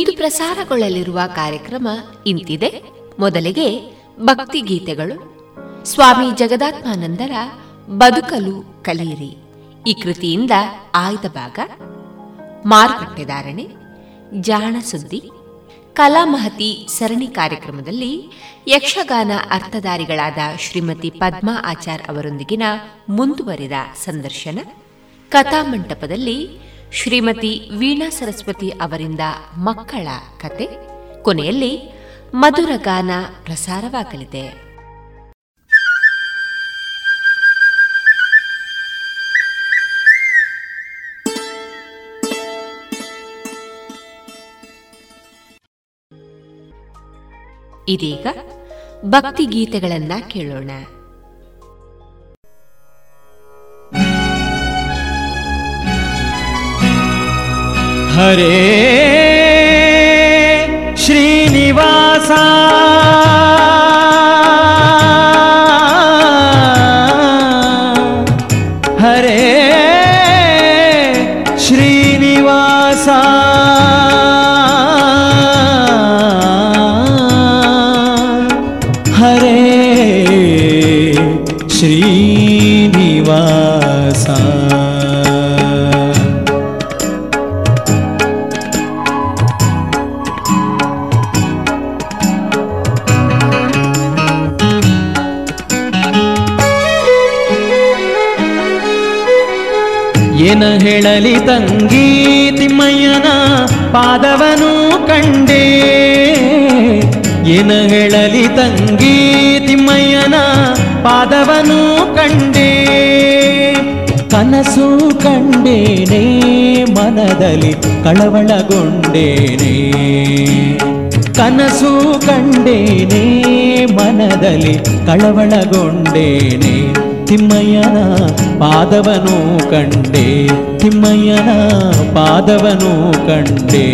ಇಂದು ಪ್ರಸಾರಗೊಳ್ಳಲಿರುವ ಕಾರ್ಯಕ್ರಮ ಇಂತಿದೆ. ಮೊದಲಿಗೆ ಭಕ್ತಿ ಗೀತೆಗಳು. ಸ್ವಾಮಿ ಜಗದಾತ್ಮಾನಂದರ ಬದುಕಲು ಕಲಿಯಿರಿ. ಈ ಕೃತಿಯಿಂದ ಆಯ್ದ ಭಾಗ. ಮಾರುಕಟ್ಟೆದಾರಣೆ ಜಾಣ ಸುದ್ದಿ. ಕಲಾಮಹತಿ ಸರಣಿ ಕಾರ್ಯಕ್ರಮದಲ್ಲಿ ಯಕ್ಷಗಾನ ಅರ್ಥಧಾರಿಗಳಾದ ಶ್ರೀಮತಿ ಪದ್ಮಾ ಆಚಾರ್ ಅವರೊಂದಿಗಿನ ಮುಂದುವರಿದ ಸಂದರ್ಶನ. ಕಥಾಮಂಟಪದಲ್ಲಿ ಶ್ರೀಮತಿ ವೀಣಾ ಸರಸ್ವತಿ ಅವರಿಂದ ಮಕ್ಕಳ ಕತೆ. ಕೊನೆಯಲ್ಲಿ ಮಧುರ ಗಾನ ಪ್ರಸಾರವಾಗಲಿದೆ. ಇದೀಗ ಭಕ್ತಿ ಗೀತೆಗಳನ್ನ ಕೇಳೋಣ. हरे ಏನ ಹೇಳಲಿ ತಂಗಿ ತಿಮ್ಮಯ್ಯನ ಪಾದವನು ಕಂಡೇ. ಏನ ಹೇಳಲಿ ತಂಗಿ ತಿಮ್ಮಯ್ಯನ ಪಾದವನು ಕಂಡೆ. ಕನಸು ಕಂಡೇನೆ, ಮನದಲ್ಲಿ ಕಳವಳಗೊಂಡೇನೆ. ಕನಸು ಕಂಡೇನೆ, ಮನದಲ್ಲಿ ಕಳವಳಗೊಂಡೇನೆ. ತಿಮ್ಮಯ್ಯನ ಪಾದವನು ಕಂಡೆ ತಿಮ್ಮಯ್ಯನ ಪಾದವನು ಕಂಡೆ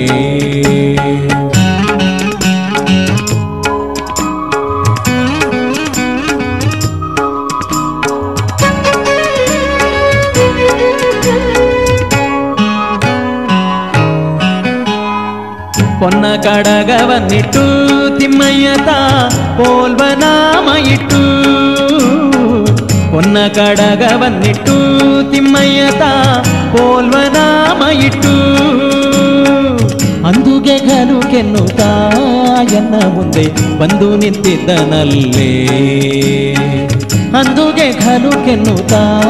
పొన్న కడగవన్నిట్టు తిమ్మయ్యత పోల్వనామ ఇట్టు. ಹೊನ್ನ ಕಡಗವನ್ನಿಟ್ಟು ತಿಮ್ಮಯ್ಯತ ಪೋಲ್ವನಾಮ ಇಟ್ಟು. ಅಂದುಗೆ ಗಲು ಕೆನ್ನು ಎನ್ನ ಮುಂದೆ ಬಂದು ನಿಂತಿದ್ದನಲ್ಲೇ. ಅಂದುಗೆ ಘಲು ಕೆನ್ನುತ್ತಾ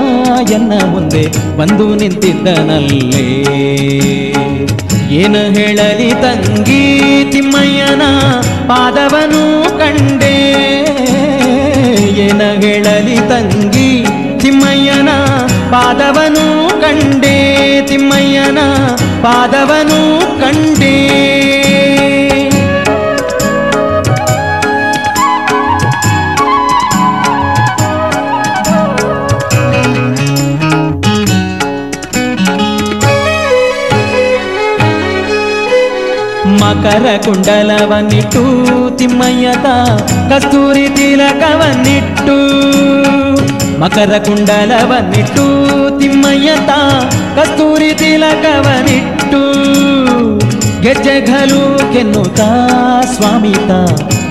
ಎನ್ನ ಮುಂದೆ ಬಂದು ನಿಂತಿದ್ದನಲ್ಲೇ. ಏನು ಹೇಳಲಿ ತಂಗಿ ತಿಮ್ಮಯ್ಯನ ಪಾದವನು ಕಂಡೆ. ಏನ ಹೇಳಲಿ ತಂಗಿ ತಿಮ್ಮಯ್ಯನ ಪಾದವನು ಕಂಡೆ ತಿಮ್ಮಯ್ಯನ ಪಾದವನು ಕಂಡೆ ಮಕರ ಕುಂಡಲವನ್ನಿಟ್ಟು ತಿಮ್ಮಯ್ಯತ ಕಸ್ತೂರಿ ತಿಲಕವನ್ನಿಟ್ಟು ಮಕರ ಕುಂಡಲವನ್ನಿಟ್ಟು, ತಿಮ್ಮಯ್ಯತ ಕಸ್ತೂರಿ ತಿಲಕವನಿಟ್ಟು ಗೆಜ್ಜೆಗಳು ಸ್ವಾಮಿ ಸ್ವಾಮಿತ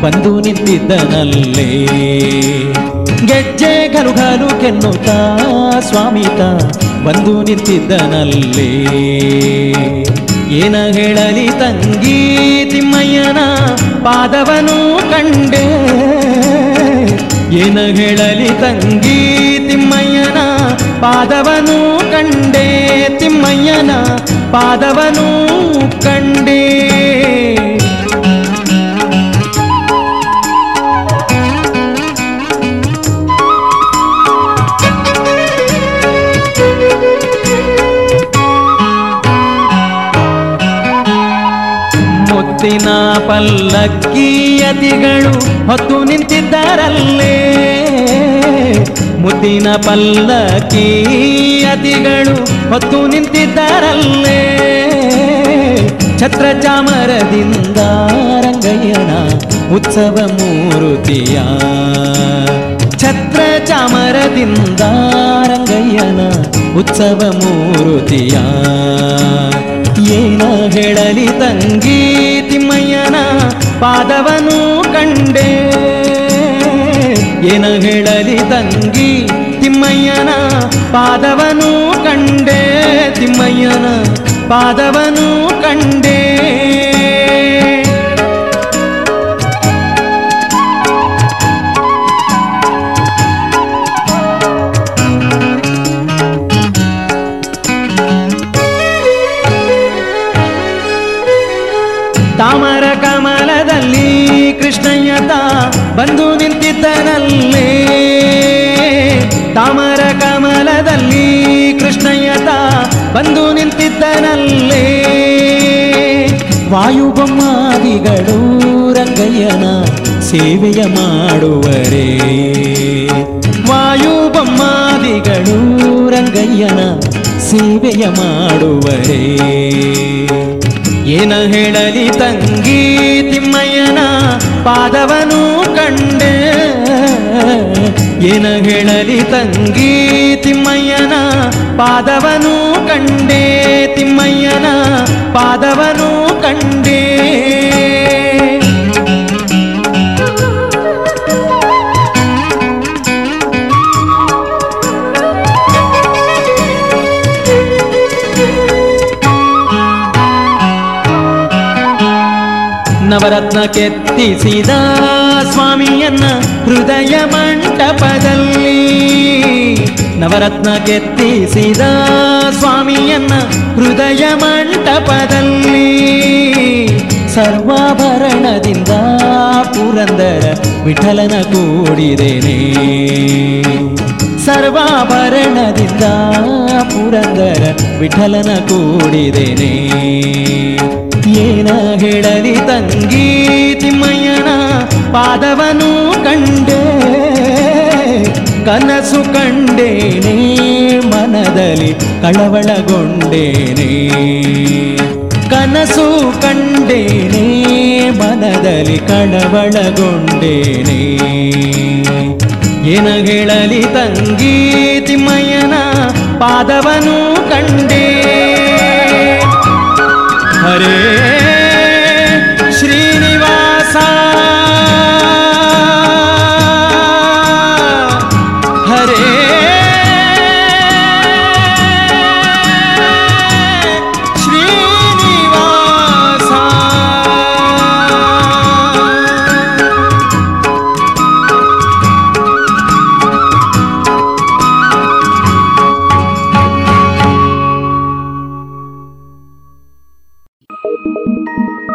ಬಂದು ನಿಂತಿದ್ದನಲ್ಲೇ. ಗೆಜ್ಜೆ ಗಲು ಸ್ವಾಮಿ ಸ್ವಾಮಿತ ಬಂದು ನಿಂತಿದ್ದನಲ್ಲೇ. ಏನ ಹೇಳಲಿ ತಂಗಿ ತಿಮ್ಮಯ್ಯನ ಪಾದವನು ಕಂಡೆ. ಏನ ಹೇಳಲಿ ತಂಗಿ ತಿಮ್ಮಯ್ಯನ? ಪಾದವನು ಕಂಡೆ ತಿಮ್ಮಯ್ಯನ? ಪಾದವನು ಕಂಡೆ ಮುತ್ತಿನ ಪಲ್ಲಕ್ಕಿಯತಿಗಳು ಹೊತ್ತು ನಿಂತಿದ್ದಾರಲ್ಲೇ. ಮುತ್ತಿನ ಪಲ್ಲಕ್ಕಿಯತಿಗಳು ಹೊತ್ತು ನಿಂತಿದ್ದಾರಲ್ಲೇ. ಛತ್ರ ಚಾಮರದಿಂದ ರಂಗಯ್ಯನ ಉತ್ಸವ ಮೂರುತಿಯ. ಛತ್ರ ಚಾಮರದಿಂದ ರಂಗಯ್ಯನ ಉತ್ಸವ ಮೂರುತಿಯ. ಏನ ಹೇಳಲಿ ತಂಗಿ? ಪಾದವನು ಕಂಡೆ. ಏನ ಹೇಳಲಿ ತಂಗಿ ತಿಮ್ಮಯ್ಯನ ಪಾದವನು ಕಂಡೆ. ತಿಮ್ಮಯ್ಯನ ಪಾದವನು ಕಂಡೆ. ಕೃಷ್ಣಯ್ಯತ ಬಂದು ನಿಂತಿದ್ದನಲ್ಲೇ. ತಾಮರ ಕಮಲದಲ್ಲಿ ಕೃಷ್ಣಯ್ಯತ ಬಂದು ನಿಂತಿದ್ದನಲ್ಲೇ. ವಾಯುಬೊಮ್ಮಾದಿಗಳು ರಂಗಯ್ಯನ ಸೇವೆಯ ಮಾಡುವರೇ. ವಾಯುಬೊಮ್ಮಾದಿಗಳು ರಂಗಯ್ಯನ ಸೇವೆಯ ಮಾಡುವರೇ. ಏನ ಹೇಳಲಿ ತಂಗಿ ತಿಮ್ಮಯ್ಯನ ಪಾದವನು ಕಂಡೆ. ಏನ ಹೇಳಲಿ ತಂಗಿ ತಿಮ್ಮಯ್ಯನ? ಪಾದವನು ಕಂಡೆ ತಿಮ್ಮಯ್ಯನ. ಪಾದವನು ಕಂಡೆ. ನವರತ್ನ ಕೆತ್ತಿಸಿದ ಸ್ವಾಮಿಯನ್ನ ಹೃದಯ ಮಂಟಪದಲ್ಲಿ. ನವರತ್ನ ಕೆತ್ತಿಸಿದ ಸ್ವಾಮಿಯನ್ನ ಹೃದಯ ಮಂಟಪದಲ್ಲಿ. ಸರ್ವಾಭರಣದಿಂದ ಪುರಂದರ ವಿಠಲನ ಕೂಡಿದೇನೆ. ಸರ್ವಾಭರಣದಿಂದ ಪುರಂದರ ವಿಠಲನ ಕೂಡಿದೇನೆ. ಹೇಳಲಿ ತಂಗಿ ತಿಮ್ಮಯ್ಯನ ಪಾದವನು ಕಂಡೆ. ಕನಸು ಕಂಡೇನೆ, ಮನದಲ್ಲಿ ಕಳವಳಗೊಂಡೇನೆ. ಕನಸು ಕಂಡೇನೆ, ಮನದಲ್ಲಿ ಕಳವಳಗೊಂಡೇನೆ. ಏನಗಿಳಲಿ ತಂಗಿ ತಿಮ್ಮಯ್ಯನ ಪಾದವನು ಕಂಡೇ. ಹರೇ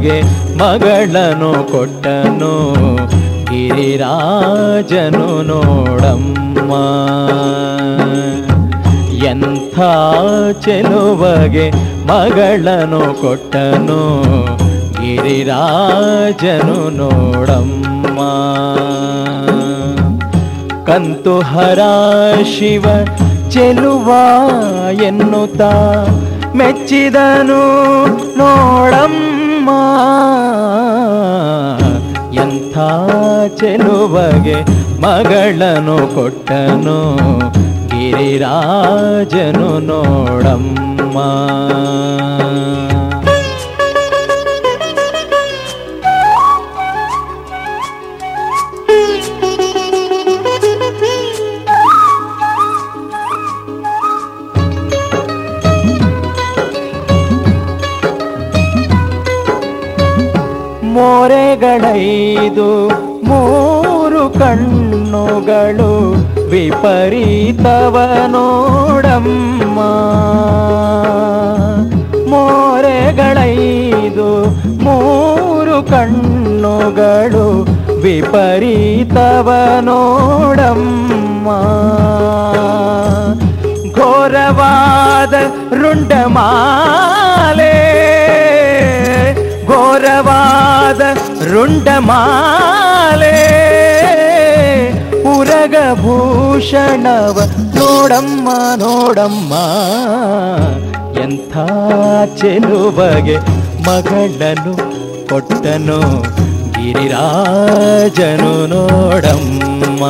ಚೆಲುವಗೆ ಮಗಳನು ಕೊಟ್ಟನು, ಗಿರಿರಾಜನು ನೋಡಮ್ಮ. ಎಂಥ ಚೆಲುವಗೆ ಮಗಳನು ಕೊಟ್ಟನು, ಗಿರಿರಾಜನು ನೋಡಮ್ಮ. ಕಂತು ಹರ ಶಿವ ಚೆಲುವ ಎನ್ನುತ್ತಾ ಮೆಚ್ಚಿದನು ನೋಡಮ್ಮ. ಎಂಥ ಚೆಲುವಗೆ ಮಗಳನು ಕೊಟ್ಟನು? ಗಿರಿರಾಜನು ನೋಡಮ್ಮ. ಮೋರೆಗಳೈದು ಮೂರು ಕಣ್ಣುಗಳು ವಿಪರೀತವ ನೋಡಮ್ಮ. ಮೋರೆಗಳೈದು ಮೂರು ಕಣ್ಣುಗಳು ವಿಪರೀತವ ನೋಡಮ್ಮ. ಘೋರವಾದ ರುಂಡಮಾಲೆ ಘೋರವಾದ ರುಂಡಮಾಲೆ. ಉರಗಭೂಷಣವ ನೋಡಮ್ಮ ನೋಡಮ್ಮ. ಎಂಥ ಚೆಲುಬಗೆ ಮಗಳನು ಕೊಟ್ಟನು ಗಿರಿರಾಜನು ನೋಡಮ್ಮ.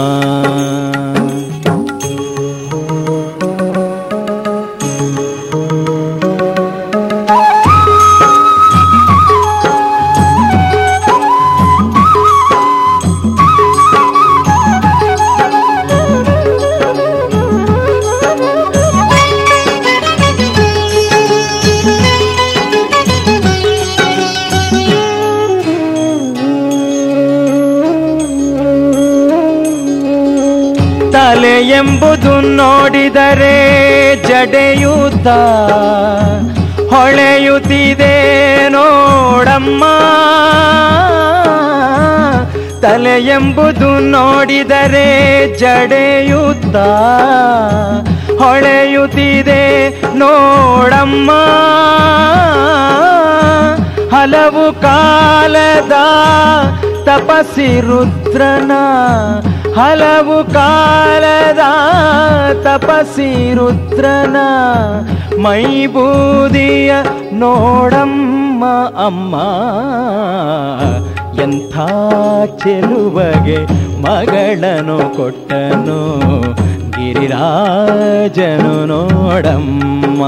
ಎಂಬುದು ನೋಡಿದರೆ ಜಡೆಯುತ್ತ. ಹೊಳೆಯುತ್ತಿದೆ ನೋಡಮ್ಮ. ತಲೆ ಎಂಬುದು ನೋಡಿದರೆ ಜಡೆಯುತ್ತ. ಹೊಳೆಯುತ್ತಿದೆ ನೋಡಮ್ಮ. ಹಲವು ಕಾಲದ ತಪಸಿ ರುದ್ರನ ಹಲವು ಕಾಲದ ತಪಸಿ ರುದ್ರನ ಮೈಬೂದಿಯ ನೋಡಮ್ಮ ಅಮ್ಮ. ಎಂಥ ಚೆಲುವಗೆ ಮಗಳನು ಕೊಟ್ಟನು ಗಿರಿರಾಜನು ನೋಡಮ್ಮ.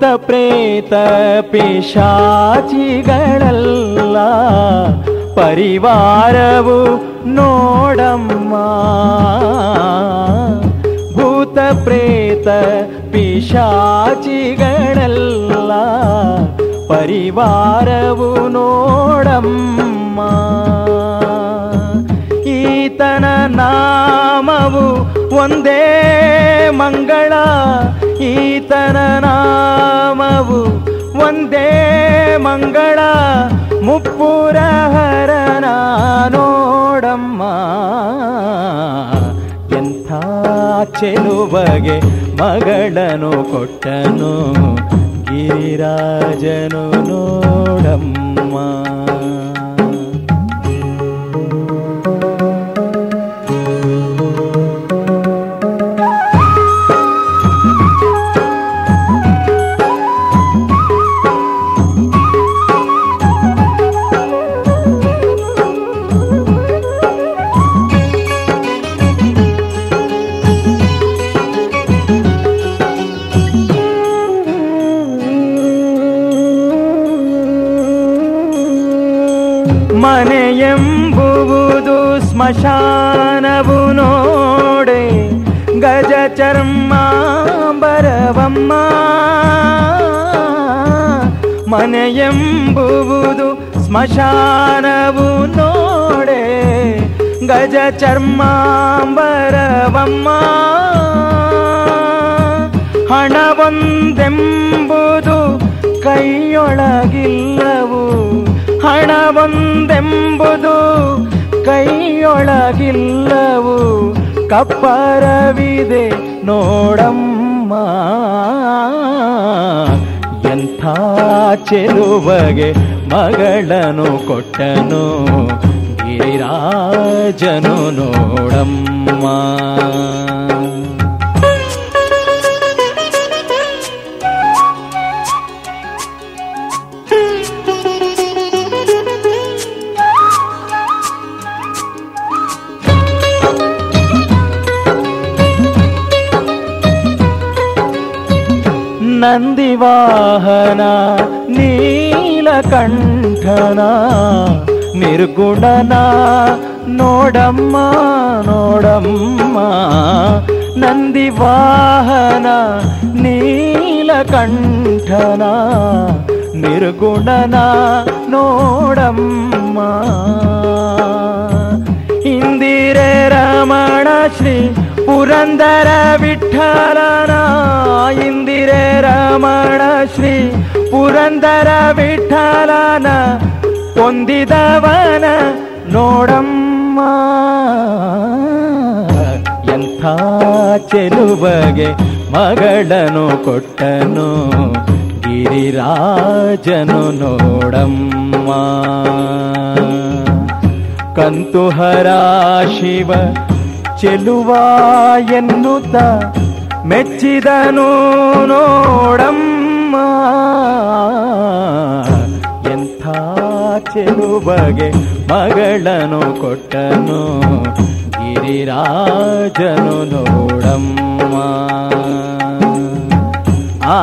ಭೂತ ಪ್ರೇತ ಪಿಶಾಚಿಗಳಲ್ಲ ಪರಿವಾರವು ನೋಡಮ್ಮ. ಭೂತ ಪ್ರೇತ ಪಿಶಾಚಿಗಳಲ್ಲ ಪರಿವಾರವು ನೋಡಮ್ಮ. ಈತನ ನಾಮವು ಒಂದೇ ಮಂಗಳ ಈತನ ನಾಮವು ಒಂದೇ ಮಂಗಳ. ಮುಪ್ಪುರಹರನ ನೋಡಮ್ಮ ಎಂಥ ಚೆಲುವಗೆ ಮಗಳನು ಕೊಟ್ಟನು ಗಿರಿರಾಜನು ನೋಡಮ್ಮ. ಸ್ಮಶಾನವು ನೋಡೆ ಗಜ ಚರ್ಮ ಬರವಮ್ಮ ಮನೆಯೆಂಬುವುದು ಸ್ಮಶಾನವು ನೋಡೆ ಗಜ ಚರ್ಮಾಂಬರವಮ್ಮ ಹಣವೊಂದೆಂಬುದು ಕೈಯೊಳಗಿಲ್ಲವು. ಹಣವೊಂದೆಂಬುದು ಕೈಯೊಳಗಿಲ್ಲವು ಕಪ್ಪರವಿದೆ ನೋಡಮ್ಮ. ಎಂಥ ಚೆಲುವಗೆ ಮಗಳನು ಕೊಟ್ಟನು ಗಿರಿರಾಜನು ನೋಡಮ್ಮ. ನಂದಿವಾಹನ ನೀಲಕಂಠನ ನಿರ್ಗುಣನ ನೋಡಮ್ಮ ನೋಡಮ್ಮ ನಂದಿವಾಹನ ನೀಲಕಂಠನ ನಿರ್ಗುಣನ ನೋಡಮ್ಮ ಇಂದಿರೆ ರಮಣ ಶ್ರೀ ಪುರಂದರ ವಿಠಲನ ಇಂದಿರೆ ರಮಣ ಶ್ರೀ ಪುರಂದರ ವಿಠಲನ ಹೊಂದಿದವನ ನೋಡಮ್ಮ. ಎಂಥ ಚೆಲುವಗೆ ಮಗಳನು ಕೊಟ್ಟನು, ಗಿರಿರಾಜನು ನೋಡಮ್ಮ. ಕಂತುಹರ ಶಿವ ಚೆಲುವ ಎನ್ನುತ್ತ ಮೆಚ್ಚಿದನು ನೋಡಮ್ಮ. ಎಂಥ ಚೆಲುವಗೆ ಮಗಳನು ಕೊಟ್ಟನು ಗಿರಿರಾಜನು ನೋಡಮ್ಮ. ಆ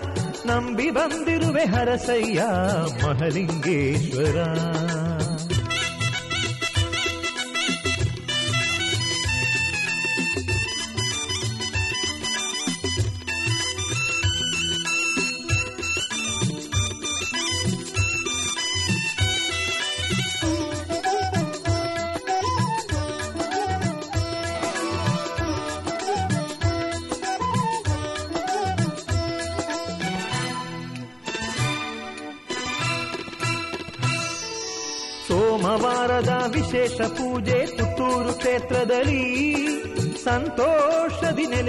ನಂಬಿ ಬಂದಿರುವೆ ಹರಸಯ್ಯ ಮಹಲಿಂಗೇಶ್ವರ.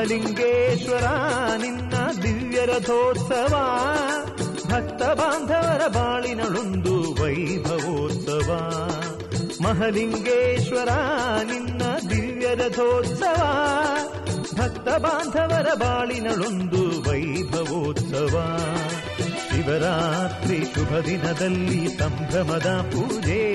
ಮಹಲಿಂಗೇಶ್ವರ ನಿನ್ನ ದಿವ್ಯ ರಥೋತ್ಸವ, ಭಕ್ತ ಬಾಂಧವರ ಬಾಳಿನಳೊಂದು ವೈಭವೋತ್ಸವ. ಮಹಲಿಂಗೇಶ್ವರ, ನಿನ್ನ ದಿವ್ಯ ರಥೋತ್ಸವ, ಭಕ್ತ ಬಾಂಧವರ ಬಾಳಿನಳೊಂದು ವೈಭವೋತ್ಸವ. ಶಿವರಾತ್ರಿ ಶುಭ ದಿನದಲ್ಲಿ ಸಂಭ್ರಮದ ಪೂಜೆ.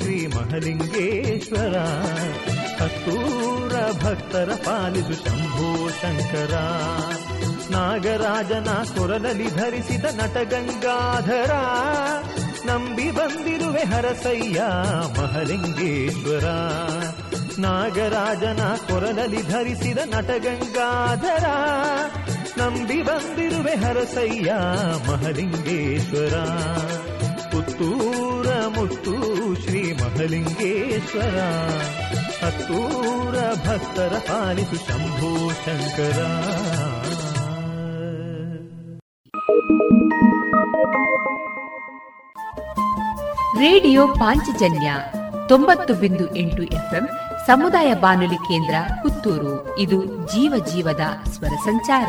ಶ್ರೀ ಮಹಲಿಂಗೇಶ್ವರ. ಹತ್ತೂರ ಭಕ್ತರ ಪಾಲಿಸು ಶಂಭೋ ಶಂಕರ. ನಾಗರಾಜನ ಕೊರಲಲ್ಲಿ ಧರಿಸಿದ ನಟಗಂಗಾಧರ ನಂಬಿ ಬಂದಿರುವೆ ಹರಸಯ್ಯ ಮಹಲಿಂಗೇಶ್ವರ. ನಾಗರಾಜನ ಕೊರಲಲ್ಲಿ ಧರಿಸಿದ ನಟಗಂಗಾಧರ ನಂಬಿ ಬಂದಿರುವೆ ಹರಸಯ್ಯ ಮಹಲಿಂಗೇಶ್ವರ. ಪುತ್ತೂರ ಮುತ್ತು ಶ್ರೀ ಮಹಲಿಂಗೇಶ್ವರ. ಹತ್ತೂರ ಭಕ್ತರ ಪಾಲಿಸು ಶಂಭೋ ಶಂಕರ. ರೇಡಿಯೋ ಪಾಂಚಜನ್ಯ ತೊಂಬತ್ತು ಬಿಂದು ಎಂಟು ಎಫ್ಎಂ ಸಮುದಾಯ ಬಾನುಲಿ ಕೇಂದ್ರ ಪುತ್ತೂರು. ಇದು ಜೀವ ಜೀವದ ಸ್ವರ ಸಂಚಾರ.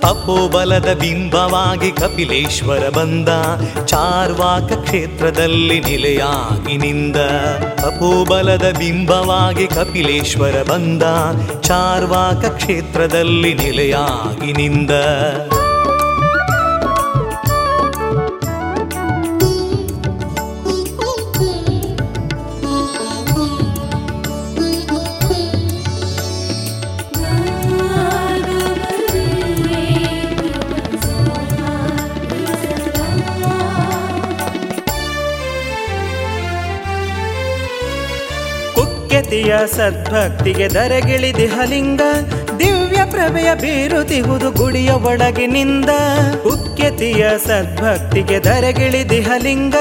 ತಪೋಬಲದ ಬಿಂಬವಾಗಿ ಕಪಿಲೇಶ್ವರ ಬಂದ. ಚಾರ್ವಾಕ ಕ್ಷೇತ್ರದಲ್ಲಿ ನಿಲೆಯಾಗಿ ನಿಂದ. ತಪೋಬಲದ ಬಿಂಬವಾಗಿ ಕಪಿಲೇಶ್ವರ ಬಂದ. ಚಾರ್ವಾಕ ಕ್ಷೇತ್ರದಲ್ಲಿ ನಿಲೆಯಾಗಿ ನಿಂದ. ಕುಖ್ಯತಿಯ ಸದ್ಭಕ್ತಿಗೆ ದರಗಿಳಿದಿಹಲಿಂಗ ದಿವ್ಯ ಪ್ರಭೆಯ ಬೀರುತಿಹುದು ಗುಡಿಯ ಒಳಗಿನಿಂದ. ಉಕ್ಕೆತಿಯ ಸದ್ಭಕ್ತಿಗೆ ದರಗಿಳಿದಿಹಲಿಂಗ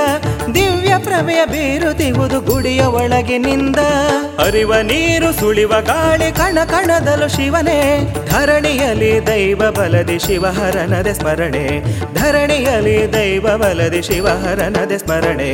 ದಿವ್ಯ ಪ್ರಭೆಯ ಬೀರುತಿಹುದು ಗುಡಿಯ ಒಳಗಿನಿಂದ. ಅರಿವ ನೀರು ಸುಳಿವ ಗಾಳಿ ಕಣ ಕಣದಲು ಶಿವನೇ, ಧರಣಿಯಲ್ಲಿ ದೈವ ಬಲದಿ ಶಿವಹರನದೆ ಸ್ಮರಣೆ. ಧರಣಿಯಲ್ಲಿ ದೈವ ಬಲದಿ ಶಿವಹರನದೆ ಸ್ಮರಣೆ.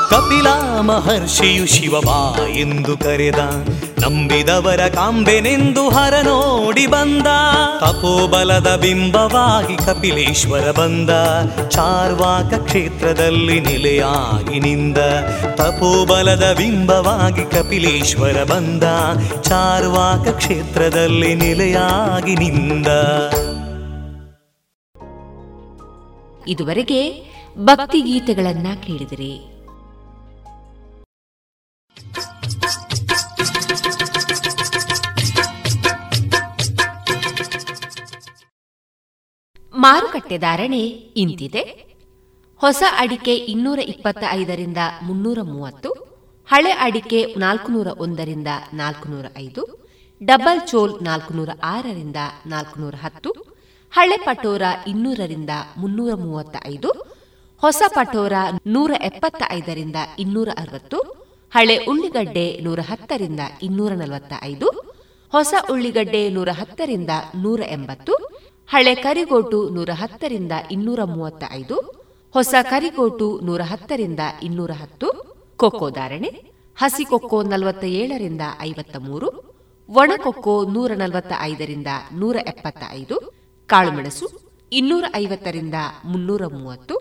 ಕಪಿಲ ಮಹರ್ಷಿಯು ಶಿವಬಾ ಎಂದು ಕರೆದ. ನಂಬಿದವರ ಕಾಂಬೆನೆಂದು ಹರ ನೋಡಿ ಬಂದ. ತಪೋಬಲದ ಬಿಂಬವಾಗಿ ಕಪಿಲೇಶ್ವರ ಬಂದ. ಚಾರ್ವಾಕ ಕ್ಷೇತ್ರದಲ್ಲಿ ನೆಲೆಯಾಗಿ ನಿಂದ. ತಪೋಬಲದ ಬಿಂಬವಾಗಿ ಕಪಿಲೇಶ್ವರ ಬಂದ. ಚಾರ್ವಾಕ ಕ್ಷೇತ್ರದಲ್ಲಿ ನೆಲೆಯಾಗಿ ನಿಂದ. ಇದುವರೆಗೆ ಭಕ್ತಿ ಗೀತೆಗಳನ್ನ ಕೇಳಿದಿರಿ. ಮಾರುಕಟ್ಟೆ ಧಾರಣೆ ಇಂತಿದೆ. ಹೊಸ ಅಡಿಕೆ ಇನ್ನೂರ ಇಪ್ಪತ್ತ ಐದರಿಂದ ಮುನ್ನೂರ ಮೂವತ್ತು ಹಳೆ ಅಡಿಕೆ ನಾಲ್ಕುನೂರ ಒಂದರಿಂದ ನಾಲ್ಕುನೂರ ಐದು ಡಬಲ್ ಚೋಲ್ ನಾಲ್ಕುನೂರ ಆರರಿಂದ ನಾಲ್ಕುನೂರ ಹತ್ತು ಹಳೆ ಪಟೋರ ಇನ್ನೂರರಿಂದ ಮುನ್ನೂರ ಮೂವತ್ತ ಐದು ಹೊಸ ಪಟೋರ ನೂರ ಎಪ್ಪತ್ತ ಐದರಿಂದ ಇನ್ನೂರ ಅರವತ್ತು ಹಳೆ ಉಳ್ಳಿಗಡ್ಡೆ ನೂರ ಹತ್ತರಿಂದ ಇನ್ನೂರ ನಲವತ್ತ ಐದು ಹೊಸ ಉಳ್ಳಿಗಡ್ಡೆ ನೂರ ಹತ್ತರಿಂದ ನೂರ ಎಂಬತ್ತು ಹಳೆ ಕರಿಗೋಟು ನೂರ ಹತ್ತರಿಂದ ಇನ್ನೂರ ಮೂವತ್ತ ಐದು ಹೊಸ ಕರಿಗೋಟು ನೂರ ಹತ್ತರಿಂದ ಇನ್ನೂರ ಹತ್ತು, ಕೊಕ್ಕೋ ಧಾರಣೆ, ಹಸಿ ಕೊಕ್ಕೋ ನಲವತ್ತ ಏಳರಿಂದ ಐವತ್ತ ಮೂರು ಒಣಕೊಕ್ಕೋ ನೂರ ನಲವತ್ತ ಐದರಿಂದ ನೂರ ಎಪ್ಪತ್ತ ಐದು ಕಾಳುಮೆಣಸು ಇನ್ನೂರ ಐವತ್ತರಿಂದ ಮುನ್ನೂರ ಮೂವತ್ತು,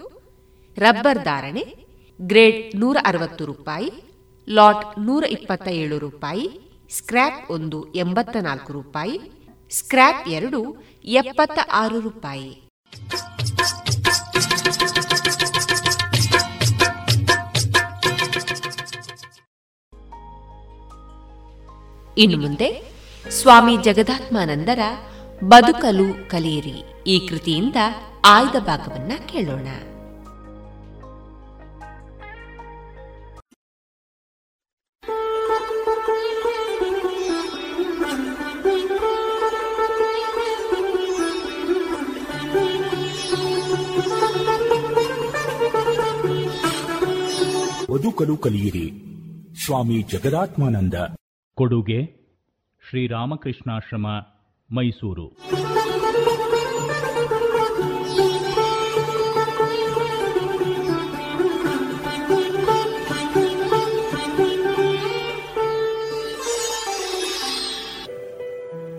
ರಬ್ಬರ್ ಧಾರಣೆ, ಗ್ರೇಡ್ ನೂರ ಅರವತ್ತು ರೂಪಾಯಿ, ಲಾಟ್ ನೂರ ಇಪ್ಪತ್ತ ಏಳು ರೂಪಾಯಿ, ಸ್ಕ್ರ್ಯಾಪ್ ಒಂದು ಎಂಬತ್ತ ನಾಲ್ಕು ರೂಪಾಯಿ, ಸ್ಕ್ರ್ಯಾಪ್ ಎರಡು ಎಪ್ಪತ್ತ ಆರು ರೂಪಾಯಿ. ಇನ್ನು ಮುಂದೆ ಸ್ವಾಮಿ ಜಗದಾತ್ಮಾನಂದರ ಬದುಕಲು ಕಲಿಯಿರಿ. ಈ ಕೃತಿಯಿಂದ ಆಯ್ದ ಭಾಗವನ್ನ ಕೇಳೋಣ. ಬದುಕಲು ಕಲಿಯಿರಿ ಸ್ವಾಮಿ ಜಗದಾತ್ಮಾನಂದ. ಕೊಡುಗೆ ಶ್ರೀರಾಮಕೃಷ್ಣಾಶ್ರಮ ಮೈಸೂರು.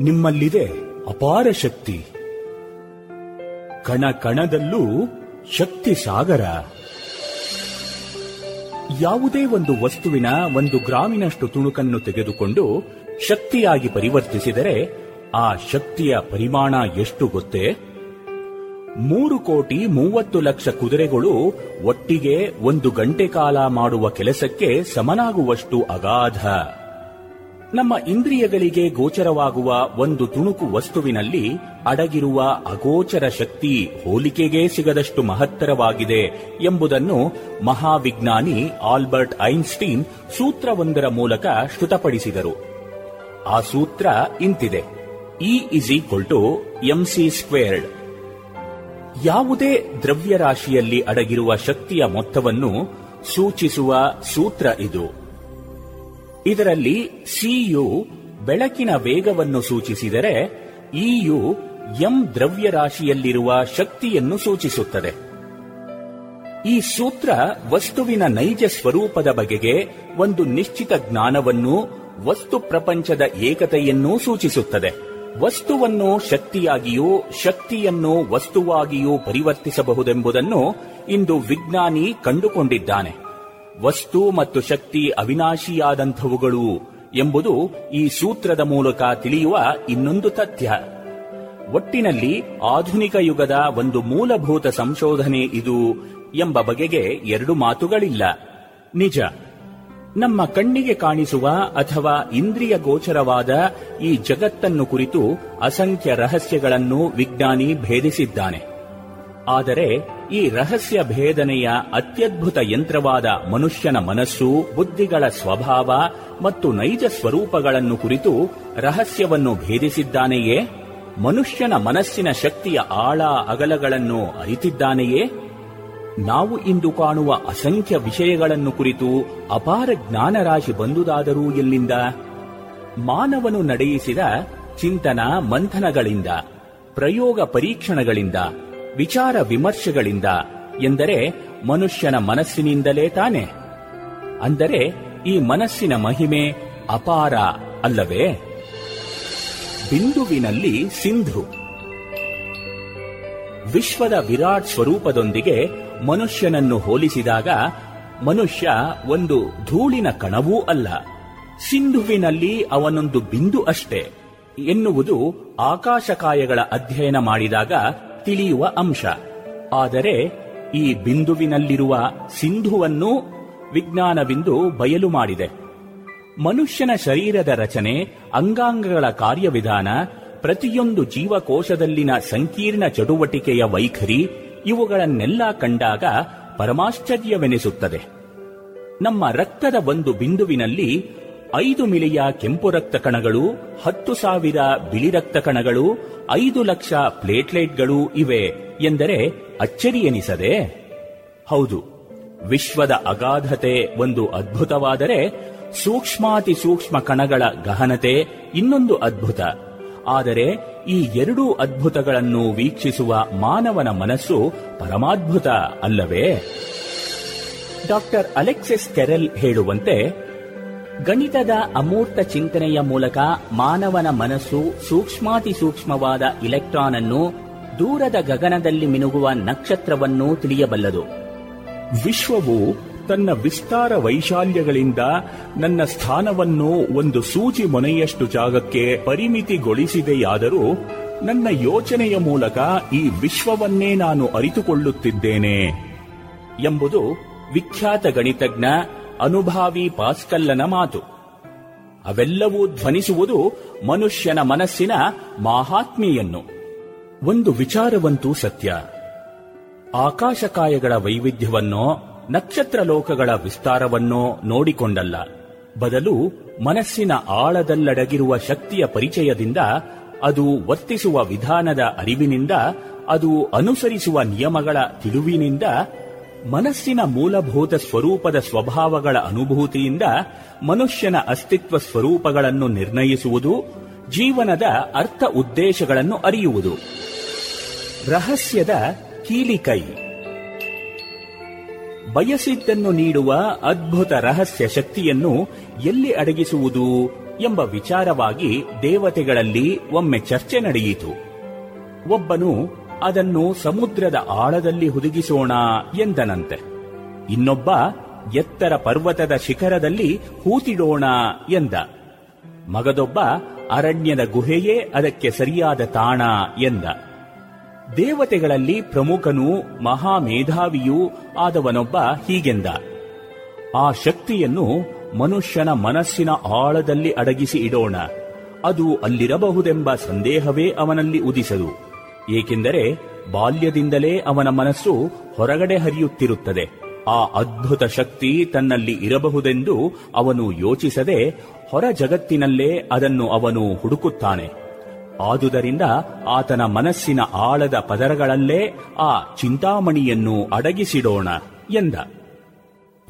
ನಿಮ್ಮಲ್ಲಿದೆ ಅಪಾರ ಶಕ್ತಿ. ಕಣ ಕಣದಲ್ಲೂ ಶಕ್ತಿ ಸಾಗರ. ಯಾವುದೇ ಒಂದು ವಸ್ತುವಿನ ಒಂದು ಗ್ರಾಮಿನಷ್ಟು ತುಣುಕನ್ನು ತೆಗೆದುಕೊಂಡು ಶಕ್ತಿಯಾಗಿ ಪರಿವರ್ತಿಸಿದರೆ ಆ ಶಕ್ತಿಯ ಪರಿಮಾಣ ಎಷ್ಟು ಗೊತ್ತೇ? ಮೂರು ಕೋಟಿ ಮೂವತ್ತು ಲಕ್ಷ ಕುದುರೆಗಳು ಒಟ್ಟಿಗೆ ಒಂದು ಗಂಟೆ ಕಾಲ ಮಾಡುವ ಕೆಲಸಕ್ಕೆ ಸಮನಾಗುವಷ್ಟು ಅಗಾಧ. ನಮ್ಮ ಇಂದ್ರಿಯಗಳಿಗೆ ಗೋಚರವಾಗುವ ಒಂದು ತುಣುಕು ವಸ್ತುವಿನಲ್ಲಿ ಅಡಗಿರುವ ಅಗೋಚರ ಶಕ್ತಿ ಹೋಲಿಕೆಗೆ ಸಿಗದಷ್ಟು ಮಹತ್ತರವಾಗಿದೆ ಎಂಬುದನ್ನು ಮಹಾವಿಜ್ಞಾನಿ ಆಲ್ಬರ್ಟ್ ಐನ್ಸ್ಟೀನ್ ಸೂತ್ರವೊಂದರ ಮೂಲಕ ಶ್ರುತಪಡಿಸಿದರು. ಆ ಸೂತ್ರ ಇಂತಿದೆ. E is equal to MC squared ಯಾವುದೇ ದ್ರವ್ಯರಾಶಿಯಲ್ಲಿ ಅಡಗಿರುವ ಶಕ್ತಿಯ ಮೊತ್ತವನ್ನು ಸೂಚಿಸುವ ಸೂತ್ರ ಇದು. ಇದರಲ್ಲಿ ಸಿಯು ಬೆಳಕಿನ ವೇಗವನ್ನು ಸೂಚಿಸಿದರೆ ಇಯು ಎಂ ದ್ರವ್ಯರಾಶಿಯಲ್ಲಿರುವ ಶಕ್ತಿಯನ್ನು ಸೂಚಿಸುತ್ತದೆ. ಈ ಸೂತ್ರ ವಸ್ತುವಿನ ನೈಜ ಸ್ವರೂಪದ ಬಗೆಗೆ ಒಂದು ನಿಶ್ಚಿತ ಜ್ಞಾನವನ್ನು ವಸ್ತು ಪ್ರಪಂಚದ ಏಕತೆಯನ್ನೂ ಸೂಚಿಸುತ್ತದೆ. ವಸ್ತುವನ್ನು ಶಕ್ತಿಯಾಗಿಯೂ ಶಕ್ತಿಯನ್ನು ವಸ್ತುವಾಗಿಯೂ ಪರಿವರ್ತಿಸಬಹುದೆಂಬುದನ್ನು ಇಂದು ವಿಜ್ಞಾನಿ ಕಂಡುಕೊಂಡಿದ್ದಾನೆ. ವಸ್ತು ಮತ್ತು ಶಕ್ತಿ ಅವಿನಾಶಿಯಾದಂಥವುಗಳು ಎಂಬುದು ಈ ಸೂತ್ರದ ಮೂಲಕ ತಿಳಿಯುವ ಇನ್ನೊಂದು ತಥ್ಯ. ಒಟ್ಟಿನಲ್ಲಿ ಆಧುನಿಕ ಯುಗದ ಒಂದು ಮೂಲಭೂತ ಸಂಶೋಧನೆ ಇದು ಎಂಬ ಬಗೆಗೆ ಎರಡು ಮಾತುಗಳಿಲ್ಲ. ನಿಜ. ನಮ್ಮ ಕಣ್ಣಿಗೆ ಕಾಣಿಸುವ ಅಥವಾ ಇಂದ್ರಿಯ ಗೋಚರವಾದ ಈ ಜಗತ್ತನ್ನು ಕುರಿತು ಅಸಂಖ್ಯ ರಹಸ್ಯಗಳನ್ನು ವಿಜ್ಞಾನಿ ಭೇದಿಸಿದ್ದಾನೆ. ಆದರೆ ಈ ರಹಸ್ಯ ಭೇದನೆಯ ಅತ್ಯದ್ಭುತ ಯಂತ್ರವಾದ ಮನುಷ್ಯನ ಮನಸ್ಸು, ಬುದ್ಧಿಗಳ ಸ್ವಭಾವ ಮತ್ತು ನೈಜ ಸ್ವರೂಪಗಳನ್ನು ಕುರಿತು ರಹಸ್ಯವನ್ನು ಭೇದಿಸಿದ್ದಾನೆಯೇ? ಮನುಷ್ಯನ ಮನಸ್ಸಿನ ಶಕ್ತಿಯ ಆಳ ಅಗಲಗಳನ್ನು ಅರಿತಿದ್ದಾನೆಯೇ? ನಾವು ಇಂದು ಕಾಣುವ ಅಸಂಖ್ಯ ವಿಷಯಗಳನ್ನು ಕುರಿತು ಅಪಾರ ಜ್ಞಾನರಾಶಿ ಬಂದುದಾದರೂ ಎಲ್ಲಿಂದ? ಮಾನವನು ನಡೆಯಿಸಿದ ಚಿಂತನ ಮಂಥನಗಳಿಂದ, ಪ್ರಯೋಗ ಪರೀಕ್ಷಣಗಳಿಂದ ವಿಚಾರ ವಿಮರ್ಶೆಗಳಿಂದ ಎಂದರೆ ಮನುಷ್ಯನ ಮನಸ್ಸಿನಿಂದಲೇ ತಾನೆ. ಅಂದರೆ ಈ ಮನಸ್ಸಿನ ಮಹಿಮೆ ಅಪಾರ ಅಲ್ಲವೇ? ಬಿಂದುವಿನಲ್ಲಿ ಸಿಂಧು. ವಿಶ್ವದ ವಿರಾಟ್ ಸ್ವರೂಪದೊಂದಿಗೆ ಮನುಷ್ಯನನ್ನು ಹೋಲಿಸಿದಾಗ ಮನುಷ್ಯ ಒಂದು ಧೂಳಿನ ಕಣವೂ ಅಲ್ಲ. ಸಿಂಧುವಿನಲ್ಲಿ ಅವನೊಂದು ಬಿಂದು ಅಷ್ಟೇ. ಎನ್ನುವುದು ಆಕಾಶಕಾಯಗಳ ಅಧ್ಯಯನ ಮಾಡಿದಾಗ ತಿಳಿಯುವ ಅಂಶ. ಆದರೆ, ಈ ಬಿಂದುವಿನಲ್ಲಿರುವ ಸಿಂಧುವನ್ನು ವಿಜ್ಞಾನವೆಂದು ಬಯಲು ಮಾಡಿದೆ. ಮನುಷ್ಯನ ಶರೀರದ ರಚನೆ, ಅಂಗಾಂಗಗಳ ಕಾರ್ಯವಿಧಾನ, ಪ್ರತಿಯೊಂದು ಜೀವಕೋಶದಲ್ಲಿನ ಸಂಕೀರ್ಣ ಚಟುವಟಿಕೆಯ ವೈಖರಿ, ಇವುಗಳನ್ನೆಲ್ಲ ಕಂಡಾಗ ಪರಮಾಶ್ಚರ್ಯವೆನಿಸುತ್ತದೆ. ನಮ್ಮ ರಕ್ತದ ಒಂದು ಬಿಂದುವಿನಲ್ಲಿ ಐದು ಮಿಲಿಯ ಕೆಂಪು ರಕ್ತ ಕಣಗಳು, ಹತ್ತು ಸಾವಿರ ಬಿಳಿ ರಕ್ತ ಕಣಗಳು, ಐದು ಲಕ್ಷ ಪ್ಲೇಟ್ಲೆಟ್ಗಳು ಇವೆ ಎಂದರೆ ಅಚ್ಚರಿ ಎನಿಸದೆ ಹೌದು, ವಿಶ್ವದ ಅಗಾಧತೆ ಒಂದು ಅದ್ಭುತವಾದರೆ ಸೂಕ್ಷ್ಮಾತಿ ಸೂಕ್ಷ್ಮ ಕಣಗಳ ಗಹನತೆ ಇನ್ನೊಂದು ಅದ್ಭುತ. ಆದರೆ ಈ ಎರಡೂ ಅದ್ಭುತಗಳನ್ನು ವೀಕ್ಷಿಸುವ ಮಾನವನ ಮನಸ್ಸು ಪರಮಾದ್ಭುತ ಅಲ್ಲವೇ? ಡಾಕ್ಟರ್ ಅಲೆಕ್ಸಿಸ್ ಕೆರೆಲ್ ಹೇಳುವಂತೆ ಗಣಿತದ ಅಮೂರ್ತ ಚಿಂತನೆಯ ಮೂಲಕ ಮಾನವನ ಮನಸ್ಸು ಸೂಕ್ಷ್ಮಾತಿ ಸೂಕ್ಷ್ಮವಾದ ಇಲೆಕ್ಟ್ರಾನ್ ಅನ್ನು ದೂರದ ಗಗನದಲ್ಲಿ ಮಿನುಗುವ ನಕ್ಷತ್ರವನ್ನು ತಿಳಿಯಬಲ್ಲದು. ವಿಶ್ವವು ತನ್ನ ವಿಸ್ತಾರ ವೈಶಾಲ್ಯಗಳಿಂದ ನನ್ನ ಸ್ಥಾನವನ್ನು ಒಂದು ಸೂಜಿ ಮೊನೆಯಷ್ಟು ಜಾಗಕ್ಕೆ ಪರಿಮಿತಿಗೊಳಿಸಿದೆಯಾದರೂ ನನ್ನ ಯೋಚನೆಯ ಮೂಲಕ ಈ ವಿಶ್ವವನ್ನೇ ನಾನು ಅರಿತುಕೊಳ್ಳುತ್ತಿದ್ದೇನೆ ಎಂಬುದು ವಿಖ್ಯಾತ ಗಣಿತಜ್ಞ ಅನುಭಾವಿ ಪಾಸ್ಕಲ್ಲನ ಮಾತು. ಅವೆಲ್ಲವೂ ಧ್ವನಿಸುವುದು ಮನುಷ್ಯನ ಮನಸ್ಸಿನ ಮಾಹಾತ್ಮೆಯನ್ನು. ಒಂದು ವಿಚಾರವಂತೂ ಸತ್ಯ. ಆಕಾಶಕಾಯಗಳ ವೈವಿಧ್ಯವನ್ನೋ ನಕ್ಷತ್ರ ಲೋಕಗಳ ವಿಸ್ತಾರವನ್ನೋ ನೋಡಿಕೊಂಡಲ್ಲ. ಬದಲು ಮನಸ್ಸಿನ ಆಳದಲ್ಲಡಗಿರುವ ಶಕ್ತಿಯ ಪರಿಚಯದಿಂದ ಅದು ವರ್ತಿಸುವ ವಿಧಾನದ ಅರಿವಿನಿಂದ, ಅದು ಅನುಸರಿಸುವ ನಿಯಮಗಳ ತಿಳಿವಿನಿಂದ ಮನಸ್ಸಿನ ಮೂಲಭೂತ ಸ್ವರೂಪದ ಸ್ವಭಾವಗಳ ಅನುಭೂತಿಯಿಂದ ಮನುಷ್ಯನ ಅಸ್ತಿತ್ವ ಸ್ವರೂಪಗಳನ್ನು ನಿರ್ಣಯಿಸುವುದು, ಜೀವನದ ಅರ್ಥ ಉದ್ದೇಶಗಳನ್ನು ಅರಿಯುವುದು. ರಹಸ್ಯದ ಕೀಲಿಕೈ. ಬಯಸಿದ್ದನ್ನು ನೀಡುವ ಅದ್ಭುತ ರಹಸ್ಯ ಶಕ್ತಿಯನ್ನು ಎಲ್ಲಿ ಅಡಗಿಸುವುದು ಎಂಬ ವಿಚಾರವಾಗಿ ದೇವತೆಗಳಲ್ಲಿ ಒಮ್ಮೆ ಚರ್ಚೆ ನಡೆಯಿತು. ಒಬ್ಬನು ಅದನ್ನು ಸಮುದ್ರದ ಆಳದಲ್ಲಿ ಹುದುಗಿಸೋಣ ಎಂದನಂತೆ. ಇನ್ನೊಬ್ಬ ಎತ್ತರ ಪರ್ವತದ ಶಿಖರದಲ್ಲಿ ಹೂತಿಡೋಣ ಎಂದ. ಮಗದೊಬ್ಬ ಅರಣ್ಯದ ಗುಹೆಯೇ ಅದಕ್ಕೆ ಸರಿಯಾದ ತಾಣ ಎಂದ. ದೇವತೆಗಳಲ್ಲಿ ಪ್ರಮುಖನೂ ಮಹಾಮೇಧಾವಿಯೂ ಆದವನೊಬ್ಬ ಹೀಗೆಂದ. ಆ ಶಕ್ತಿಯನ್ನು ಮನುಷ್ಯನ ಮನಸ್ಸಿನ ಆಳದಲ್ಲಿ ಅಡಗಿಸಿ ಇಡೋಣ. ಅದು ಅಲ್ಲಿರಬಹುದೆಂಬ ಸಂದೇಹವೇ ಅವನಲ್ಲಿ ಉದಿಸದು. ಏಕೆಂದರೆ ಬಾಲ್ಯದಿಂದಲೇ ಅವನ ಮನಸ್ಸು ಹೊರಗಡೆ ಹರಿಯುತ್ತಿರುತ್ತದೆ. ಆ ಅದ್ಭುತ ಶಕ್ತಿ ತನ್ನಲ್ಲಿ ಇರಬಹುದೆಂದು ಅವನು ಯೋಚಿಸದೆ ಹೊರ ಜಗತ್ತಿನಲ್ಲೇ ಅದನ್ನು ಅವನು ಹುಡುಕುತ್ತಾನೆ. ಆದುದರಿಂದ ಆತನ ಮನಸ್ಸಿನ ಆಳದ ಪದರಗಳಲ್ಲೇ ಆ ಚಿಂತಾಮಣಿಯನ್ನು ಅಡಗಿಸಿಡೋಣ ಎಂದ.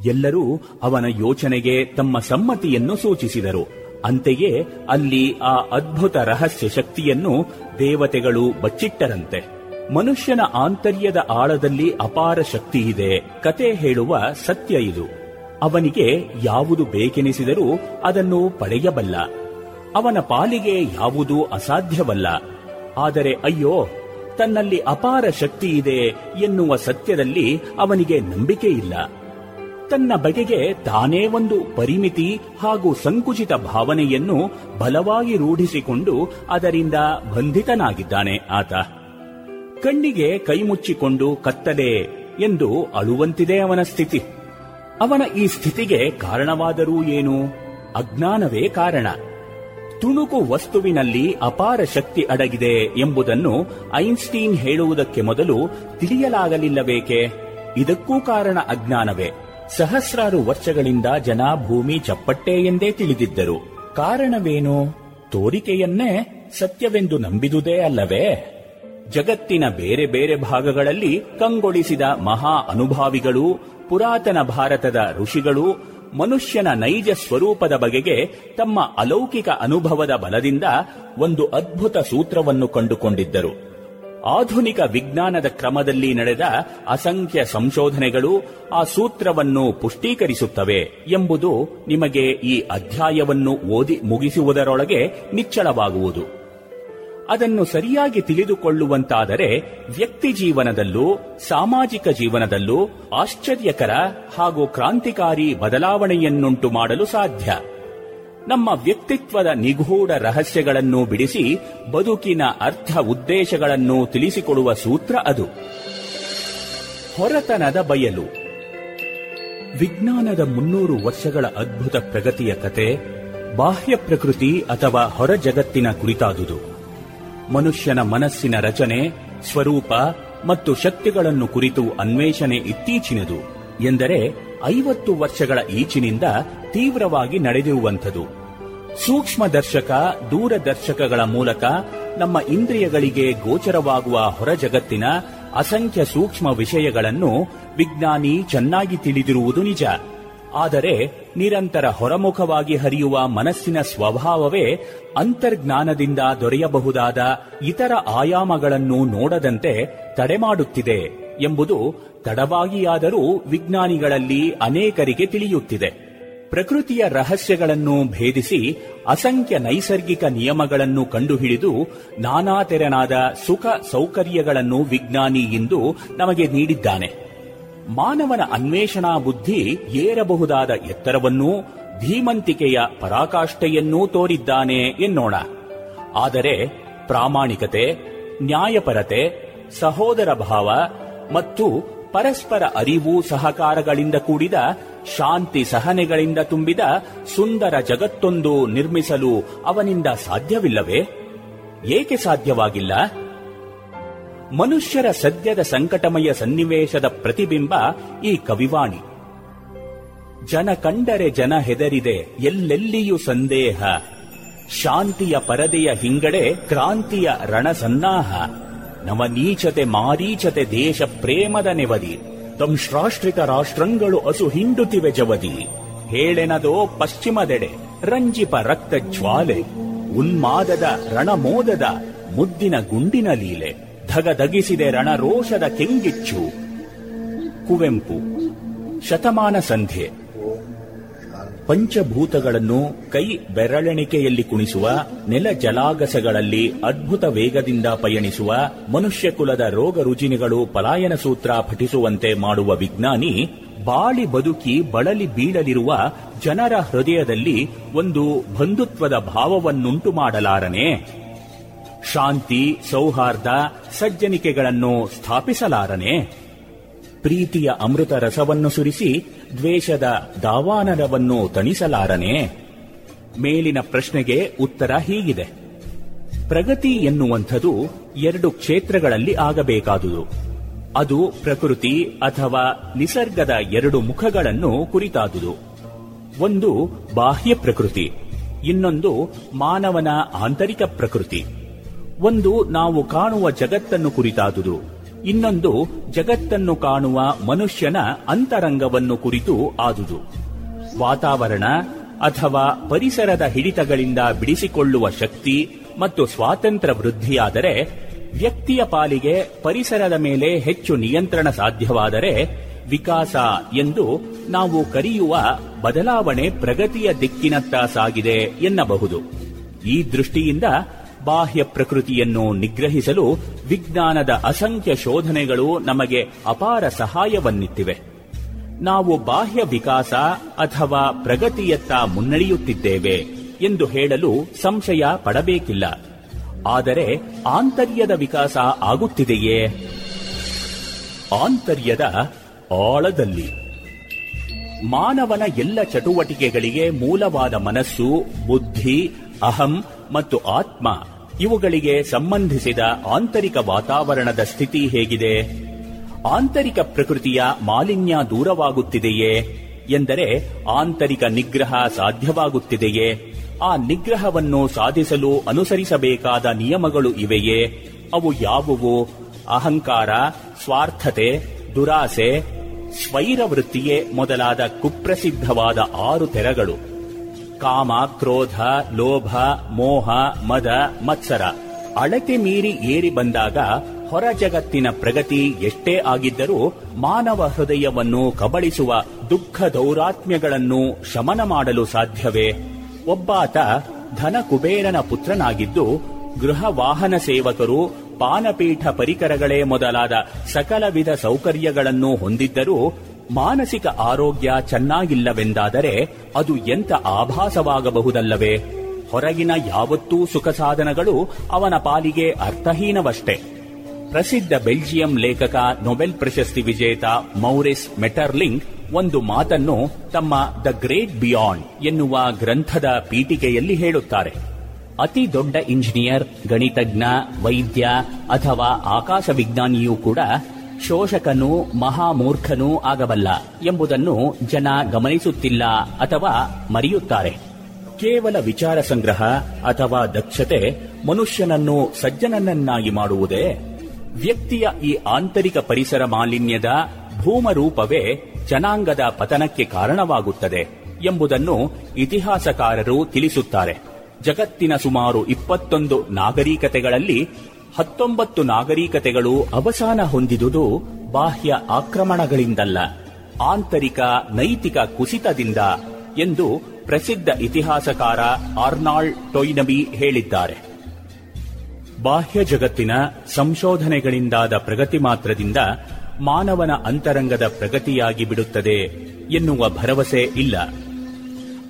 ಎಲ್ಲರೂ ಅವನ ಯೋಚನೆಗೆ ತಮ್ಮ ಸಮ್ಮತಿಯನ್ನು ಸೂಚಿಸಿದರು. ಅಂತೆಯೇ ಅಲ್ಲಿ ಆ ಅದ್ಭುತ ರಹಸ್ಯ ಶಕ್ತಿಯನ್ನು ದೇವತೆಗಳು ಬಚ್ಚಿಟ್ಟರಂತೆ. ಮನುಷ್ಯನ ಆಂತರ್ಯದ ಆಳದಲ್ಲಿ ಅಪಾರ ಶಕ್ತಿ ಇದೆ. ಕತೆ ಹೇಳುವ ಸತ್ಯ ಇದು. ಅವನಿಗೆ ಯಾವುದು ಬೇಕೆನಿಸಿದರೂ ಅದನ್ನು ಪಡೆಯಬಲ್ಲ. ಅವನ ಪಾಲಿಗೆ ಯಾವುದೂ ಅಸಾಧ್ಯವಲ್ಲ. ಆದರೆ ಅಯ್ಯೋ, ತನ್ನಲ್ಲಿ ಅಪಾರ ಶಕ್ತಿ ಇದೆ ಎನ್ನುವ ಸತ್ಯದಲ್ಲಿ ಅವನಿಗೆ ನಂಬಿಕೆ ಇಲ್ಲ. ತನ್ನ ಬಗೆಗೆ ತಾನೇ ಒಂದು ಪರಿಮಿತಿ ಹಾಗೂ ಸಂಕುಚಿತ ಭಾವನೆಯನ್ನು ಬಲವಾಗಿ ರೂಢಿಸಿಕೊಂಡು ಅದರಿಂದ ಬಂಧಿತನಾಗಿದ್ದಾನೆ ಆತ. ಕಣ್ಣಿಗೆ ಕೈಮುಚ್ಚಿಕೊಂಡು ಕತ್ತಲೆ ಎಂದು ಅಳುವಂತಿದೆ ಅವನ ಸ್ಥಿತಿ. ಅವನ ಈ ಸ್ಥಿತಿಗೆ ಕಾರಣವಾದರೂ ಏನು? ಅಜ್ಞಾನವೇ ಕಾರಣ. ತುಣುಕು ವಸ್ತುವಿನಲ್ಲಿ ಅಪಾರ ಶಕ್ತಿ ಅಡಗಿದೆ ಎಂಬುದನ್ನು ಐನ್ಸ್ಟೀನ್ ಹೇಳುವುದಕ್ಕೆ ಮೊದಲು ತಿಳಿಯಲಾಗಲಿಲ್ಲಬೇಕೆ ಇದಕ್ಕೂ ಕಾರಣ ಅಜ್ಞಾನವೇ. ಸಹಸ್ರಾರು ವರ್ಷಗಳಿಂದ ಜನ ಭೂಮಿ ಚಪ್ಪಟ್ಟೆ ಎಂದೇ ತಿಳಿದಿದ್ದರು. ಕಾರಣವೇನು? ತೋರಿಕೆಯನ್ನೇ ಸತ್ಯವೆಂದು ನಂಬಿದುದೇ ಅಲ್ಲವೇ? ಜಗತ್ತಿನ ಬೇರೆ ಬೇರೆ ಭಾಗಗಳಲ್ಲಿ ಕಂಗೊಳಿಸಿದ ಮಹಾ ಅನುಭಾವಿಗಳು, ಪುರಾತನ ಭಾರತದ ಋಷಿಗಳು, ಮನುಷ್ಯನ ನೈಜ ಸ್ವರೂಪದ ಬಗೆಗೆ ತಮ್ಮ ಅಲೌಕಿಕ ಅನುಭವದ ಬಲದಿಂದ ಒಂದು ಅದ್ಭುತ ಸೂತ್ರವನ್ನು ಕಂಡುಕೊಂಡಿದ್ದರು. ಆಧುನಿಕ ವಿಜ್ಞಾನದ ಕ್ರಮದಲ್ಲಿ ನಡೆದ ಅಸಂಖ್ಯ ಸಂಶೋಧನೆಗಳು ಆ ಸೂತ್ರವನ್ನು ಪುಷ್ಟೀಕರಿಸುತ್ತವೆ ಎಂಬುದು ನಿಮಗೆ ಈ ಅಧ್ಯಾಯವನ್ನು ಓದಿ ಮುಗಿಸುವುದರೊಳಗೆ ನಿಚ್ಚಳವಾಗುವುದು. ಅದನ್ನು ಸರಿಯಾಗಿ ತಿಳಿದುಕೊಳ್ಳುವಂತಾದರೆ ವ್ಯಕ್ತಿ ಜೀವನದಲ್ಲೂ, ಸಾಮಾಜಿಕ ಜೀವನದಲ್ಲೂ ಆಶ್ಚರ್ಯಕರ ಹಾಗೂ ಕ್ರಾಂತಿಕಾರಿ ಬದಲಾವಣೆಯನ್ನುಂಟು ಮಾಡಲು ಸಾಧ್ಯ. ನಮ್ಮ ವ್ಯಕ್ತಿತ್ವದ ನಿಗೂಢ ರಹಸ್ಯಗಳನ್ನು ಬಿಡಿಸಿ ಬದುಕಿನ ಅರ್ಥ ಉದ್ದೇಶಗಳನ್ನು ತಿಳಿಸಿಕೊಡುವ ಸೂತ್ರ ಅದು. ಹೊರತನದ ಬಯಲು. ವಿಜ್ಞಾನದ ಮುನ್ನೂರು ವರ್ಷಗಳ ಅದ್ಭುತ ಪ್ರಗತಿಯ ಕತೆ ಬಾಹ್ಯ ಪ್ರಕೃತಿ ಅಥವಾ ಹೊರ ಜಗತ್ತಿನ ಕುರಿತಾದುದು. ಮನುಷ್ಯನ ಮನಸ್ಸಿನ ರಚನೆ, ಸ್ವರೂಪ ಮತ್ತು ಶಕ್ತಿಗಳನ್ನು ಕುರಿತು ಅನ್ವೇಷಣೆ ಇತ್ತೀಚಿನದು. ಎಂದರೆ ಐವತ್ತು ವರ್ಷಗಳ ಈಚಿನಿಂದ ತೀವ್ರವಾಗಿ ನಡೆದಿರುವಂಥದು. ಸೂಕ್ಷ್ಮದರ್ಶಕ ದೂರದರ್ಶಕಗಳ ಮೂಲಕ ನಮ್ಮ ಇಂದ್ರಿಯಗಳಿಗೆ ಗೋಚರವಾಗುವ ಹೊರ ಜಗತ್ತಿನ ಅಸಂಖ್ಯ ಸೂಕ್ಷ್ಮ ವಿಷಯಗಳನ್ನು ವಿಜ್ಞಾನಿ ಚೆನ್ನಾಗಿ ತಿಳಿದಿರುವುದು ನಿಜ. ಆದರೆ ನಿರಂತರ ಹೊರಮುಖವಾಗಿ ಹರಿಯುವ ಮನಸ್ಸಿನ ಸ್ವಭಾವವೇ ಅಂತರ್ಜ್ಞಾನದಿಂದ ದೊರೆಯಬಹುದಾದ ಇತರ ಆಯಾಮಗಳನ್ನು ನೋಡದಂತೆ ತಡೆಮಾಡುತ್ತಿದೆ ಎಂಬುದು ತಡವಾಗಿಯಾದರೂ ವಿಜ್ಞಾನಿಗಳಲ್ಲಿ ಅನೇಕರಿಗೆ ತಿಳಿಯುತ್ತಿದೆ. ಪ್ರಕೃತಿಯ ರಹಸ್ಯಗಳನ್ನು ಭೇದಿಸಿ ಅಸಂಖ್ಯ ನೈಸರ್ಗಿಕ ನಿಯಮಗಳನ್ನು ಕಂಡುಹಿಡಿದು ನಾನಾ ತೆರನಾದ ಸುಖ ಸೌಕರ್ಯಗಳನ್ನು ವಿಜ್ಞಾನಿ ಎಂದು ನಮಗೆ ನೀಡಿದ್ದಾನೆ. ಮಾನವನ ಅನ್ವೇಷಣಾ ಬುದ್ಧಿ ಏರಬಹುದಾದ ಎತ್ತರವನ್ನೂ ಧೀಮಂತಿಕೆಯ ಪರಾಕಾಷ್ಠೆಯನ್ನೂ ತೋರಿದ್ದಾನೆ ಎನ್ನೋಣ. ಆದರೆ ಪ್ರಾಮಾಣಿಕತೆ, ನ್ಯಾಯಪರತೆ, ಸಹೋದರ ಭಾವ ಮತ್ತು ಪರಸ್ಪರ ಅರಿವು ಸಹಕಾರಗಳಿಂದ ಕೂಡಿದ ಶಾಂತಿ ಸಹನೆಗಳಿಂದ ತುಂಬಿದ ಸುಂದರ ಜಗತ್ತೊಂದು ನಿರ್ಮಿಸಲು ಅವನಿಂದ ಸಾಧ್ಯವಿಲ್ಲವೇ? ಏಕೆ ಸಾಧ್ಯವಾಗಿಲ್ಲ? ಮನುಷ್ಯರ ಸದ್ಯದ ಸಂಕಟಮಯ ಸನ್ನಿವೇಶದ ಪ್ರತಿಬಿಂಬ ಈ ಕವಿವಾಣಿ. ಜನ ಕಂಡರೆ ಜನ ಹೆದರಿದೆ, ಎಲ್ಲೆಲ್ಲಿಯೂ ಸಂದೇಹ. ಶಾಂತಿಯ ಪರದೆಯ ಹಿಂಗಡೆ ಕ್ರಾಂತಿಯ ರಣಸನ್ನಾಹ. ನವನೀಚತೆ ಮಾರೀಚತೆ ದೇಶ ಪ್ರೇಮದ ನೆವದಿ. ತಂಶ್ರಾಷ್ಟ್ರಿತ ರಾಷ್ಟ್ರಂಗಳು ಅಸು ಹಿಂಡುತ್ತಿವೆ ಜವದಿ. ಹೇಳೆನದೋ ಪಶ್ಚಿಮದೆಡೆ ರಂಜಿಪ ರಕ್ತ ಜ್ವಾಲೆ. ಉನ್ಮಾದದ ರಣಮೋದದ ಮುದ್ದಿನ ಗುಂಡಿನ ಲೀಲೆ. ಧಗಧಗಿಸಿದೆ ರಣರೋಷದ ಕೆಂಗಿಚ್ಚು. ಕುವೆಂಪು. ಶತಮಾನ ಸಂಧ್ಯೆ. ಪಂಚಭೂತಗಳನ್ನು ಕೈ ಬೆರಳೆಣಿಕೆಯಲ್ಲಿ ಕುಣಿಸುವ, ನೆಲ ಜಲಾಗಸಗಳಲ್ಲಿ ಅದ್ಭುತ ವೇಗದಿಂದ ಪಯಣಿಸುವ, ಮನುಷ್ಯ ಕುಲದ ರೋಗ ರುಜಿನಿಗಳು ಪಲಾಯನ ಸೂತ್ರ ಪಠಿಸುವಂತೆ ಮಾಡುವ ವಿಜ್ಞಾನಿ, ಬಾಳಿ ಬದುಕಿ ಬಳಲಿ ಬೀಳಲಿರುವ ಜನರ ಹೃದಯದಲ್ಲಿ ಒಂದು ಬಂಧುತ್ವದ ಭಾವವನ್ನುಂಟು ಮಾಡಲಾರನೆ. ಶಾಂತಿ, ಸೌಹಾರ್ದ, ಸಜ್ಜನಿಕೆಗಳನ್ನು ಸ್ಥಾಪಿಸಲಾರನೆ. ಪ್ರೀತಿಯ ಅಮೃತ ರಸವನ್ನು ಸುರಿಸಿ ದ್ವೇಷದ ದಾವಾನರವನ್ನು ತಣಿಸಲಾರನೆ. ಮೇಲಿನ ಪ್ರಶ್ನೆಗೆ ಉತ್ತರ ಹೀಗಿದೆ. ಪ್ರಗತಿ ಎನ್ನುವಂಥದ್ದು ಎರಡು ಕ್ಷೇತ್ರಗಳಲ್ಲಿ ಆಗಬೇಕಾದುದು. ಅದು ಪ್ರಕೃತಿ ಅಥವಾ ನಿಸರ್ಗದ ಎರಡು ಮುಖಗಳನ್ನು ಕುರಿತಾದುದು. ಒಂದು ಬಾಹ್ಯ ಪ್ರಕೃತಿ, ಇನ್ನೊಂದು ಮಾನವನ ಆಂತರಿಕ ಪ್ರಕೃತಿ. ಒಂದು ನಾವು ಕಾಣುವ ಜಗತ್ತನ್ನು ಕುರಿತಾದುದು, ಇನ್ನೊಂದು ಜಗತ್ತನ್ನು ಕಾಣುವ ಮನುಷ್ಯನ ಅಂತರಂಗವನ್ನು ಕುರಿತು ಆದುದು. ವಾತಾವರಣ ಅಥವಾ ಪರಿಸರದ ಹಿಡಿತಗಳಿಂದ ಬಿಡಿಸಿಕೊಳ್ಳುವ ಶಕ್ತಿ ಮತ್ತು ಸ್ವಾತಂತ್ರ್ಯ ವೃದ್ಧಿಯಾದರೆ, ವ್ಯಕ್ತಿಯ ಪಾಲಿಗೆ ಪರಿಸರದ ಮೇಲೆ ಹೆಚ್ಚು ನಿಯಂತ್ರಣ ಸಾಧ್ಯವಾದರೆ ವಿಕಾಸ ಎಂದು ನಾವು ಕರೆಯುವ ಬದಲಾವಣೆ ಪ್ರಗತಿಯ ದಿಕ್ಕಿನತ್ತ ಸಾಗಿದೆ ಎನ್ನಬಹುದು. ಈ ದೃಷ್ಟಿಯಿಂದ ಬಾಹ್ಯ ಪ್ರಕೃತಿಯನ್ನು ನಿಗ್ರಹಿಸಲು ವಿಜ್ಞಾನದ ಅಸಂಖ್ಯ ಶೋಧನೆಗಳು ನಮಗೆ ಅಪಾರ ಸಹಾಯವನ್ನಿತ್ತಿವೆ ನಾವು ಬಾಹ್ಯ ವಿಕಾಸ ಅಥವಾ ಪ್ರಗತಿಯತ್ತ ಮುನ್ನಡೆಯುತ್ತಿದ್ದೇವೆ ಎಂದು ಹೇಳಲು ಸಂಶಯ ಪಡಬೇಕಿಲ್ಲ. ಆದರೆ ಆಂತರ್ಯದ ವಿಕಾಸ ಆಗುತ್ತಿದೆಯೇ? ಆಂತರ್ಯದ ಆಳದಲ್ಲಿ. ಮಾನವನ ಎಲ್ಲ ಚಟುವಟಿಕೆಗಳಿಗೆ ಮೂಲವಾದ ಮನಸ್ಸು, ಬುದ್ಧಿ, ಅಹಂ ಮತ್ತು ಆತ್ಮ ಇವುಗಳಿಗೆ ಸಂಬಂಧಿಸಿದ ಆಂತರಿಕ ವಾತಾವರಣದ ಸ್ಥಿತಿ ಹೇಗಿದೆ? ಆಂತರಿಕ ಪ್ರಕೃತಿಯ ಮಾಲಿನ್ಯ ದೂರವಾಗುತ್ತಿದೆಯೇ? ಎಂದರೆ ಆಂತರಿಕ ನಿಗ್ರಹ ಸಾಧ್ಯವಾಗುತ್ತಿದೆಯೇ? ಆ ನಿಗ್ರಹವನ್ನು ಸಾಧಿಸಲು ಅನುಸರಿಸಬೇಕಾದ ನಿಯಮಗಳು ಇವೆಯೇ? ಅವು ಯಾವುವು? ಅಹಂಕಾರ, ಸ್ವಾರ್ಥತೆ, ದುರಾಸೆ, ಸ್ವೈರವೃತ್ತಿಯೇ ಮೊದಲಾದ ಕುಪ್ರಸಿದ್ಧವಾದ ಆರು ತೆರಗಳು. ಕಾಮ, ಕ್ರೋಧ, ಲೋಭ, ಮೋಹ, ಮದ, ಮತ್ಸರ. ಅಳತೆ ಮೀರಿ ಏರಿ ಬಂದಾಗ ಹೊರ ಜಗತ್ತಿನ ಪ್ರಗತಿ ಎಷ್ಟೇ ಆಗಿದ್ದರೂ ಮಾನವ ಹೃದಯವನ್ನು ಕಬಳಿಸುವ ದುಃಖ ದೌರಾತ್ಮ್ಯಗಳನ್ನು ಶಮನ ಮಾಡಲು ಸಾಧ್ಯವೇ? ಒಬ್ಬಾತ ಧನ ಕುಬೇರನ ಪುತ್ರನಾಗಿದ್ದು ಗೃಹ ವಾಹನ ಸೇವಕರು, ಪಾನಪೀಠ ಪರಿಕರಗಳೇ ಮೊದಲಾದ ಸಕಲ ವಿಧ ಸೌಕರ್ಯಗಳನ್ನು ಹೊಂದಿದ್ದರೂ ಮಾನಸಿಕ ಆರೋಗ್ಯ ಚೆನ್ನಾಗಿಲ್ಲವೆಂದಾದರೆ ಅದು ಎಂಥ ಆಭಾಸವಾಗಬಹುದಲ್ಲವೇ? ಹೊರಗಿನ ಯಾವತ್ತೂ ಸುಖ ಸಾಧನಗಳು ಅವನ ಪಾಲಿಗೆ ಅರ್ಥಹೀನವಷ್ಟೇ. ಪ್ರಸಿದ್ಧ ಬೆಲ್ಜಿಯಂ ಲೇಖಕ, ನೊಬೆಲ್ ಪ್ರಶಸ್ತಿ ವಿಜೇತ ಮೌರಿಸ್ ಮೆಟರ್ಲಿಂಗ್ ಒಂದು ಮಾತನ್ನು ತಮ್ಮ ದ ಗ್ರೇಟ್ ಬಿಯಾಂಡ್ ಎನ್ನುವ ಗ್ರಂಥದ ಪೀಠಿಕೆಯಲ್ಲಿ ಹೇಳುತ್ತಾರೆ. ಅತಿ ದೊಡ್ಡ ಇಂಜಿನಿಯರ್, ಗಣಿತಜ್ಞ, ವೈದ್ಯ ಅಥವಾ ಆಕಾಶ ವಿಜ್ಞಾನಿಯೂ ಕೂಡ ಶೋಷಕನೂ ಮಹಾಮೂರ್ಖನೂ ಆಗಬಲ್ಲ ಎಂಬುದನ್ನು ಜನ ಗಮನಿಸುತ್ತಿಲ್ಲ ಅಥವಾ ಮರೆಯುತ್ತಾರೆ. ಕೇವಲ ವಿಚಾರ ಸಂಗ್ರಹ ಅಥವಾ ದಕ್ಷತೆ ಮನುಷ್ಯನನ್ನು ಸಜ್ಜನನನ್ನಾಗಿ ಮಾಡುವುದೇ? ವ್ಯಕ್ತಿಯ ಈ ಆಂತರಿಕ ಪರಿಸರ ಮಾಲಿನ್ಯದ ಭೂಮರೂಪವೇ ಜನಾಂಗದ ಪತನಕ್ಕೆ ಕಾರಣವಾಗುತ್ತದೆ ಎಂಬುದನ್ನು ಇತಿಹಾಸಕಾರರು ತಿಳಿಸುತ್ತಾರೆ. ಜಗತ್ತಿನ ಸುಮಾರು ಇಪ್ಪತ್ತೊಂದು ನಾಗರಿಕತೆಗಳಲ್ಲಿ ಹತ್ತೊಂಬತ್ತು ನಾಗರಿಕತೆಗಳು ಅವಸಾನ ಹೊಂದಿದುದು ಬಾಹ್ಯ ಆಕ್ರಮಣಗಳಿಂದಲ್ಲ, ಆಂತರಿಕ ನೈತಿಕ ಕುಸಿತದಿಂದ ಎಂದು ಪ್ರಸಿದ್ಧ ಇತಿಹಾಸಕಾರ ಆರ್ನಾಲ್ಡ್ ಟೊಯ್ನಬಿ ಹೇಳಿದ್ದಾರೆ. ಬಾಹ್ಯ ಜಗತ್ತಿನ ಸಂಶೋಧನೆಗಳಿಂದಾದ ಪ್ರಗತಿ ಮಾತ್ರದಿಂದ ಮಾನವನ ಅಂತರಂಗದ ಪ್ರಗತಿಯಾಗಿ ಬಿಡುತ್ತದೆ ಎನ್ನುವ ಭರವಸೆ ಇಲ್ಲ.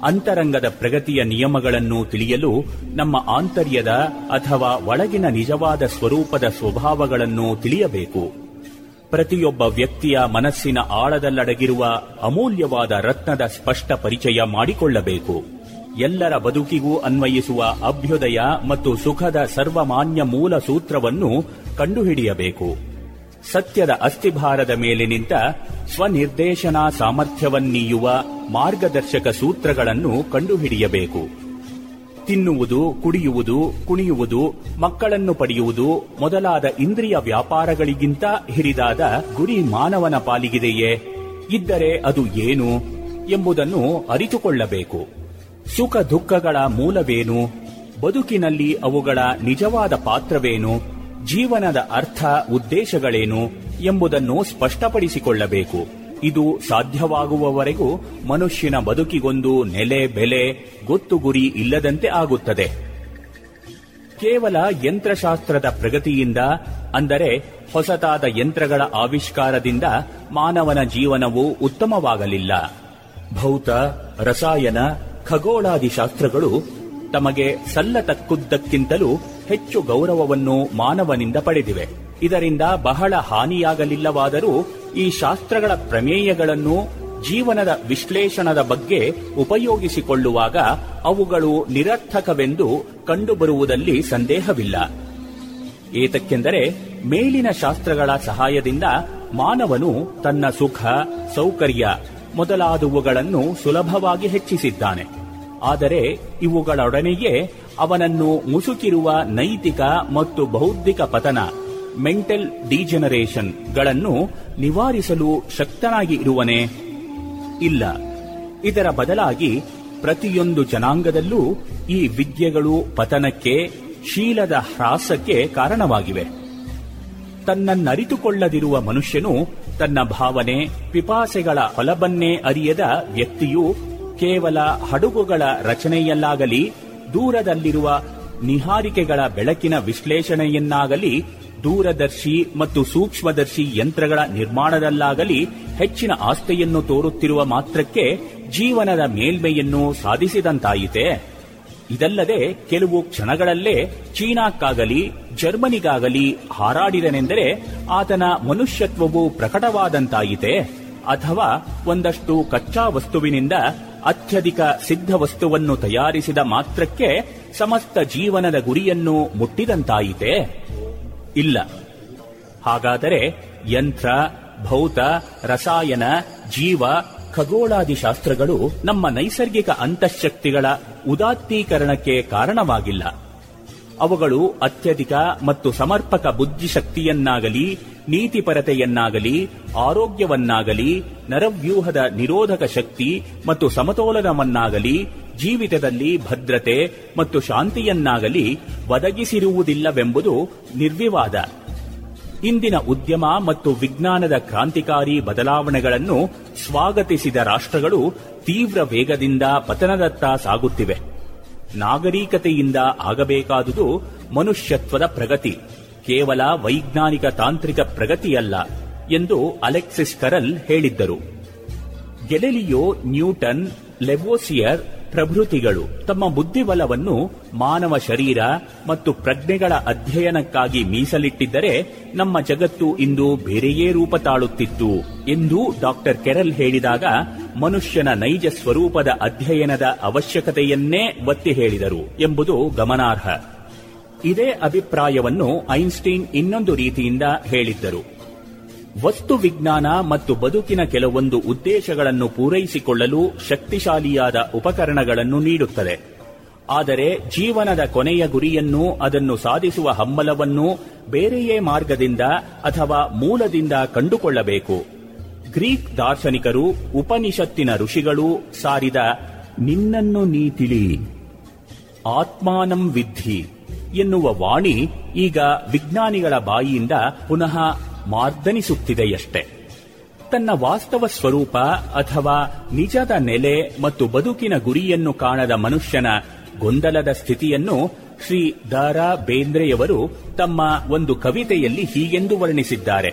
ಅಂತರಂಗದ ಪ್ರಗತಿಯ ನಿಯಮಗಳನ್ನು ತಿಳಿಯಲು ನಮ್ಮ ಆಂತರ್ಯದ ಅಥವಾ ಒಳಗಿನ ನಿಜವಾದ ಸ್ವರೂಪದ ಸ್ವಭಾವಗಳನ್ನು ತಿಳಿಯಬೇಕು. ಪ್ರತಿಯೊಬ್ಬ ವ್ಯಕ್ತಿಯ ಮನಸ್ಸಿನ ಆಳದಲ್ಲಡಗಿರುವ ಅಮೂಲ್ಯವಾದ ರತ್ನದ ಸ್ಪಷ್ಟ ಪರಿಚಯ ಮಾಡಿಕೊಳ್ಳಬೇಕು. ಎಲ್ಲರ ಬದುಕಿಗೂ ಅನ್ವಯಿಸುವ ಅಭ್ಯುದಯ ಮತ್ತು ಸುಖದ ಸರ್ವಮಾನ್ಯ ಮೂಲ ಸೂತ್ರವನ್ನು ಕಂಡುಹಿಡಿಯಬೇಕು. ಸತ್ಯದ ಅಸ್ಥಿಭಾರದ ಮೇಲೆ ನಿಂತ ಸ್ವನಿರ್ದೇಶನಾ ಸಾಮರ್ಥ್ಯವನ್ನೀಯುವ ಮಾರ್ಗದರ್ಶಕ ಸೂತ್ರಗಳನ್ನು ಕಂಡುಹಿಡಿಯಬೇಕು. ತಿನ್ನುವುದು, ಕುಡಿಯುವುದು, ಕುಣಿಯುವುದು, ಮಕ್ಕಳನ್ನು ಪಡೆಯುವುದು ಮೊದಲಾದ ಇಂದ್ರಿಯ ವ್ಯಾಪಾರಗಳಿಗಿಂತ ಹಿರಿದಾದ ಗುರಿ ಮಾನವನ ಪಾಲಿಗಿದೆಯೇ? ಇದ್ದರೆ ಅದು ಏನು ಎಂಬುದನ್ನು ಅರಿತುಕೊಳ್ಳಬೇಕು. ಸುಖ ದುಃಖಗಳ ಮೂಲವೇನು? ಬದುಕಿನಲ್ಲಿ ಅವುಗಳ ನಿಜವಾದ ಪಾತ್ರವೇನು? ಜೀವನದ ಅರ್ಥ, ಉದ್ದೇಶಗಳೇನು ಎಂಬುದನ್ನು ಸ್ಪಷ್ಟಪಡಿಸಿಕೊಳ್ಳಬೇಕು. ಇದು ಸಾಧ್ಯವಾಗುವವರೆಗೂ ಮನುಷ್ಯನ ಬದುಕಿಗೊಂದು ನೆಲೆ, ಬೆಲೆ, ಗೊತ್ತು ಗುರಿ ಇಲ್ಲದಂತೆ ಆಗುತ್ತದೆ. ಕೇವಲ ಯಂತ್ರಶಾಸ್ತ್ರದ ಪ್ರಗತಿಯಿಂದ, ಅಂದರೆ ಹೊಸತಾದ ಯಂತ್ರಗಳ ಆವಿಷ್ಕಾರದಿಂದ ಮಾನವನ ಜೀವನವು ಉತ್ತಮವಾಗಲಿಲ್ಲ. ಭೌತ, ರಸಾಯನ ಖಗೋಳಾದಿ ಶಾಸ್ತ್ರಗಳು ತಮಗೆ ಸಲ್ಲತಕ್ಕುದ್ದಕ್ಕಿಂತಲೂ ಹೆಚ್ಚು ಗೌರವವನ್ನು ಮಾನವನಿಂದ ಪಡೆದಿವೆ. ಇದರಿಂದ ಬಹಳ ಹಾನಿಯಾಗಲಿಲ್ಲವಾದರೂ ಈ ಶಾಸ್ತ್ರಗಳ ಪ್ರಮೇಯಗಳನ್ನು ಜೀವನದ ವಿಶ್ಲೇಷಣದ ಬಗ್ಗೆ ಉಪಯೋಗಿಸಿಕೊಳ್ಳುವಾಗ ಅವುಗಳು ನಿರರ್ಥಕವೆಂದು ಕಂಡುಬರುವುದಲ್ಲಿ ಸಂದೇಹವಿಲ್ಲ. ಏತಕ್ಕೆಂದರೆ ಮೇಲಿನ ಶಾಸ್ತ್ರಗಳ ಸಹಾಯದಿಂದ ಮಾನವನು ತನ್ನ ಸುಖ, ಸೌಕರ್ಯ ಮೊದಲಾದವುಗಳನ್ನು ಸುಲಭವಾಗಿ ಹೆಚ್ಚಿಸಿದ್ದಾನೆ. ಆದರೆ ಇವುಗಳೊಡನೆಯೇ ಅವನನ್ನು ಮುಸುಕಿರುವ ನೈತಿಕ ಮತ್ತು ಬೌದ್ಧಿಕ ಪತನ, ಮೆಂಟಲ್ ಡಿಜೆನರೇಷನ್ಗಳನ್ನು ನಿವಾರಿಸಲು ಶಕ್ತನಾಗಿ ಇರುವನೇ? ಇಲ್ಲ. ಇದರ ಬದಲಾಗಿ ಪ್ರತಿಯೊಂದು ಜನಾಂಗದಲ್ಲೂ ಈ ವಿದ್ಯೆಗಳು ಪತನಕ್ಕೆ, ಶೀಲದ ಹ್ರಾಸಕ್ಕೆ ಕಾರಣವಾಗಿವೆ. ತನ್ನನ್ನರಿತುಕೊಳ್ಳದಿರುವ ಮನುಷ್ಯನು ತನ್ನ ಭಾವನೆ, ಪಿಪಾಸೆಗಳ ಹೊಲಬನ್ನೇ ಅರಿಯದ ವ್ಯಕ್ತಿಯು ಕೇವಲ ಹಡಗುಗಳ ರಚನೆಯಲ್ಲಾಗಲಿ, ದೂರದಲ್ಲಿರುವ ನಿಹಾರಿಕೆಗಳ ಬೆಳಕಿನ ವಿಶ್ಲೇಷಣೆಯನ್ನಾಗಲಿ, ದೂರದರ್ಶಿ ಮತ್ತು ಸೂಕ್ಷ್ಮದರ್ಶಿ ಯಂತ್ರಗಳ ನಿರ್ಮಾಣದಲ್ಲಾಗಲಿ ಹೆಚ್ಚಿನ ಆಸ್ತೆಯನ್ನು ತೋರುತ್ತಿರುವ ಮಾತ್ರಕ್ಕೆ ಜೀವನದ ಮೇಲ್ಮೆಯನ್ನು ಸಾಧಿಸಿದಂತಾಯಿತೆ. ಇದಲ್ಲದೆ ಕೆಲವು ಕ್ಷಣಗಳಲ್ಲೇ ಚೀನಾಕ್ಕಾಗಲಿ, ಜರ್ಮನಿಗಾಗಲಿ ಹಾರಾಡಿದನೆಂದರೆ ಆತನ ಮನುಷ್ಯತ್ವವು ಪ್ರಕಟವಾದಂತಾಯಿತೆ. ಅಥವಾ ಒಂದಷ್ಟು ಕಚ್ಚಾ ವಸ್ತುವಿನಿಂದ ಅತ್ಯಧಿಕ ಸಿದ್ಧ ವಸ್ತುವನ್ನು ತಯಾರಿಸಿದ ಮಾತ್ರಕ್ಕೆ ಸಮಸ್ತ ಜೀವನದ ಗುರಿಯನ್ನು ಮುಟ್ಟಿದಂತಾಯಿತೆ? ಇಲ್ಲ. ಹಾಗಾದರೆ ಯಂತ್ರ, ಭೌತ, ರಸಾಯನ, ಜೀವ, ಖಗೋಳಾದಿ ಶಾಸ್ತ್ರಗಳು ನಮ್ಮ ನೈಸರ್ಗಿಕ ಅಂತಃಶಕ್ತಿಗಳ ಉದಾತ್ತೀಕರಣಕ್ಕೆ ಕಾರಣವಾಗಿಲ್ಲ. ಅವುಗಳು ಅತ್ಯಧಿಕ ಮತ್ತು ಸಮರ್ಪಕ ಬುದ್ಧಿಶಕ್ತಿಯನ್ನಾಗಲಿ ನೀತಿಪರತೆಯನ್ನಾಗಲಿ, ಆರೋಗ್ಯವನ್ನಾಗಲಿ, ನರವ್ಯೂಹದ ನಿರೋಧಕ ಶಕ್ತಿ ಮತ್ತು ಸಮತೋಲನವನ್ನಾಗಲಿ, ಜೀವಿತದಲ್ಲಿ ಭದ್ರತೆ ಮತ್ತು ಶಾಂತಿಯನ್ನಾಗಲಿ ಒದಗಿಸಿರುವುದಿಲ್ಲವೆಂಬುದು ನಿರ್ವಿವಾದ. ಇಂದಿನ ಉದ್ಯಮ ಮತ್ತು ವಿಜ್ಞಾನದ ಕ್ರಾಂತಿಕಾರಿ ಬದಲಾವಣೆಗಳನ್ನು ಸ್ವಾಗತಿಸಿದ ರಾಷ್ಟ್ರಗಳು ತೀವ್ರ ವೇಗದಿಂದ ಪತನದತ್ತ ಸಾಗುತ್ತಿವೆ. ನಾಗರಿಕತೆಯಿಂದ ಆಗಬೇಕಾದುದು ಮನುಷ್ಯತ್ವದ ಪ್ರಗತಿ. ಕೇವಲ ವೈಜ್ಞಾನಿಕ ತಾಂತ್ರಿಕ ಪ್ರಗತಿಯಲ್ಲ ಎಂದು ಅಲೆಕ್ಸಿಸ್ ಕರಲ್ ಹೇಳಿದ್ದರು. ಗೆಲೆಲಿಯೋ, ನ್ಯೂಟನ್ ಲೆವೋಸಿಯರ್ ಪ್ರಭೃತಿಗಳು ತಮ್ಮ ಬುದ್ಧಿಬಲವನ್ನು ಮಾನವ ಶರೀರ ಮತ್ತು ಪ್ರಜ್ಞೆಗಳ ಅಧ್ಯಯನಕ್ಕಾಗಿ ಮೀಸಲಿಟ್ಟಿದ್ದರೆ ನಮ್ಮ ಜಗತ್ತು ಇಂದು ಬೇರೆಯೇ ರೂಪ ತಾಳುತ್ತಿತ್ತು ಎಂದು ಡಾಕ್ಟರ್ ಕೆರಲ್ ಹೇಳಿದಾಗ ಮನುಷ್ಯನ ನೈಜ ಸ್ವರೂಪದ ಅಧ್ಯಯನದ ಅವಶ್ಯಕತೆಯನ್ನೇ ಒತ್ತಿ ಹೇಳಿದರು ಎಂಬುದು ಗಮನಾರ್ಹ. ಇದೇ ಅಭಿಪ್ರಾಯವನ್ನು ಐನ್ಸ್ಟೀನ್ ಇನ್ನೊಂದು ರೀತಿಯಿಂದ ಹೇಳಿದ್ದರು. ವಸ್ತು ವಿಜ್ಞಾನ ಮತ್ತು ಬದುಕಿನ ಕೆಲವೊಂದು ಉದ್ದೇಶಗಳನ್ನು ಪೂರೈಸಿಕೊಳ್ಳಲು ಶಕ್ತಿಶಾಲಿಯಾದ ಉಪಕರಣಗಳನ್ನು ನೀಡುತ್ತದೆ. ಆದರೆ ಜೀವನದ ಕೊನೆಯ ಗುರಿಯನ್ನು ಅದನ್ನು ಸಾಧಿಸುವ ಹಮ್ಮಲವನ್ನು ಬೇರೆಯೇ ಮಾರ್ಗದಿಂದ ಅಥವಾ ಮೂಲದಿಂದ ಕಂಡುಕೊಳ್ಳಬೇಕು. ಗ್ರೀಕ್ ದಾರ್ಶನಿಕರು, ಉಪನಿಷತ್ತಿನ ಋಷಿಗಳು ಸಾರಿದ ನಿನ್ನನ್ನು ನೀ ತಿಳಿ ಆತ್ಮಾನಂ ವಿದ್ಧಿ. ಎನ್ನುವ ವಾಣಿ ಈಗ ವಿಜ್ಞಾನಿಗಳ ಬಾಯಿಯಿಂದ ಪುನಃ ಮಾರ್ದನಿಸುತ್ತಿದೆಯಷ್ಟೆ. ತನ್ನ ವಾಸ್ತವ ಸ್ವರೂಪ ಅಥವಾ ನಿಜದ ನೆಲೆ ಮತ್ತು ಬದುಕಿನ ಗುರಿಯನ್ನು ಕಾಣದ ಮನುಷ್ಯನ ಗೊಂದಲದ ಸ್ಥಿತಿಯನ್ನು ಶ್ರೀ ದಾರಾ ಬೇಂದ್ರೆಯವರು ತಮ್ಮ ಒಂದು ಕವಿತೆಯಲ್ಲಿ ಹೀಗೆಂದು ವರ್ಣಿಸಿದ್ದಾರೆ.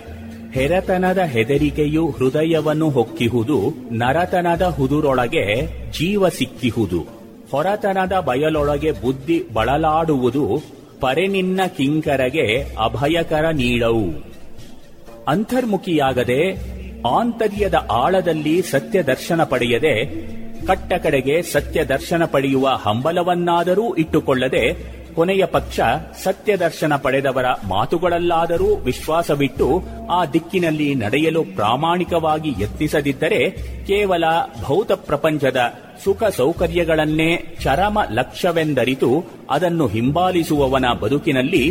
ಹೆರತನದ ಹೆದರಿಕೆಯು ಹೃದಯವನ್ನು ಹೊಕ್ಕಿಹುದು, ನರತನದ ಹುದುರೊಳಗೆ ಜೀವ ಸಿಕ್ಕಿಹುದು. ಹೊರತನದ ಬಯಲೊಳಗೆ ಬುದ್ಧಿ ಬಳಲಾಡುವುದು ಪರೆನಿನ್ನ ಕಿಂಕರಗೆ ಅಭಯಕರ ನೀಡವು. ಅಂತರ್ಮುಖಿಯಾಗದೆ ಆಂತರ್ಯದ ಆಳದಲ್ಲಿ ಸತ್ಯ ದರ್ಶನ ಪಡೆಯದೆ ಕಟ್ಟ ಕಡೆಗೆ ಸತ್ಯ ದರ್ಶನ ಪಡೆಯುವ ಹಂಬಲವನ್ನಾದರೂ ಇಟ್ಟುಕೊಳ್ಳದೆ ಕೊನೆಯ ಪಕ್ಷ ಸತ್ಯ ದರ್ಶನ ಪಡೆದವರ ಮಾತುಗಳಲ್ಲಾದರೂ ವಿಶ್ವಾಸವಿಟ್ಟು ಆ ದಿಕ್ಕಿನಲ್ಲಿ ನಡೆಯಲು ಪ್ರಾಮಾಣಿಕವಾಗಿ ಯತ್ನಿಸದಿದ್ದರೆ ಕೇವಲ ಭೌತ ಪ್ರಪಂಚದ ಸುಖ ಸೌಕರ್ಯಗಳನ್ನೇ ಚರಮ ಲಕ್ಷ್ಯವೆಂದರಿತು ಅದನ್ನು ಹಿಂಬಾಲಿಸುವವನ ಬದುಕಿನಲ್ಲಿ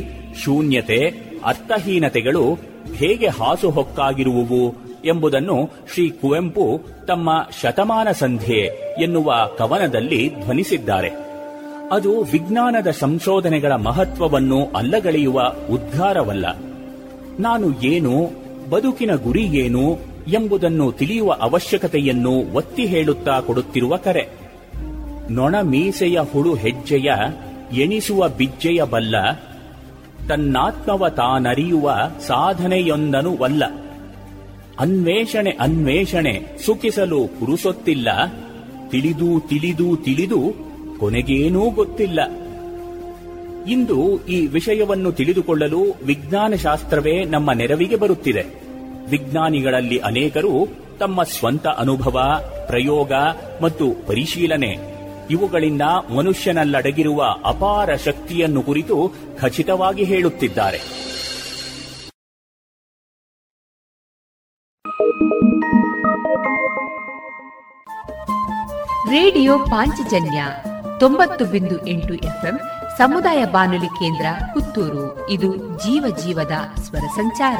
ಶೂನ್ಯತೆ, ಅರ್ಥಹೀನತೆಗಳು ಹೇಗೆ ಹಾಸುಹೊಕ್ಕಾಗಿರುವುವು ಎಂಬುದನ್ನು ಶ್ರೀ ಕುವೆಂಪು ತಮ್ಮ ಶತಮಾನ ಸಂಧ್ಯೆ ಎನ್ನುವ ಕವನದಲ್ಲಿ ಧ್ವನಿಸಿದ್ದಾರೆ. ಅದು ವಿಜ್ಞಾನದ ಸಂಶೋಧನೆಗಳ ಮಹತ್ವವನ್ನು ಅಲ್ಲಗಳೆಯುವ ಉದ್ಗಾರವಲ್ಲ ನಾನು ಏನು, ಬದುಕಿನ ಗುರಿ ಏನು ಎಂಬುದನ್ನು ತಿಳಿಯುವ ಅವಶ್ಯಕತೆಯನ್ನು ಒತ್ತಿ ಹೇಳುತ್ತಾ ಕೊಡುತ್ತಿರುವ ಕರೆ. ನೊಣ ಮೀಸೆಯ ಹುಳು ಹೆಜ್ಜೆಯ, ಎಣಿಸುವ ಬಿಜ್ಜೆಯ ಬಲ್ಲ, ತನ್ನಾತ್ಮವ ತಾನರಿಯುವ ಸಾಧನೆಯೊಂದನು ವಲ್ಲ. ಅನ್ವೇಷಣೆ ಅನ್ವೇಷಣೆ ಸುಖಿಸಲು ಪುರುಸೊತ್ತಿಲ್ಲ, ತಿಳಿದು ತಿಳಿದು ತಿಳಿದು ಕೊನೆಗೇನೂ ಗೊತ್ತಿಲ್ಲ. ಇಂದು ಈ ವಿಷಯವನ್ನು ತಿಳಿದುಕೊಳ್ಳಲು ವಿಜ್ಞಾನ ಶಾಸ್ತ್ರವೇ ನಮ್ಮ ನೆರವಿಗೆ ಬರುತ್ತಿದೆ. ವಿಜ್ಞಾನಿಗಳಲ್ಲಿ ಅನೇಕರು ತಮ್ಮ ಸ್ವಂತ ಅನುಭವ, ಪ್ರಯೋಗ ಮತ್ತು ಪರಿಶೀಲನೆ, ಇವುಗಳಿಂದ ಮನುಷ್ಯನಲ್ಲಡಗಿರುವ ಅಪಾರ ಶಕ್ತಿಯನ್ನು ಕುರಿತು ಖಚಿತವಾಗಿ ಹೇಳುತ್ತಿದ್ದಾರೆ. ರೇಡಿಯೋ ಪಾಂಚಜನ್ಯ ತೊಂಬತ್ತು ಬಿಂದು ಎಂಟು ಎಫ್ಎಂ ಸಮುದಾಯ ಬಾನುಲಿ ಕೇಂದ್ರ ಪುತ್ತೂರು. ಇದು ಜೀವ ಜೀವದ ಸ್ವರ ಸಂಚಾರ.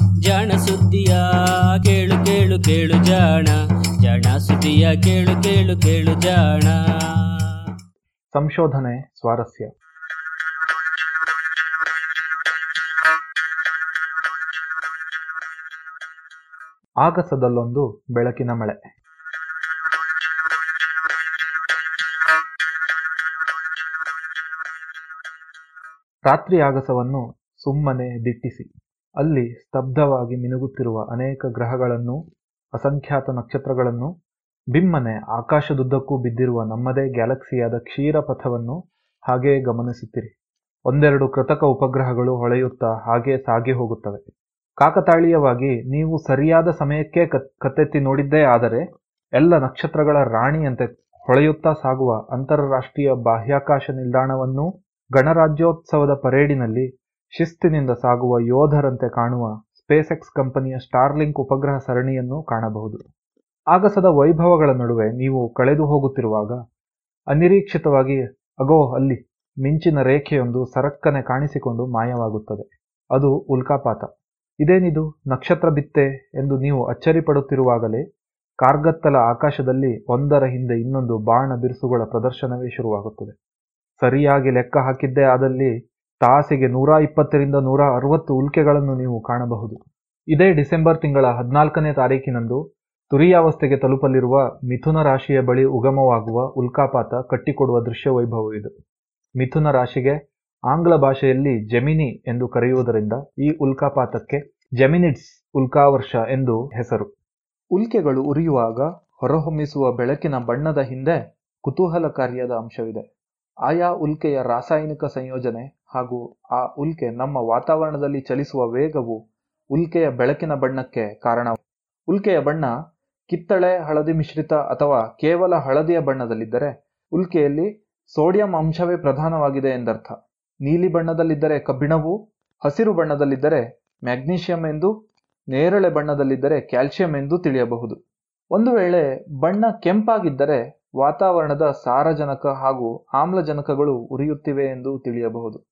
ಜಾಣ ಸುದ್ದಿಯ ಕೇಳು ಕೇಳು ಕೇಳು ಜಾಣ. ಜಾಣ ಸುದ್ದಿಯ ಕೇಳು ಕೇಳು ಕೇಳು ಜಾಣ. ಸಂಶೋಧನೆ ಸ್ವಾರಸ್ಯ. ಆಗಸದಲ್ಲೊಂದು ಬೆಳಕಿನ ಮಳೆ. ರಾತ್ರಿ ಆಗಸವನ್ನು ಸುಮ್ಮನೆ ದಿಟ್ಟಿಸಿ. ಅಲ್ಲಿ ಸ್ತಬ್ಧವಾಗಿ ಮಿನುಗುತ್ತಿರುವ ಅನೇಕ ಗ್ರಹಗಳನ್ನು, ಅಸಂಖ್ಯಾತ ನಕ್ಷತ್ರಗಳನ್ನು, ಬಿಮ್ಮನೆ ಆಕಾಶದುದ್ದಕ್ಕೂ ಬಿದ್ದಿರುವ ನಮ್ಮದೇ ಗ್ಯಾಲಕ್ಸಿಯಾದ ಕ್ಷೀರ ಪಥವನ್ನು ಹಾಗೇ ಗಮನಿಸುತ್ತಿರಿ. ಒಂದೆರಡು ಕೃತಕ ಉಪಗ್ರಹಗಳು ಹೊಳೆಯುತ್ತಾ ಹಾಗೆ ಸಾಗಿ ಹೋಗುತ್ತವೆ. ಕಾಕತಾಳೀಯವಾಗಿ ನೀವು ಸರಿಯಾದ ಸಮಯಕ್ಕೆ ಕತ್ತೆತ್ತಿ ನೋಡಿದ್ದೇ ಆದರೆ ಎಲ್ಲ ನಕ್ಷತ್ರಗಳ ರಾಣಿಯಂತೆ ಹೊಳೆಯುತ್ತಾ ಸಾಗುವ ಅಂತಾರಾಷ್ಟ್ರೀಯ ಬಾಹ್ಯಾಕಾಶ ನಿಲ್ದಾಣವನ್ನೂ ಗಣರಾಜ್ಯೋತ್ಸವದ ಪರೇಡಿನಲ್ಲಿ ಶಿಸ್ತಿನಿಂದ ಸಾಗುವ ಯೋಧರಂತೆ ಕಾಣುವ ಸ್ಪೇಸೆಕ್ಸ್ ಕಂಪನಿಯ ಸ್ಟಾರ್ಲಿಂಕ್ ಉಪಗ್ರಹ ಸರಣಿಯನ್ನು ಕಾಣಬಹುದು. ಆಗಸದ ವೈಭವಗಳ ನಡುವೆ ನೀವು ಕಳೆದು ಹೋಗುತ್ತಿರುವಾಗ ಅನಿರೀಕ್ಷಿತವಾಗಿ, ಅಗೋ, ಅಲ್ಲಿ ಮಿಂಚಿನ ರೇಖೆಯೊಂದು ಸರಕ್ಕನೆ ಕಾಣಿಸಿಕೊಂಡು ಮಾಯವಾಗುತ್ತದೆ. ಅದು ಉಲ್ಕಾಪಾತ. ಇದೇನಿದು? ನಕ್ಷತ್ರ ಬಿತ್ತೆ ಎಂದು ನೀವು ಅಚ್ಚರಿಪಡುತ್ತಿರುವಾಗಲೇ ಕಾರ್ಗತ್ತಲ ಆಕಾಶದಲ್ಲಿ ಒಂದರ ಹಿಂದೆ ಇನ್ನೊಂದು ಬಾಣ ಬಿರುಸುಗಳ ಪ್ರದರ್ಶನವೇ ಶುರುವಾಗುತ್ತದೆ. ಸರಿಯಾಗಿ ಲೆಕ್ಕ ಹಾಕಿದ್ದೇ ಆದಲ್ಲಿ ತಾಸಿಗೆ ನೂರ ಇಪ್ಪತ್ತರಿಂದ ನೂರ ಅರವತ್ತು ಉಲ್ಕೆಗಳನ್ನು ನೀವು ಕಾಣಬಹುದು. ಇದೇ ಡಿಸೆಂಬರ್ ತಿಂಗಳ ಹದಿನಾಲ್ಕನೇ ತಾರೀಕಿನಂದು ತುರಿಯಾವಸ್ಥೆಗೆ ತಲುಪಲಿರುವ ಮಿಥುನ ರಾಶಿಯ ಬಳಿ ಉಗಮವಾಗುವ ಉಲ್ಕಾಪಾತ ಕಟ್ಟಿಕೊಡುವ ದೃಶ್ಯ ವೈಭವವಿದು ಮಿಥುನ ರಾಶಿಗೆ ಆಂಗ್ಲ ಭಾಷೆಯಲ್ಲಿ ಜೆಮಿನಿ ಎಂದು ಕರೆಯುವುದರಿಂದ ಈ ಉಲ್ಕಾಪಾತಕ್ಕೆ ಜೆಮಿನಿಡ್ಸ್ ಉಲ್ಕಾವರ್ಷ ಎಂದು ಹೆಸರು. ಉಲ್ಕೆಗಳು ಉರಿಯುವಾಗ ಹೊರಹೊಮ್ಮಿಸುವ ಬೆಳಕಿನ ಬಣ್ಣದ ಹಿಂದೆ ಕುತೂಹಲಕಾರಿಯಾದ ಅಂಶವಿದೆ. ಆಯಾ ಉಲ್ಕೆಯ ರಾಸಾಯನಿಕ ಸಂಯೋಜನೆ ಹಾಗೂ ಆ ಉಲ್ಕೆ ನಮ್ಮ ವಾತಾವರಣದಲ್ಲಿ ಚಲಿಸುವ ವೇಗವು ಉಲ್ಕೆಯ ಬೆಳಕಿನ ಬಣ್ಣಕ್ಕೆ ಕಾರಣ. ಉಲ್ಕೆಯ ಬಣ್ಣ ಕಿತ್ತಳೆ ಹಳದಿ ಮಿಶ್ರಿತ ಅಥವಾ ಕೇವಲ ಹಳದಿಯ ಬಣ್ಣದಲ್ಲಿದ್ದರೆ ಉಲ್ಕೆಯಲ್ಲಿ ಸೋಡಿಯಂ ಅಂಶವೇ ಪ್ರಧಾನವಾಗಿದೆ ಎಂದರ್ಥ. ನೀಲಿ ಬಣ್ಣದಲ್ಲಿದ್ದರೆ ಕಬ್ಬಿಣವು, ಹಸಿರು ಬಣ್ಣದಲ್ಲಿದ್ದರೆ ಮ್ಯಾಗ್ನೀಷಿಯಂ ಎಂದು, ನೇರಳೆ ಬಣ್ಣದಲ್ಲಿದ್ದರೆ ಕ್ಯಾಲ್ಸಿಯಂ ಎಂದು ತಿಳಿಯಬಹುದು. ಒಂದು ವೇಳೆ ಬಣ್ಣ ಕೆಂಪಾಗಿದ್ದರೆ ವಾತಾವರಣದ ಸಾರಜನಕ ಹಾಗೂ ಆಮ್ಲಜನಕಗಳು ಉರಿಯುತ್ತಿವೆ ಎಂದು ತಿಳಿಯಬಹುದು.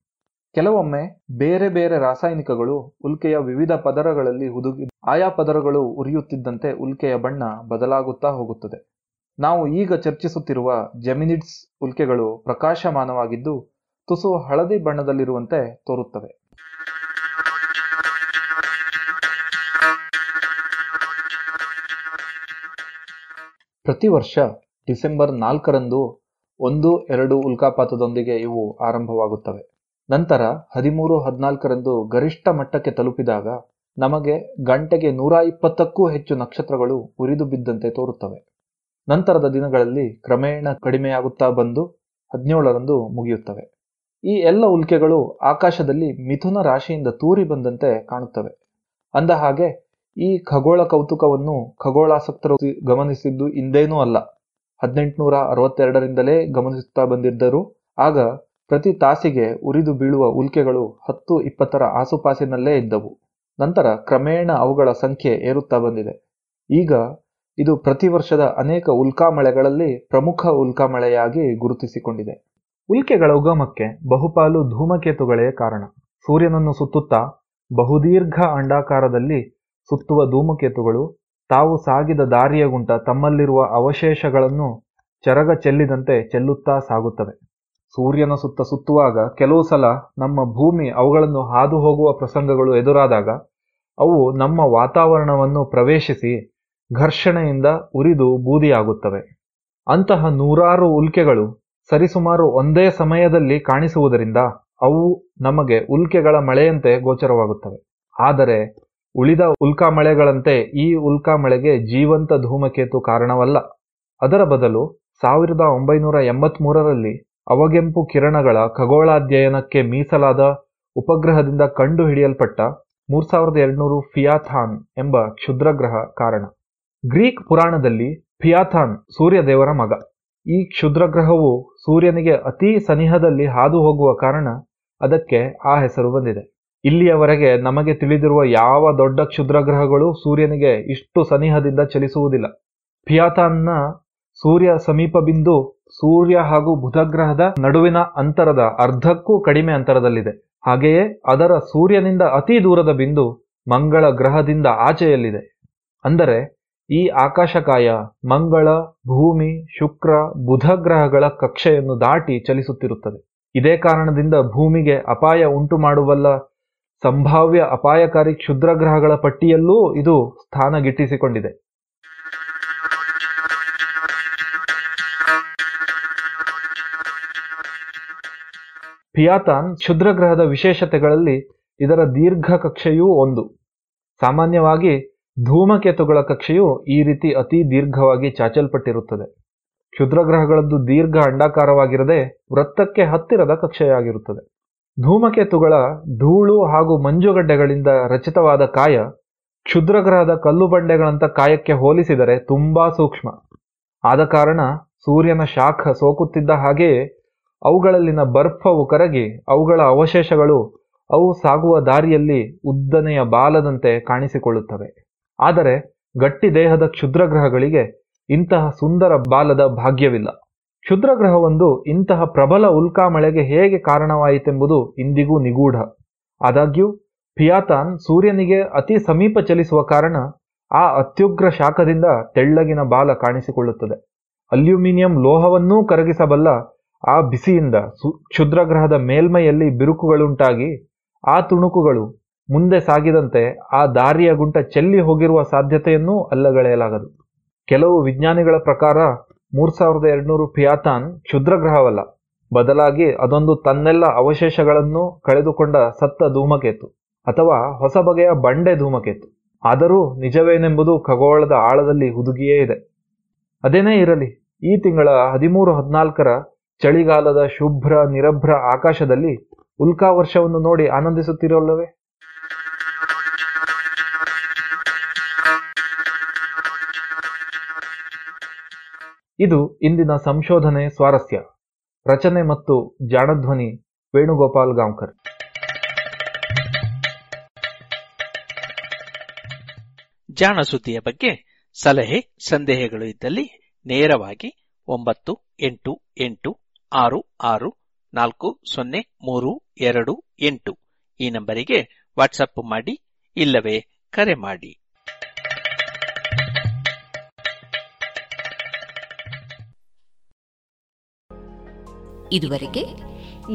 ಕೆಲವೊಮ್ಮೆ ಬೇರೆ ಬೇರೆ ರಾಸಾಯನಿಕಗಳು ಉಲ್ಕೆಯ ವಿವಿಧ ಪದರಗಳಲ್ಲಿ ಹುದುಗಿ, ಆಯಾ ಪದರಗಳು ಉರಿಯುತ್ತಿದ್ದಂತೆ ಉಲ್ಕೆಯ ಬಣ್ಣ ಬದಲಾಗುತ್ತಾ ಹೋಗುತ್ತದೆ. ನಾವು ಈಗ ಚರ್ಚಿಸುತ್ತಿರುವ ಜೆಮಿನಿಡ್ಸ್ ಉಲ್ಕೆಗಳು ಪ್ರಕಾಶಮಾನವಾಗಿದ್ದು, ತುಸು ಹಳದಿ ಬಣ್ಣದಲ್ಲಿರುವಂತೆ ತೋರುತ್ತವೆ. ಪ್ರತಿ ವರ್ಷ ಡಿಸೆಂಬರ್ ನಾಲ್ಕರಂದು ಒಂದು, ಎರಡು ಉಲ್ಕಾಪಾತದೊಂದಿಗೆ ಇವು ಆರಂಭವಾಗುತ್ತವೆ. ನಂತರ ಹದಿಮೂರು, ಹದಿನಾಲ್ಕರಂದು ಗರಿಷ್ಠ ಮಟ್ಟಕ್ಕೆ ತಲುಪಿದಾಗ ನಮಗೆ ಗಂಟೆಗೆ ನೂರ ಇಪ್ಪತ್ತಕ್ಕೂ ಹೆಚ್ಚು ನಕ್ಷತ್ರಗಳು ಉರಿದು ಬಿದ್ದಂತೆ ತೋರುತ್ತವೆ. ನಂತರದ ದಿನಗಳಲ್ಲಿ ಕ್ರಮೇಣ ಕಡಿಮೆಯಾಗುತ್ತಾ ಬಂದು ಹದಿನೇಳರಂದು ಮುಗಿಯುತ್ತವೆ. ಈ ಎಲ್ಲ ಉಲ್ಕೆಗಳು ಆಕಾಶದಲ್ಲಿ ಮಿಥುನ ರಾಶಿಯಿಂದ ತೂರಿ ಬಂದಂತೆ ಕಾಣುತ್ತವೆ. ಅಂದ ಹಾಗೆ ಈ ಖಗೋಳ ಕೌತುಕವನ್ನು ಖಗೋಳಾಸಕ್ತರು ಗಮನಿಸಿದ್ದು ಇಂದೇನೂ ಅಲ್ಲ. ಹದಿನೆಂಟುನೂರ ಅರವತ್ತೆರಡರಿಂದಲೇ ಗಮನಿಸುತ್ತಾ ಬಂದಿದ್ದರು ಆಗ ಪ್ರತಿ ತಾಸಿಗೆ ಉರಿದು ಬೀಳುವ ಉಲ್ಕೆಗಳು ಹತ್ತು, ಇಪ್ಪತ್ತರ ಆಸುಪಾಸಿನಲ್ಲೇ ಇದ್ದವು. ನಂತರ ಕ್ರಮೇಣ ಅವುಗಳ ಸಂಖ್ಯೆ ಏರುತ್ತಾ ಬಂದಿದೆ. ಈಗ ಇದು ಪ್ರತಿ ವರ್ಷದ ಅನೇಕ ಉಲ್ಕಾಮಳೆಗಳಲ್ಲಿ ಪ್ರಮುಖ ಉಲ್ಕಾಮಳೆಯಾಗಿ ಗುರುತಿಸಿಕೊಂಡಿದೆ. ಉಲ್ಕೆಗಳ ಉಗಮಕ್ಕೆ ಬಹುಪಾಲು ಧೂಮಕೇತುಗಳೇ ಕಾರಣ. ಸೂರ್ಯನನ್ನು ಸುತ್ತುತ್ತಾ ಬಹುದೀರ್ಘ ಅಂಡಾಕಾರದಲ್ಲಿ ಸುತ್ತುವ ಧೂಮಕೇತುಗಳು ತಾವು ಸಾಗಿದ ದಾರಿಯ ಗುಂಟ ತಮ್ಮಲ್ಲಿರುವ ಅವಶೇಷಗಳನ್ನು ಚರಗ ಚೆಲ್ಲಿದಂತೆ ಚೆಲ್ಲುತ್ತಾ ಸಾಗುತ್ತವೆ. ಸೂರ್ಯನ ಸುತ್ತ ಸುತ್ತುವಾಗ ಕೆಲವು ಸಲ ನಮ್ಮ ಭೂಮಿ ಅವುಗಳನ್ನು ಹಾದು ಹೋಗುವ ಪ್ರಸಂಗಗಳು ಎದುರಾದಾಗ ಅವು ನಮ್ಮ ವಾತಾವರಣವನ್ನು ಪ್ರವೇಶಿಸಿ ಘರ್ಷಣೆಯಿಂದ ಉರಿದು ಬೂದಿಯಾಗುತ್ತವೆ. ಅಂತಹ ನೂರಾರು ಉಲ್ಕೆಗಳು ಸರಿಸುಮಾರು ಒಂದೇ ಸಮಯದಲ್ಲಿ ಕಾಣಿಸುವುದರಿಂದ ಅವು ನಮಗೆ ಉಲ್ಕೆಗಳ ಮಳೆಯಂತೆ ಗೋಚರವಾಗುತ್ತವೆ. ಆದರೆ ಉಳಿದ ಉಲ್ಕಾ ಮಳೆಗಳಂತೆ ಈ ಉಲ್ಕಾ ಮಳೆಗೆ ಜೀವಂತ ಧೂಮಕೇತು ಕಾರಣವಲ್ಲ. ಅದರ ಬದಲು ಸಾವಿರದ ಒಂಬೈನೂರ ಎಂಬತ್ಮೂರರಲ್ಲಿ ಅವಗೆಂಪು ಕಿರಣಗಳ ಖಗೋಳಾಧ್ಯಯನಕ್ಕೆ ಮೀಸಲಾದ ಉಪಗ್ರಹದಿಂದ ಕಂಡುಹಿಡಿಯಲ್ಪಟ್ಟ ಮೂರ್ ಸಾವಿರದ ಎರಡುನೂರು ಫಿಯಾಥಾನ್ ಎಂಬ ಕ್ಷುದ್ರಗ್ರಹ ಕಾರಣ. ಗ್ರೀಕ್ ಪುರಾಣದಲ್ಲಿ ಫಿಯಾಥಾನ್ ಸೂರ್ಯದೇವರ ಮಗ. ಈ ಕ್ಷುದ್ರಗ್ರಹವು ಸೂರ್ಯನಿಗೆ ಅತಿ ಸನಿಹದಲ್ಲಿ ಹಾದು ಹೋಗುವ ಕಾರಣ ಅದಕ್ಕೆ ಆ ಹೆಸರು ಬಂದಿದೆ. ಇಲ್ಲಿಯವರೆಗೆ ನಮಗೆ ತಿಳಿದಿರುವ ಯಾವ ದೊಡ್ಡ ಕ್ಷುದ್ರಗ್ರಹಗಳು ಸೂರ್ಯನಿಗೆ ಇಷ್ಟು ಸನಿಹದಿಂದ ಚಲಿಸುವುದಿಲ್ಲ. ಫಿಯಾಥಾನ್ನ ಸೂರ್ಯ ಸಮೀಪ ಸೂರ್ಯ ಹಾಗೂ ಬುಧಗ್ರಹದ ನಡುವಿನ ಅಂತರದ ಅರ್ಧಕ್ಕೂ ಕಡಿಮೆ ಅಂತರದಲ್ಲಿದೆ. ಹಾಗೆಯೇ ಅದರ ಸೂರ್ಯನಿಂದ ಅತಿ ದೂರದ ಬಿಂದು ಮಂಗಳ ಗ್ರಹದಿಂದ ಆಚೆಯಲ್ಲಿದೆ. ಅಂದರೆ, ಈ ಆಕಾಶಕಾಯ ಮಂಗಳ, ಭೂಮಿ, ಶುಕ್ರ ಬುಧ ಗ್ರಹಗಳ ಕಕ್ಷೆಯನ್ನು ದಾಟಿ ಚಲಿಸುತ್ತಿರುತ್ತದೆ. ಇದೇ ಕಾರಣದಿಂದ ಭೂಮಿಗೆ ಅಪಾಯ ಉಂಟು ಮಾಡುವಲ್ಲ ಸಂಭಾವ್ಯ ಅಪಾಯಕಾರಿ ಕ್ಷುದ್ರ ಗ್ರಹಗಳ ಪಟ್ಟಿಯಲ್ಲೂ ಇದು ಸ್ಥಾನ ಫಿಯಾತಾನ್ ಕ್ಷುದ್ರಗ್ರಹದ ವಿಶೇಷತೆಗಳಲ್ಲಿ ಇದರ ದೀರ್ಘ ಕಕ್ಷೆಯೂ ಒಂದು. ಸಾಮಾನ್ಯವಾಗಿ ಧೂಮಕೇತುಗಳ ಕಕ್ಷೆಯು ಈ ರೀತಿ ಅತಿ ದೀರ್ಘವಾಗಿ ಚಾಚಲ್ಪಟ್ಟಿರುತ್ತದೆ. ಕ್ಷುದ್ರಗ್ರಹಗಳದ್ದು ದೀರ್ಘ ಅಂಡಾಕಾರವಾಗಿರದೆ ವೃತ್ತಕ್ಕೆ ಹತ್ತಿರದ ಕಕ್ಷೆಯಾಗಿರುತ್ತದೆ. ಧೂಮಕೇತುಗಳ ಧೂಳು ಹಾಗೂ ಮಂಜುಗಡ್ಡೆಗಳಿಂದ ರಚಿತವಾದ ಕಾಯ ಕ್ಷುದ್ರಗ್ರಹದ ಕಲ್ಲು ಬಂಡೆಗಳಂಥ ಕಾಯಕ್ಕೆ ಹೋಲಿಸಿದರೆ ತುಂಬಾ ಸೂಕ್ಷ್ಮ. ಆದ ಕಾರಣ ಸೂರ್ಯನ ಶಾಖ ಸೋಕುತ್ತಿದ್ದ ಹಾಗೆಯೇ ಅವುಗಳಲ್ಲಿನ ಬರ್ಫವು ಕರಗಿ ಅವುಗಳ ಅವಶೇಷಗಳು ಅವು ಸಾಗುವ ದಾರಿಯಲ್ಲಿ ಉದ್ದನೆಯ ಬಾಲದಂತೆ ಕಾಣಿಸಿಕೊಳ್ಳುತ್ತವೆ. ಆದರೆ ಗಟ್ಟಿ ದೇಹದ ಕ್ಷುದ್ರಗ್ರಹಗಳಿಗೆ ಇಂತಹ ಸುಂದರ ಬಾಲದ ಭಾಗ್ಯವಿಲ್ಲ. ಕ್ಷುದ್ರಗ್ರಹವೊಂದು ಇಂತಹ ಪ್ರಬಲ ಉಲ್ಕಾಮಳೆಗೆ ಹೇಗೆ ಕಾರಣವಾಯಿತೆಂಬುದು ಇಂದಿಗೂ ನಿಗೂಢ. ಆದಾಗ್ಯೂ ಫಿಯಾತಾನ್ ಸೂರ್ಯನಿಗೆ ಅತಿ ಸಮೀಪ ಚಲಿಸುವ ಕಾರಣ ಆ ಅತ್ಯುಗ್ರ ಶಾಖದಿಂದ ತೆಳ್ಳಗಿನ ಬಾಲ ಕಾಣಿಸಿಕೊಳ್ಳುತ್ತದೆ. ಅಲ್ಯೂಮಿನಿಯಂ ಲೋಹವನ್ನೂ ಕರಗಿಸಬಲ್ಲ ಆ ಬಿಸಿಯಿಂದ ಕ್ಷುದ್ರಗ್ರಹದ ಮೇಲ್ಮೈಯಲ್ಲಿ ಬಿರುಕುಗಳುಂಟಾಗಿ ಆ ತುಣುಕುಗಳು ಮುಂದೆ ಸಾಗಿದಂತೆ ಆ ದಾರಿಯ ಗುಂಟ ಚೆಲ್ಲಿ ಹೋಗಿರುವ ಸಾಧ್ಯತೆಯನ್ನೂ ಅಲ್ಲಗಳೆಯಲಾಗದು. ಕೆಲವು ವಿಜ್ಞಾನಿಗಳ ಪ್ರಕಾರ ಮೂರು ಸಾವಿರದ ಎರಡುನೂರು ಪಿಯಾತಾನ್ ಕ್ಷುದ್ರಗ್ರಹವಲ್ಲ. ಬದಲಾಗಿ ಅದೊಂದು ತನ್ನೆಲ್ಲ ಅವಶೇಷಗಳನ್ನು ಕಳೆದುಕೊಂಡ ಸತ್ತ ಧೂಮಕೇತು ಅಥವಾ ಹೊಸ ಬಗೆಯ ಬಂಡೆ ಧೂಮಕೇತು. ಆದರೂ ನಿಜವೇನೆಂಬುದು ಖಗೋಳದ ಆಳದಲ್ಲಿ ಹುದುಗಿಯೇ ಇದೆ. ಅದೇನೇ ಇರಲಿ, ಈ ತಿಂಗಳ ಹದಿಮೂರು ಹದಿನಾಲ್ಕರ ಚಳಿಗಾಲದ ಶುಭ್ರ ನಿರಭ್ರ ಆಕಾಶದಲ್ಲಿ ಉಲ್ಕಾ ವರ್ಷವನ್ನು ನೋಡಿ ಆನಂದಿಸುತ್ತಿರಲ್ಲವೇ? ಇದು ಇಂದಿನ ಸಂಶೋಧನೆ ಸ್ವಾರಸ್ಯ. ರಚನೆ ಮತ್ತು ಜಾಣಧ್ವನಿ ವೇಣುಗೋಪಾಲ್ ಗಾಂವ್ಕರ್. ಜಾಣ ಸುದ್ದಿಯ ಬಗ್ಗೆ ಸಲಹೆ, ಸಂದೇಹಗಳು ಇದ್ದಲ್ಲಿ ನೇರವಾಗಿ ಒಂಬತ್ತು ಎಂಟು ಎಂಟು ಆರು ಆರು ನಾಲ್ಕು ಸೊನ್ನೆ ಮೂರು ಎರಡು ಎಂಟು. ಈ ನಂಬರಿಗೆ ವಾಟ್ಸಪ್ ಮಾಡಿ ಇಲ್ಲವೇ ಕರೆ ಮಾಡಿ. ಇದುವರೆಗೆ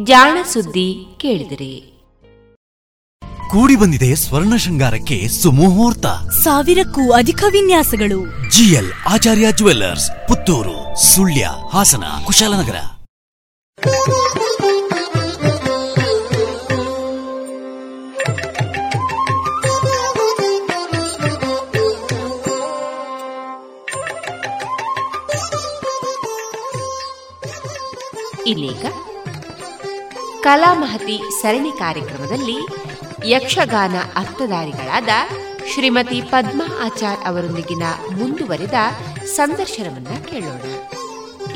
ಜಾಣ ಸುದ್ದಿ ಕೇಳಿದಿರಿ. ಕೂಡಿ ಬಂದಿದೆ ಸ್ವರ್ಣ ಶೃಂಗಾರಕ್ಕೆ ಸುಮುಹೂರ್ತ. ಸಾವಿರಕ್ಕೂ ಅಧಿಕ ವಿನ್ಯಾಸಗಳು. GL Acharya jewellers Puttur Sullia Hassan Kushalnagar. ಕಲಾಮಹತಿ ಸರಣಿ ಕಾರ್ಯಕ್ರಮದಲ್ಲಿ ಯಕ್ಷಗಾನ ಅರ್ಥಧಾರಿಗಳಾದ ಶ್ರೀಮತಿ ಪದ್ಮಾ ಆಚಾರ್ ಅವರೊಂದಿಗಿನ ಮುಂದುವರಿದ ಸಂದರ್ಶನವನ್ನ ಕೇಳೋಣ.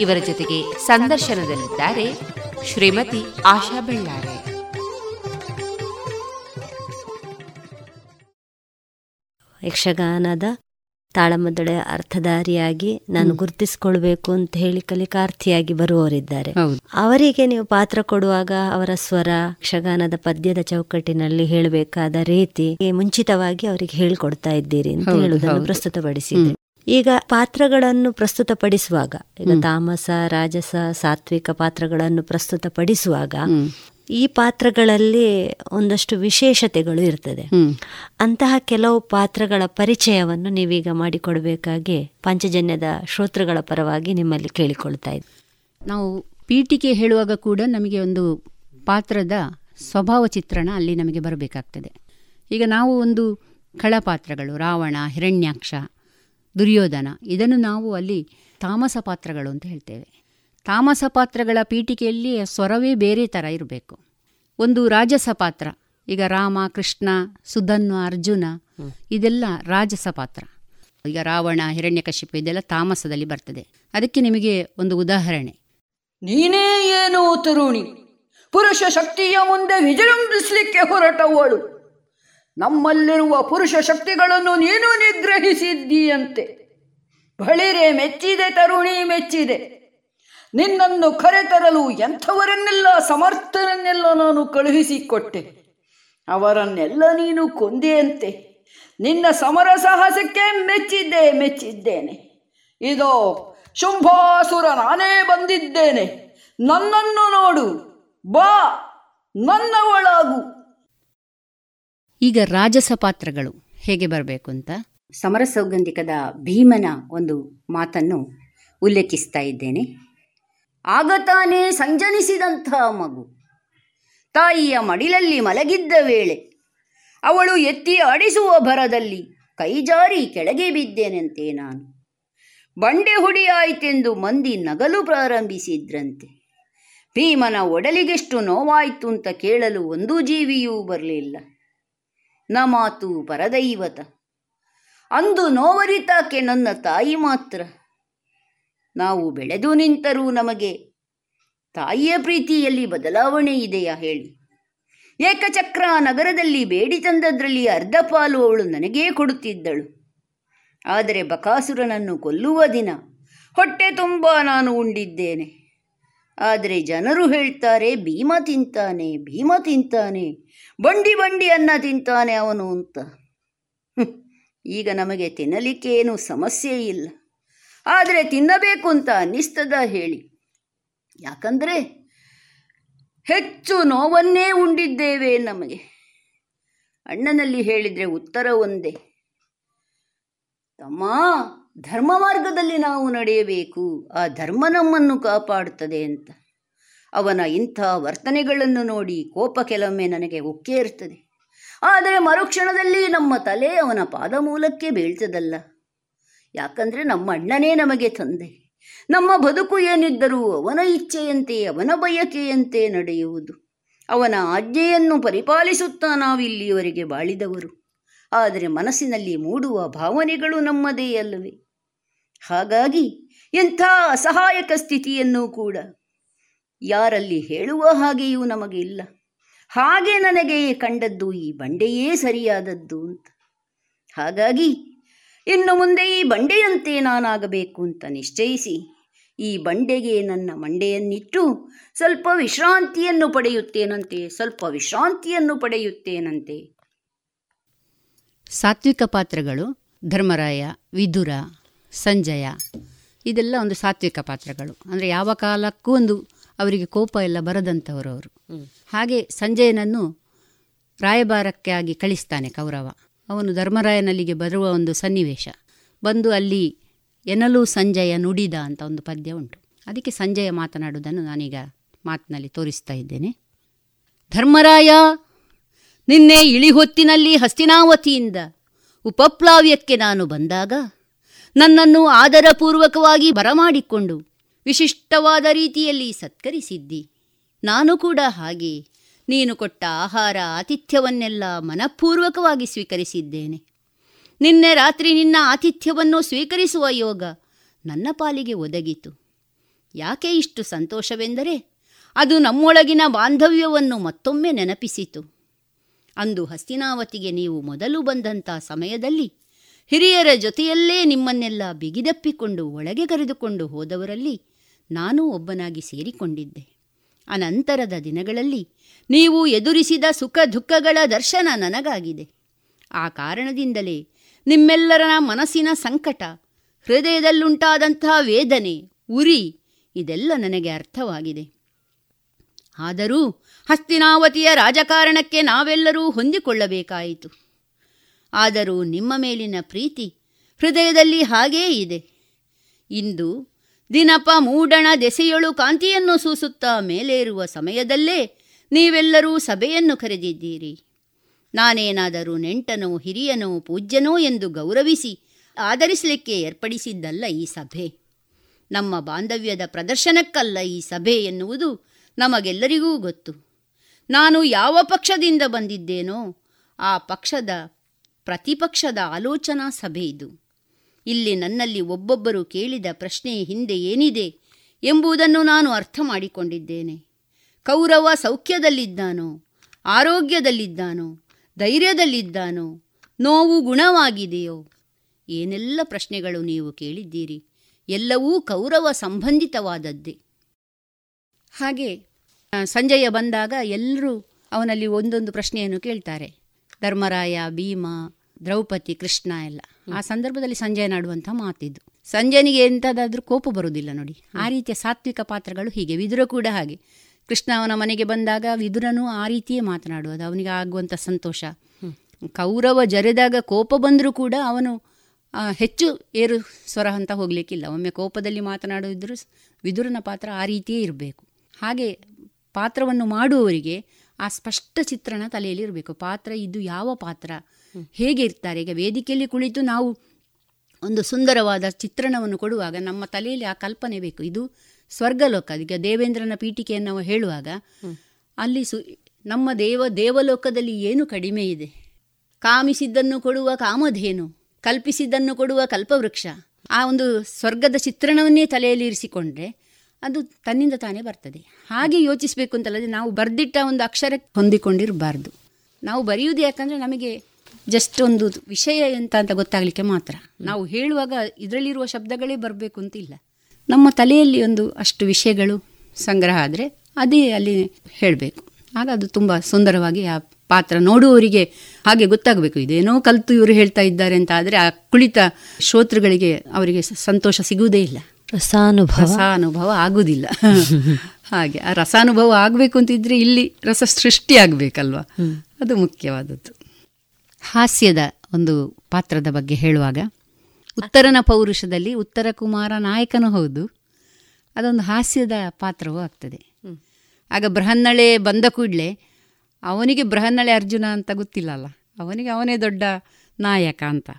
ಇವರ ಜೊತೆಗೆ ಸಂದರ್ಶನದಲ್ಲಿದ್ದಾರೆ ಶ್ರೀಮತಿ ಆಶಾ ಬೆಳ್ಳಾರೆ. ಯಕ್ಷಗಾನದ ತಾಳಮದ್ದಳೆ ಅರ್ಥಧಾರಿಯಾಗಿ ನಾನು ಗುರುತಿಸಿಕೊಳ್ಬೇಕು ಅಂತ ಹೇಳಿ ಕಲಿಕಾರ್ಥಿಯಾಗಿ ಬರುವವರಿದ್ದಾರೆ. ಅವರಿಗೆ ನೀವು ಪಾತ್ರ ಕೊಡುವಾಗ ಅವರ ಸ್ವರ ಯಕ್ಷಗಾನದ ಪದ್ಯದ ಚೌಕಟ್ಟಿನಲ್ಲಿ ಹೇಳಬೇಕಾದ ರೀತಿ ಮುಂಚಿತವಾಗಿ ಅವರಿಗೆ ಹೇಳ್ಕೊಡ್ತಾ ಇದ್ದೀರಿ ಅಂತ ಹೇಳುವುದನ್ನು ಪ್ರಸ್ತುತಪಡಿಸಿದ್ರಿ ಈಗ ಪಾತ್ರಗಳನ್ನು ಪ್ರಸ್ತುತಪಡಿಸುವಾಗ ಈಗ ತಾಮಸ ರಾಜಸ ಸಾತ್ವಿಕ ಪಾತ್ರಗಳನ್ನು ಪ್ರಸ್ತುತಪಡಿಸುವಾಗ ಈ ಪಾತ್ರಗಳಲ್ಲಿ ಒಂದಷ್ಟು ವಿಶೇಷತೆಗಳು ಇರ್ತದೆ. ಅಂತಹ ಕೆಲವು ಪಾತ್ರಗಳ ಪರಿಚಯವನ್ನು ನೀವೀಗ ಮಾಡಿಕೊಡಬೇಕಾಗಿ ಪಂಚಜನ್ಯದ ಶ್ರೋತೃಗಳ ಪರವಾಗಿ ನಿಮ್ಮಲ್ಲಿ ಕೇಳಿಕೊಳ್ತಾ ಇದ್ದೆ. ನಾವು ಪೀಠಿಕೆ ಹೇಳುವಾಗ ಕೂಡ ನಮಗೆ ಒಂದು ಪಾತ್ರದ ಸ್ವಭಾವ ಚಿತ್ರಣ ಅಲ್ಲಿ ನಮಗೆ ಬರಬೇಕಾಗ್ತದೆ. ಈಗ ನಾವು ಒಂದು ಖಳಪಾತ್ರಗಳು ರಾವಣ ಹಿರಣ್ಯಾಕ್ಷ ದುರ್ಯೋಧನ. ಇದನ್ನು ನಾವು ಅಲ್ಲಿ ತಾಮಸ ಪಾತ್ರಗಳು ಅಂತ ಹೇಳ್ತೇವೆ. ತಾಮಸ ಪಾತ್ರಗಳ ಪೀಠಿಕೆಯಲ್ಲಿ ಸ್ವರವೇ ಬೇರೆ ಥರ ಇರಬೇಕು. ಒಂದು ರಾಜಸ ಪಾತ್ರ ಈಗ ರಾಮ ಕೃಷ್ಣ ಸುಧನ್ವ ಅರ್ಜುನ ಇದೆಲ್ಲ ರಾಜಸ ಪಾತ್ರ. ಈಗ ರಾವಣ ಹಿರಣ್ಯಕಶಿಪು ಇದೆಲ್ಲ ತಾಮಸದಲ್ಲಿ ಬರ್ತದೆ. ಅದಕ್ಕೆ ನಿಮಗೆ ಒಂದು ಉದಾಹರಣೆ. ನೀನೇ ಏನು ತರುಣಿ? ಪುರುಷ ಶಕ್ತಿಯ ಮುಂದೆ ವಿಜೃಂಭಿಸಲಿಕ್ಕೆ ಹೊರಟವಳು. ನಮ್ಮಲ್ಲಿರುವ ಪುರುಷ ಶಕ್ತಿಗಳನ್ನು ನೀನು ನಿಗ್ರಹಿಸಿದ್ದೀಯಂತೆ. ಬಳಿರೆ ಮೆಚ್ಚಿದೆ, ತರುಣಿ ಮೆಚ್ಚಿದೆ. ನಿನ್ನನ್ನು ಕರೆತರಲು ಎಂಥವರನ್ನೆಲ್ಲ ಸಮರ್ಥರನ್ನೆಲ್ಲ ನಾನು ಕಳುಹಿಸಿಕೊಟ್ಟೆ. ಅವರನ್ನೆಲ್ಲ ನೀನು ಕೊಂದೆಯಂತೆ. ನಿನ್ನ ಸಮರ ಸಾಹಸಕ್ಕೆ ಮೆಚ್ಚಿದ್ದೆ, ಮೆಚ್ಚಿದ್ದೇನೆ. ಇದೋ, ಶುಂಭಾಸುರ ನಾನೇ ಬಂದಿದ್ದೇನೆ. ನನ್ನನ್ನು ನೋಡು, ಬಾ, ನನ್ನವಳಾಗು. ಈಗ ರಾಜಸ ಪಾತ್ರಗಳು ಹೇಗೆ ಬರಬೇಕು ಅಂತ? ಸಮರ ಸೌಗಂಧಿಕದ ಭೀಮನ ಒಂದು ಮಾತನ್ನು ಉಲ್ಲೇಖಿಸ್ತಾ ಇದ್ದೇನೆ. ಆಗ ತಾನೇ ಸಂಜನಿಸಿದಂಥ ಮಗು. ತಾಯಿಯ ಮಡಿಲಲ್ಲಿ ಮಲಗಿದ್ದ ವೇಳೆ ಅವಳು ಎತ್ತಿ ಆಡಿಸುವ ಭರದಲ್ಲಿ ಕೈಜಾರಿ ಕೆಳಗೆ ಬಿದ್ದೇನಂತೆ ನಾನು. ಬಂಡೆ ಹುಡಿಯಾಯಿತೆಂದು ಮಂದಿ ನಗಲು ಪ್ರಾರಂಭಿಸಿದ್ರಂತೆ. ಭೀಮನ ಒಡಲಿಗೆಷ್ಟು ನೋವಾಯಿತು ಅಂತ ಕೇಳಲು ಒಂದೂ ಜೀವಿಯೂ ಬರಲಿಲ್ಲ. ನ ಮಾತು ಪರದೈವತ. ಅಂದು ನೋವರಿತಾಕೆ ನನ್ನ ತಾಯಿ ಮಾತ್ರ. ನಾವು ಬೆಳೆದು ನಿಂತರೂ ನಮಗೆ ತಾಯಿಯ ಪ್ರೀತಿಯಲ್ಲಿ ಬದಲಾವಣೆ ಇದೆಯಾ ಹೇಳಿ. ಏಕಚಕ್ರ ನಗರದಲ್ಲಿ ಬೇಡಿ ತಂದದ್ರಲ್ಲಿ ಅರ್ಧ ಪಾಲು ಅವಳು ನನಗೇ ಕೊಡುತ್ತಿದ್ದಳು. ಆದರೆ ಬಕಾಸುರನನ್ನು ಕೊಲ್ಲುವ ದಿನ ಹೊಟ್ಟೆ ತುಂಬ ನಾನು ಉಂಡಿದ್ದೇನೆ. ಆದರೆ ಜನರು ಹೇಳ್ತಾರೆ, ಭೀಮ ತಿಂತಾನೆ ಭೀಮ ತಿಂತಾನೆ ಬಂಡಿ ಬಂಡಿಯನ್ನ ತಿಂತಾನೆ ಅವನು ಅಂತ. ಈಗ ನಮಗೆ ತಿನ್ನಲಿಕ್ಕೆ ಏನು ಸಮಸ್ಯೆ ಇಲ್ಲ. ಆದರೆ ತಿನ್ನಬೇಕು ಅಂತ ಅನ್ನಿಸ್ತದ ಹೇಳಿ. ಯಾಕಂದರೆ ಹೆಚ್ಚು ನೋವನ್ನೇ ಉಂಡಿದ್ದೇವೆ ನಮಗೆ. ಅಣ್ಣನಲ್ಲಿ ಹೇಳಿದರೆ ಉತ್ತರ ಒಂದೇ. ತಮ್ಮ ಧರ್ಮ ಮಾರ್ಗದಲ್ಲಿ ನಾವು ನಡೆಯಬೇಕು. ಆ ಧರ್ಮ ನಮ್ಮನ್ನು ಕಾಪಾಡುತ್ತದೆ ಅಂತ. ಅವನ ಇಂಥ ವರ್ತನೆಗಳನ್ನು ನೋಡಿ ಕೋಪ ಕೆಲವೊಮ್ಮೆ ನನಗೆ ಉಕ್ಕೇ ಇರ್ತದೆ. ಆದರೆ ಮರುಕ್ಷಣದಲ್ಲಿ ನಮ್ಮ ತಲೆ ಅವನ ಪಾದ ಮೂಲಕ್ಕೆ ಬೀಳ್ತದಲ್ಲ. ಯಾಕಂದರೆ ನಮ್ಮ ಅಣ್ಣನೇ ನಮಗೆ ತಂದೆ. ನಮ್ಮ ಬದುಕು ಏನಿದ್ದರೂ ಅವನ ಇಚ್ಛೆಯಂತೆ, ಅವನ ಬಯಕೆಯಂತೆ ನಡೆಯುವುದು. ಅವನ ಆಜ್ಞೆಯನ್ನು ಪರಿಪಾಲಿಸುತ್ತಾ ನಾವಿಲ್ಲಿಯವರೆಗೆ ಬಾಳಿದವರು. ಆದರೆ ಮನಸ್ಸಿನಲ್ಲಿ ಮೂಡುವ ಭಾವನೆಗಳು ನಮ್ಮದೇ ಅಲ್ಲವೇ. ಹಾಗಾಗಿ ಎಂಥ ಅಸಹಾಯಕ ಸ್ಥಿತಿಯನ್ನು ಕೂಡ ಯಾರಲ್ಲಿ ಹೇಳುವ ಹಾಗೆಯೂ ನಮಗೆ ಇಲ್ಲ. ಹಾಗೆ ನನಗೆ ಕಂಡದ್ದು ಈ ಬಂಡೆಯೇ ಸರಿಯಾದದ್ದು ಅಂತ. ಹಾಗಾಗಿ ಇನ್ನು ಮುಂದೆ ಈ ಬಂಡೆಯಂತೆ ನಾನಾಗಬೇಕು ಅಂತ ನಿಶ್ಚಯಿಸಿ ಈ ಬಂಡೆಗೆ ನನ್ನ ಮಂಡೆಯನ್ನಿಟ್ಟು ಸ್ವಲ್ಪ ವಿಶ್ರಾಂತಿಯನ್ನು ಪಡೆಯುತ್ತೇನಂತೆ, ಸ್ವಲ್ಪ ವಿಶ್ರಾಂತಿಯನ್ನು ಪಡೆಯುತ್ತೇನಂತೆ. ಸಾತ್ವಿಕ ಪಾತ್ರಗಳು ಧರ್ಮರಾಯ, ವಿದುರ, ಸಂಜಯ, ಇದೆಲ್ಲ ಒಂದು ಸಾತ್ವಿಕ ಪಾತ್ರಗಳು. ಅಂದರೆ ಯಾವ ಕಾಲಕ್ಕೂ ಒಂದು ಅವರಿಗೆ ಕೋಪ ಎಲ್ಲ ಬರದಂಥವರು ಅವರು. ಹಾಗೆ ಸಂಜಯನನ್ನು ರಾಯಭಾರಕ್ಕೆ ಆಗಿ ಕಳಿಸ್ತಾನೆ ಕೌರವ. ಅವನು ಧರ್ಮರಾಯನಲ್ಲಿಗೆ ಬರುವ ಒಂದು ಸನ್ನಿವೇಶ. ಬಂದು ಅಲ್ಲಿ ಎನಲು ಸಂಜಯ ನುಡಿದ ಅಂತ ಒಂದು ಪದ್ಯ ಉಂಟು. ಅದಕ್ಕೆ ಸಂಜಯ ಮಾತನಾಡುವುದನ್ನು ನಾನೀಗ ಮಾತಿನಲ್ಲಿ ತೋರಿಸ್ತಾ ಇದ್ದೇನೆ. ಧರ್ಮರಾಯ ನಿನ್ನೆ ಇಳಿಹೊತ್ತಿನಲ್ಲಿ ಹಸ್ತಿನಾವತಿಯಿಂದ ಉಪಪ್ಲಾವ್ಯಕ್ಕೆ ನಾನು ಬಂದಾಗ ನನ್ನನ್ನು ಆದರಪೂರ್ವಕವಾಗಿ ಬರಮಾಡಿಕೊಂಡು ವಿಶಿಷ್ಟವಾದ ರೀತಿಯಲ್ಲಿ ಸತ್ಕರಿಸಿದ್ದಿ. ನಾನು ಕೂಡ ಹಾಗೆ. ನೀನು ಕೊಟ್ಟ ಆಹಾರ ಆತಿಥ್ಯವನ್ನೆಲ್ಲ ಮನಪೂರ್ವಕವಾಗಿ ಸ್ವೀಕರಿಸಿದ್ದೇನೆ. ನಿನ್ನೆ ರಾತ್ರಿ ನಿನ್ನ ಆತಿಥ್ಯವನ್ನು ಸ್ವೀಕರಿಸುವ ಯೋಗ ನನ್ನ ಪಾಲಿಗೆ ಒದಗಿತು. ಯಾಕೆ ಇಷ್ಟು ಸಂತೋಷವೆಂದರೆ ಅದು ನಮ್ಮೊಳಗಿನ ಬಾಂಧವ್ಯವನ್ನು ಮತ್ತೊಮ್ಮೆ ನೆನಪಿಸಿತು. ಅಂದು ಹಸ್ತಿನಾವತಿಗೆ ನೀವು ಮೊದಲು ಬಂದಂಥ ಸಮಯದಲ್ಲಿ ಹಿರಿಯರ ಜೊತೆಯಲ್ಲೇ ನಿಮ್ಮನ್ನೆಲ್ಲ ಬಿಗಿದಪ್ಪಿಕೊಂಡು ಒಳಗೆ ಕರೆದುಕೊಂಡು ಹೋದವರಲ್ಲಿ ನಾನೂ ಒಬ್ಬನಾಗಿ ಸೇರಿಕೊಂಡಿದ್ದೆ. ಅನಂತರದ ದಿನಗಳಲ್ಲಿ ನೀವು ಎದುರಿಸಿದ ಸುಖ ದುಃಖಗಳ ದರ್ಶನ ನನಗಾಗಿದೆ. ಆ ಕಾರಣದಿಂದಲೇ ನಿಮ್ಮೆಲ್ಲರ ಮನಸ್ಸಿನ ಸಂಕಟ, ಹೃದಯದಲ್ಲುಂಟಾದಂತಹ ವೇದನೆ, ಉರಿ ಇದೆಲ್ಲ ನನಗೆ ಅರ್ಥವಾಗಿದೆ. ಆದರೂ ಹಸ್ತಿನಾವತಿಯ ರಾಜಕಾರಣಕ್ಕೆ ನಾವೆಲ್ಲರೂ ಹೊಂದಿಕೊಳ್ಳಬೇಕಾಯಿತು. ಆದರೂ ನಿಮ್ಮ ಮೇಲಿನ ಪ್ರೀತಿ ಹೃದಯದಲ್ಲಿ ಹಾಗೇ ಇದೆ. ಇಂದು ದಿನಪ ಮೂಡಣ ದೆಸೆಯೊಳು ಕಾಂತಿಯನ್ನು ಸೂಸುತ್ತಾ ಮೇಲೇರುವ ಸಮಯದಲ್ಲೇ ನೀವೆಲ್ಲರೂ ಸಭೆಯನ್ನು ಕರೆದಿದ್ದೀರಿ. ನಾನೇನಾದರೂ ನೆಂಟನೋ ಹಿರಿಯನೋ ಪೂಜ್ಯನೋ ಎಂದು ಗೌರವಿಸಿ ಆಧರಿಸಲಿಕ್ಕೆ ಏರ್ಪಡಿಸಿದ್ದಲ್ಲ ಈ ಸಭೆ. ನಮ್ಮ ಬಾಂಧವ್ಯದ ಪ್ರದರ್ಶನಕ್ಕಲ್ಲ ಈ ಸಭೆ ಎನ್ನುವುದು ನಮಗೆಲ್ಲರಿಗೂ ಗೊತ್ತು. ನಾನು ಯಾವ ಪಕ್ಷದಿಂದ ಬಂದಿದ್ದೇನೋ ಆ ಪಕ್ಷದ ಪ್ರತಿಪಕ್ಷದ ಆಲೋಚನಾ ಸಭೆ ಇದು. ಇಲ್ಲಿ ನನ್ನಲ್ಲಿ ಒಬ್ಬೊಬ್ಬರು ಕೇಳಿದ ಪ್ರಶ್ನೆ ಹಿಂದೆ ಏನಿದೆ ಎಂಬುದನ್ನು ನಾನು ಅರ್ಥ ಮಾಡಿಕೊಂಡಿದ್ದೇನೆ. ಕೌರವ ಸೌಖ್ಯದಲ್ಲಿದ್ದಾನೋ, ಆರೋಗ್ಯದಲ್ಲಿದ್ದಾನೋ, ಧೈರ್ಯದಲ್ಲಿದ್ದಾನೋ, ನೋವು ಗುಣವಾಗಿದೆಯೋ? ಏನೆಲ್ಲ ಪ್ರಶ್ನೆಗಳು ನೀವು ಕೇಳಿದ್ದೀರಿ? ಎಲ್ಲವೂ ಕೌರವ ಸಂಬಂಧಿತವಾದದ್ದೇ. ಹಾಗೆ ಸಂಜಯ ಬಂದಾಗ ಎಲ್ಲರೂ ಅವನಲ್ಲಿ ಒಂದೊಂದು ಪ್ರಶ್ನೆಯನ್ನು ಕೇಳ್ತಾರೆ. ಧರ್ಮರಾಯ, ಭೀಮ, ದ್ರೌಪದಿ, ಕೃಷ್ಣ ಎಲ್ಲ. ಆ ಸಂದರ್ಭದಲ್ಲಿ ಸಂಜಯ ನಾಡುವಂಥ ಮಾತಿದ್ದು. ಸಂಜಯನಿಗೆ ಎಂಥದಾದ್ರೂ ಕೋಪ ಬರುವುದಿಲ್ಲ ನೋಡಿ. ಆ ರೀತಿಯ ಸಾತ್ವಿಕ ಪಾತ್ರಗಳು ಹೀಗೆ. ವಿದುರ ಕೂಡ ಹಾಗೆ. ಕೃಷ್ಣ ಅವನ ಮನೆಗೆ ಬಂದಾಗ ವಿದುರನು ಆ ರೀತಿಯೇ ಮಾತನಾಡುವುದು. ಅವನಿಗೆ ಆಗುವಂಥ ಸಂತೋಷ. ಕೌರವ ಜರೆದಾಗ ಕೋಪ ಬಂದರೂ ಕೂಡ ಅವನು ಹೆಚ್ಚು ಏರು ಸ್ವರ ಅಂತ ಹೋಗಲಿಕ್ಕಿಲ್ಲ. ಒಮ್ಮೆ ಕೋಪದಲ್ಲಿ ಮಾತನಾಡುವುದ್ರು ವಿದುರನ ಪಾತ್ರ ಆ ರೀತಿಯೇ ಇರಬೇಕು. ಹಾಗೆ ಪಾತ್ರವನ್ನು ಮಾಡುವವರಿಗೆ ಆ ಸ್ಪಷ್ಟ ಚಿತ್ರಣ ತಲೆಯಲ್ಲಿ ಇರಬೇಕು. ಪಾತ್ರ ಇದು ಯಾವ ಪಾತ್ರ? ಹೇಗೆ ಇರ್ತಾರೆ? ಈಗ ವೇದಿಕೆಯಲ್ಲಿ ಕುಳಿತು ನಾವು ಒಂದು ಸುಂದರವಾದ ಚಿತ್ರಣವನ್ನು ಕೊಡುವಾಗ ನಮ್ಮ ತಲೆಯಲ್ಲಿ ಆ ಕಲ್ಪನೆ ಬೇಕು. ಇದು ಸ್ವರ್ಗಲೋಕ. ಈಗ ದೇವೇಂದ್ರನ ಪೀಠಿಕೆಯನ್ನು ನಾವು ಹೇಳುವಾಗ ಅಲ್ಲಿ ಸು, ನಮ್ಮ ದೇವ, ದೇವಲೋಕದಲ್ಲಿ ಏನು ಕಡಿಮೆ ಇದೆ? ಕಾಮಿಸಿದ್ದನ್ನು ಕೊಡುವ ಕಾಮಧೇನು, ಕಲ್ಪಿಸಿದ್ದನ್ನು ಕೊಡುವ ಕಲ್ಪವೃಕ್ಷ. ಆ ಒಂದು ಸ್ವರ್ಗದ ಚಿತ್ರಣವನ್ನೇ ತಲೆಯಲ್ಲಿ ಇರಿಸಿಕೊಂಡ್ರೆ ಅದು ತನ್ನಿಂದ ತಾನೇ ಬರ್ತದೆ. ಹಾಗೆ ಯೋಚಿಸಬೇಕು ಅಂತಲ್ಲದೆ ನಾವು ಬರೆದಿಟ್ಟ ಒಂದು ಅಕ್ಷರಕ್ಕೆ ಹೊಂದಿಕೊಂಡಿರಬಾರ್ದು. ನಾವು ಬರೆಯುವುದು ಯಾಕಂದರೆ ನಮಗೆ ಜಸ್ಟ್ ಒಂದು ವಿಷಯ ಎಂತ ಅಂತ ಗೊತ್ತಾಗಲಿಕ್ಕೆ ಮಾತ್ರ. ನಾವು ಹೇಳುವಾಗ ಇದರಲ್ಲಿರುವ ಶಬ್ದಗಳೇ ಬರಬೇಕು ಅಂತಿಲ್ಲ. ನಮ್ಮ ತಲೆಯಲ್ಲಿ ಒಂದು ಅಷ್ಟು ವಿಷಯಗಳು ಸಂಗ್ರಹ ಆದರೆ ಅದೇ ಅಲ್ಲಿ ಹೇಳಬೇಕು. ಆಗ ಅದು ತುಂಬ ಸುಂದರವಾಗಿ ಆ ಪಾತ್ರ ನೋಡುವವರಿಗೆ ಹಾಗೆ ಗೊತ್ತಾಗಬೇಕು. ಇದೇನೋ ಕಲಿತು ಇವರು ಹೇಳ್ತಾ ಇದ್ದಾರೆ ಅಂತ ಆದರೆ ಆ ಕುಳಿತ ಶ್ರೋತೃಗಳಿಗೆ ಅವರಿಗೆ ಸಂತೋಷ ಸಿಗುವುದೇ ಇಲ್ಲ. ರಸಾನುಭವ. ರಸಾನುಭವ ಆಗುವುದಿಲ್ಲ ಹಾಗೆ ಆ ರಸಾನುಭವ ಆಗಬೇಕು ಅಂತಿದ್ರೆ ಇಲ್ಲಿ ರಸ ಸೃಷ್ಟಿ ಆಗಬೇಕಲ್ವ ಅದು ಮುಖ್ಯವಾದದ್ದು. ಹಾಸ್ಯದ ಒಂದು ಪಾತ್ರದ ಬಗ್ಗೆ ಹೇಳುವಾಗ ಉತ್ತರನ ಪೌರುಷದಲ್ಲಿ ಉತ್ತರ ಕುಮಾರ ನಾಯಕನೂ ಹೌದು. ಅದೊಂದು ಹಾಸ್ಯದ ಪಾತ್ರವೂ ಆಗ್ತದೆ. ಆಗ ಬೃಹನ್ನಳೆ ಬಂದ ಕೂಡಲೇ ಅವನಿಗೆ ಬೃಹನ್ನಳೆ ಅರ್ಜುನ ಅಂತ ಗೊತ್ತಿಲ್ಲ ಅಲ್ಲ? ಅವನಿಗೆ ಅವನೇ ದೊಡ್ಡ ನಾಯಕ ಅಂತ.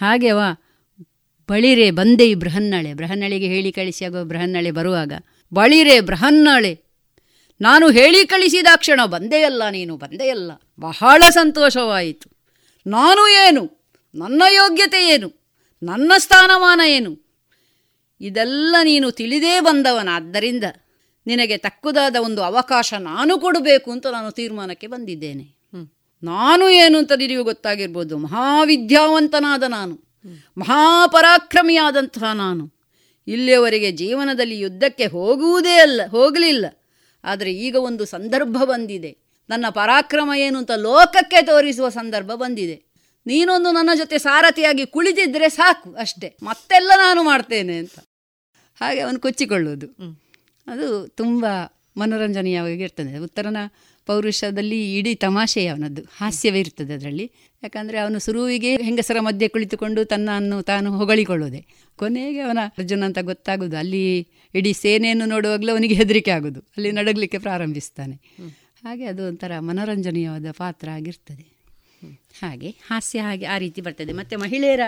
ಹಾಗೆ ಅವ ಬಳಿರೆ ಬಂದೆ ಈ ಬೃಹನ್ನಳೆ. ಬೃಹನ್ನಳೆಗೆ ಹೇಳಿ ಕಳಿಸಿ ಆಗೋ ಬೃಹನ್ನಳೆ ಬರುವಾಗ ಬಳಿರೆ ಬೃಹನ್ನಳೆ ನಾನು ಹೇಳಿ ಕಳಿಸಿದ ಕ್ಷಣ ಬಂದೆಯಲ್ಲ ನೀನು ಬಂದೆಯಲ್ಲ. ಬಹಳ ಸಂತೋಷವಾಯಿತು. ನಾನು ಏನು? ನನ್ನ ಯೋಗ್ಯತೆ ಏನು? ನನ್ನ ಸ್ಥಾನಮಾನ ಏನು? ಇದೆಲ್ಲ ನೀನು ತಿಳಿದೇ ಬಂದವನಾದ್ದರಿಂದ ನಿನಗೆ ತಕ್ಕುದಾದ ಒಂದು ಅವಕಾಶ ನಾನು ಕೊಡಬೇಕು ಅಂತ ನಾನು ತೀರ್ಮಾನಕ್ಕೆ ಬಂದಿದ್ದೇನೆ. ನಾನು ಏನು ಅಂತ ನಿನಗೂ ಗೊತ್ತಾಗಿರ್ಬೋದು. ಮಹಾವಿದ್ಯಾವಂತನಾದ ನಾನು. ಮಹಾಪರಾಕ್ರಮಿಯಾದಂತಹ ನಾನು. ಇಲ್ಲಿಯವರೆಗೆ ಜೀವನದಲ್ಲಿ ಯುದ್ಧಕ್ಕೆ ಹೋಗುವುದೇ ಅಲ್ಲ ಹೋಗಲಿಲ್ಲ. ಆದರೆ ಈಗ ಒಂದು ಸಂದರ್ಭ ಬಂದಿದೆ. ನನ್ನ ಪರಾಕ್ರಮ ಏನು ಅಂತ ಲೋಕಕ್ಕೆ ತೋರಿಸುವ ಸಂದರ್ಭ ಬಂದಿದೆ. ನೀನೊಂದು ನನ್ನ ಜೊತೆ ಸಾರಥಿಯಾಗಿ ಕುಳಿತಿದ್ರೆ ಸಾಕು ಅಷ್ಟೇ. ಮತ್ತೆಲ್ಲ ನಾನು ಮಾಡ್ತೇನೆ ಅಂತ. ಹಾಗೆ ಅವನು ಕೊಚ್ಚಿಕೊಳ್ಳೋದು ಅದು ತುಂಬ ಮನೋರಂಜನೀಯವಾಗಿ ಇರ್ತದೆ. ಉತ್ತರನ ಪೌರುಷದಲ್ಲಿ ಇಡೀ ತಮಾಷೆ ಅವನದ್ದು. ಹಾಸ್ಯವೇ ಇರ್ತದೆ ಅದರಲ್ಲಿ. ಯಾಕಂದರೆ ಅವನು ಸುರುವಿಗೆ ಹೆಂಗಸರ ಮಧ್ಯೆ ಕುಳಿತುಕೊಂಡು ತನ್ನನ್ನು ತಾನು ಹೊಗಳಿಕೊಳ್ಳೋದೆ ಕೊನೆಗೆ ಅವನ ಅರ್ಜುನ ಅಂತ ಗೊತ್ತಾಗೋದು ಅಲ್ಲಿ ಇಡೀ ಸೇನೆಯನ್ನು ನೋಡುವಾಗಲೂ ಅವನಿಗೆ ಹೆದರಿಕೆ ಆಗೋದು ಅಲ್ಲಿ ನಡಗಲಿಕ್ಕೆ ಪ್ರಾರಂಭಿಸ್ತಾನೆ. ಹಾಗೆ ಅದು ಒಂಥರ ಮನೋರಂಜನೀಯವಾದ ಪಾತ್ರ ಆಗಿರ್ತದೆ. ಹಾಗೆ ಹಾಸ್ಯ ಹಾಗೆ ಆ ರೀತಿ ಬರ್ತದೆ. ಮತ್ತು ಮಹಿಳೆಯರ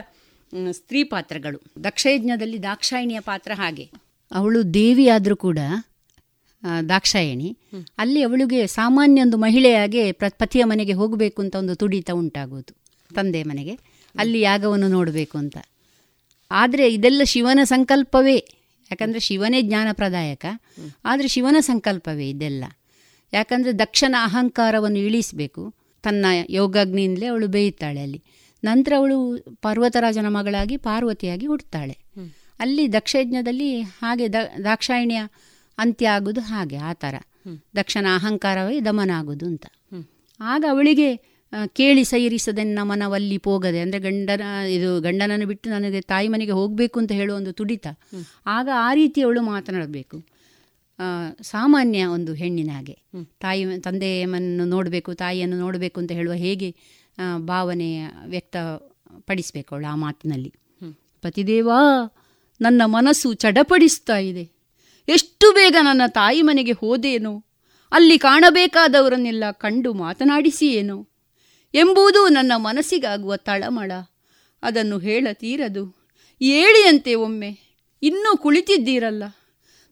ಸ್ತ್ರೀ ಪಾತ್ರಗಳು. ದಕ್ಷಯಜ್ಞದಲ್ಲಿ ದಾಕ್ಷಾಯಿಣಿಯ ಪಾತ್ರ ಹಾಗೆ. ಅವಳು ದೇವಿಯಾದರೂ ಕೂಡ ದಾಕ್ಷಾಯಣಿ. ಅಲ್ಲಿ ಅವಳಿಗೆ ಸಾಮಾನ್ಯ ಒಂದು ಮಹಿಳೆಯಾಗೆ ಪ್ರ ಪತಿಯ ಮನೆಗೆ ಹೋಗಬೇಕು ಅಂತ ಒಂದು ತುಡಿತ ಉಂಟಾಗೋದು ತಂದೆ ಮನೆಗೆ. ಅಲ್ಲಿ ಯಾಗವನ್ನು ನೋಡಬೇಕು ಅಂತ. ಆದರೆ ಇದೆಲ್ಲ ಶಿವನ ಸಂಕಲ್ಪವೇ. ಯಾಕಂದರೆ ಶಿವನೇ ಜ್ಞಾನಪ್ರದಾಯಕ. ಆದರೆ ಶಿವನ ಸಂಕಲ್ಪವೇ ಇದೆಲ್ಲ. ಯಾಕಂದರೆ ದಕ್ಷನ ಅಹಂಕಾರವನ್ನು ಇಳಿಸಬೇಕು. ತನ್ನ ಯೋಗಾಗ್ನಿಯಿಂದಲೇ ಅವಳು ಬೇಯುತ್ತಾಳೆ ಅಲ್ಲಿ. ನಂತರ ಅವಳು ಪರ್ವತರಾಜನ ಮಗಳಾಗಿ ಪಾರ್ವತಿಯಾಗಿ ಹುಡ್ತಾಳೆ ಅಲ್ಲಿ ದಕ್ಷಯಜ್ಞದಲ್ಲಿ ಹಾಗೆ ದ ದಾಕ್ಷಾಯಿಣಿಯ ಅಂತ್ಯ ಆಗೋದು ಹಾಗೆ ಆ ಥರ. ದಕ್ಷನ ಅಹಂಕಾರವೇ ದಮನ ಆಗೋದು ಅಂತ ಆಗ ಅವಳಿಗೆ ಕೇಳಿ ಸೈರಿಸದೆ ಮನವಲ್ಲಿ ಪೋಗದೆ ಅಂದರೆ ಗಂಡನ ಇದು ಗಂಡನನ್ನು ಬಿಟ್ಟು ನನಗೆ ತಾಯಿ ಮನೆಗೆ ಹೋಗಬೇಕು ಅಂತ ಹೇಳುವ ಒಂದು ತುಡಿತ. ಆಗ ಆ ರೀತಿ ಅವಳು ಮಾತನಾಡಬೇಕು. ಸಾಮಾನ್ಯ ಒಂದು ಹೆಣ್ಣಿನ ಹಾಗೆ. ತಾಯಿ ತಂದೆಯನ್ನು ನೋಡಬೇಕು, ತಾಯಿಯನ್ನು ನೋಡಬೇಕು ಅಂತ ಹೇಳುವ ಹೇಗೆ ಭಾವನೆ ವ್ಯಕ್ತಪಡಿಸಬೇಕು ಅವಳು ಆ ಮಾತಿನಲ್ಲಿ. ಪತಿದೇವ, ನನ್ನ ಮನಸ್ಸು ಚಡಪಡಿಸ್ತಾ ಇದೆ. ಎಷ್ಟು ಬೇಗ ನನ್ನ ತಾಯಿ ಮನೆಗೆ ಹೋದೇನು, ಅಲ್ಲಿ ಕಾಣಬೇಕಾದವರನ್ನೆಲ್ಲ ಕಂಡು ಮಾತನಾಡಿಸಿ ಏನೋ ಎಂಬುದು ನನ್ನ ಮನಸ್ಸಿಗಾಗುವ ತಳಮಳ. ಅದನ್ನು ಹೇಳತೀರದು ಏಳಿಯಂತೆ ಒಮ್ಮೆ, ಇನ್ನೂ ಕುಳಿತಿದ್ದೀರಲ್ಲ.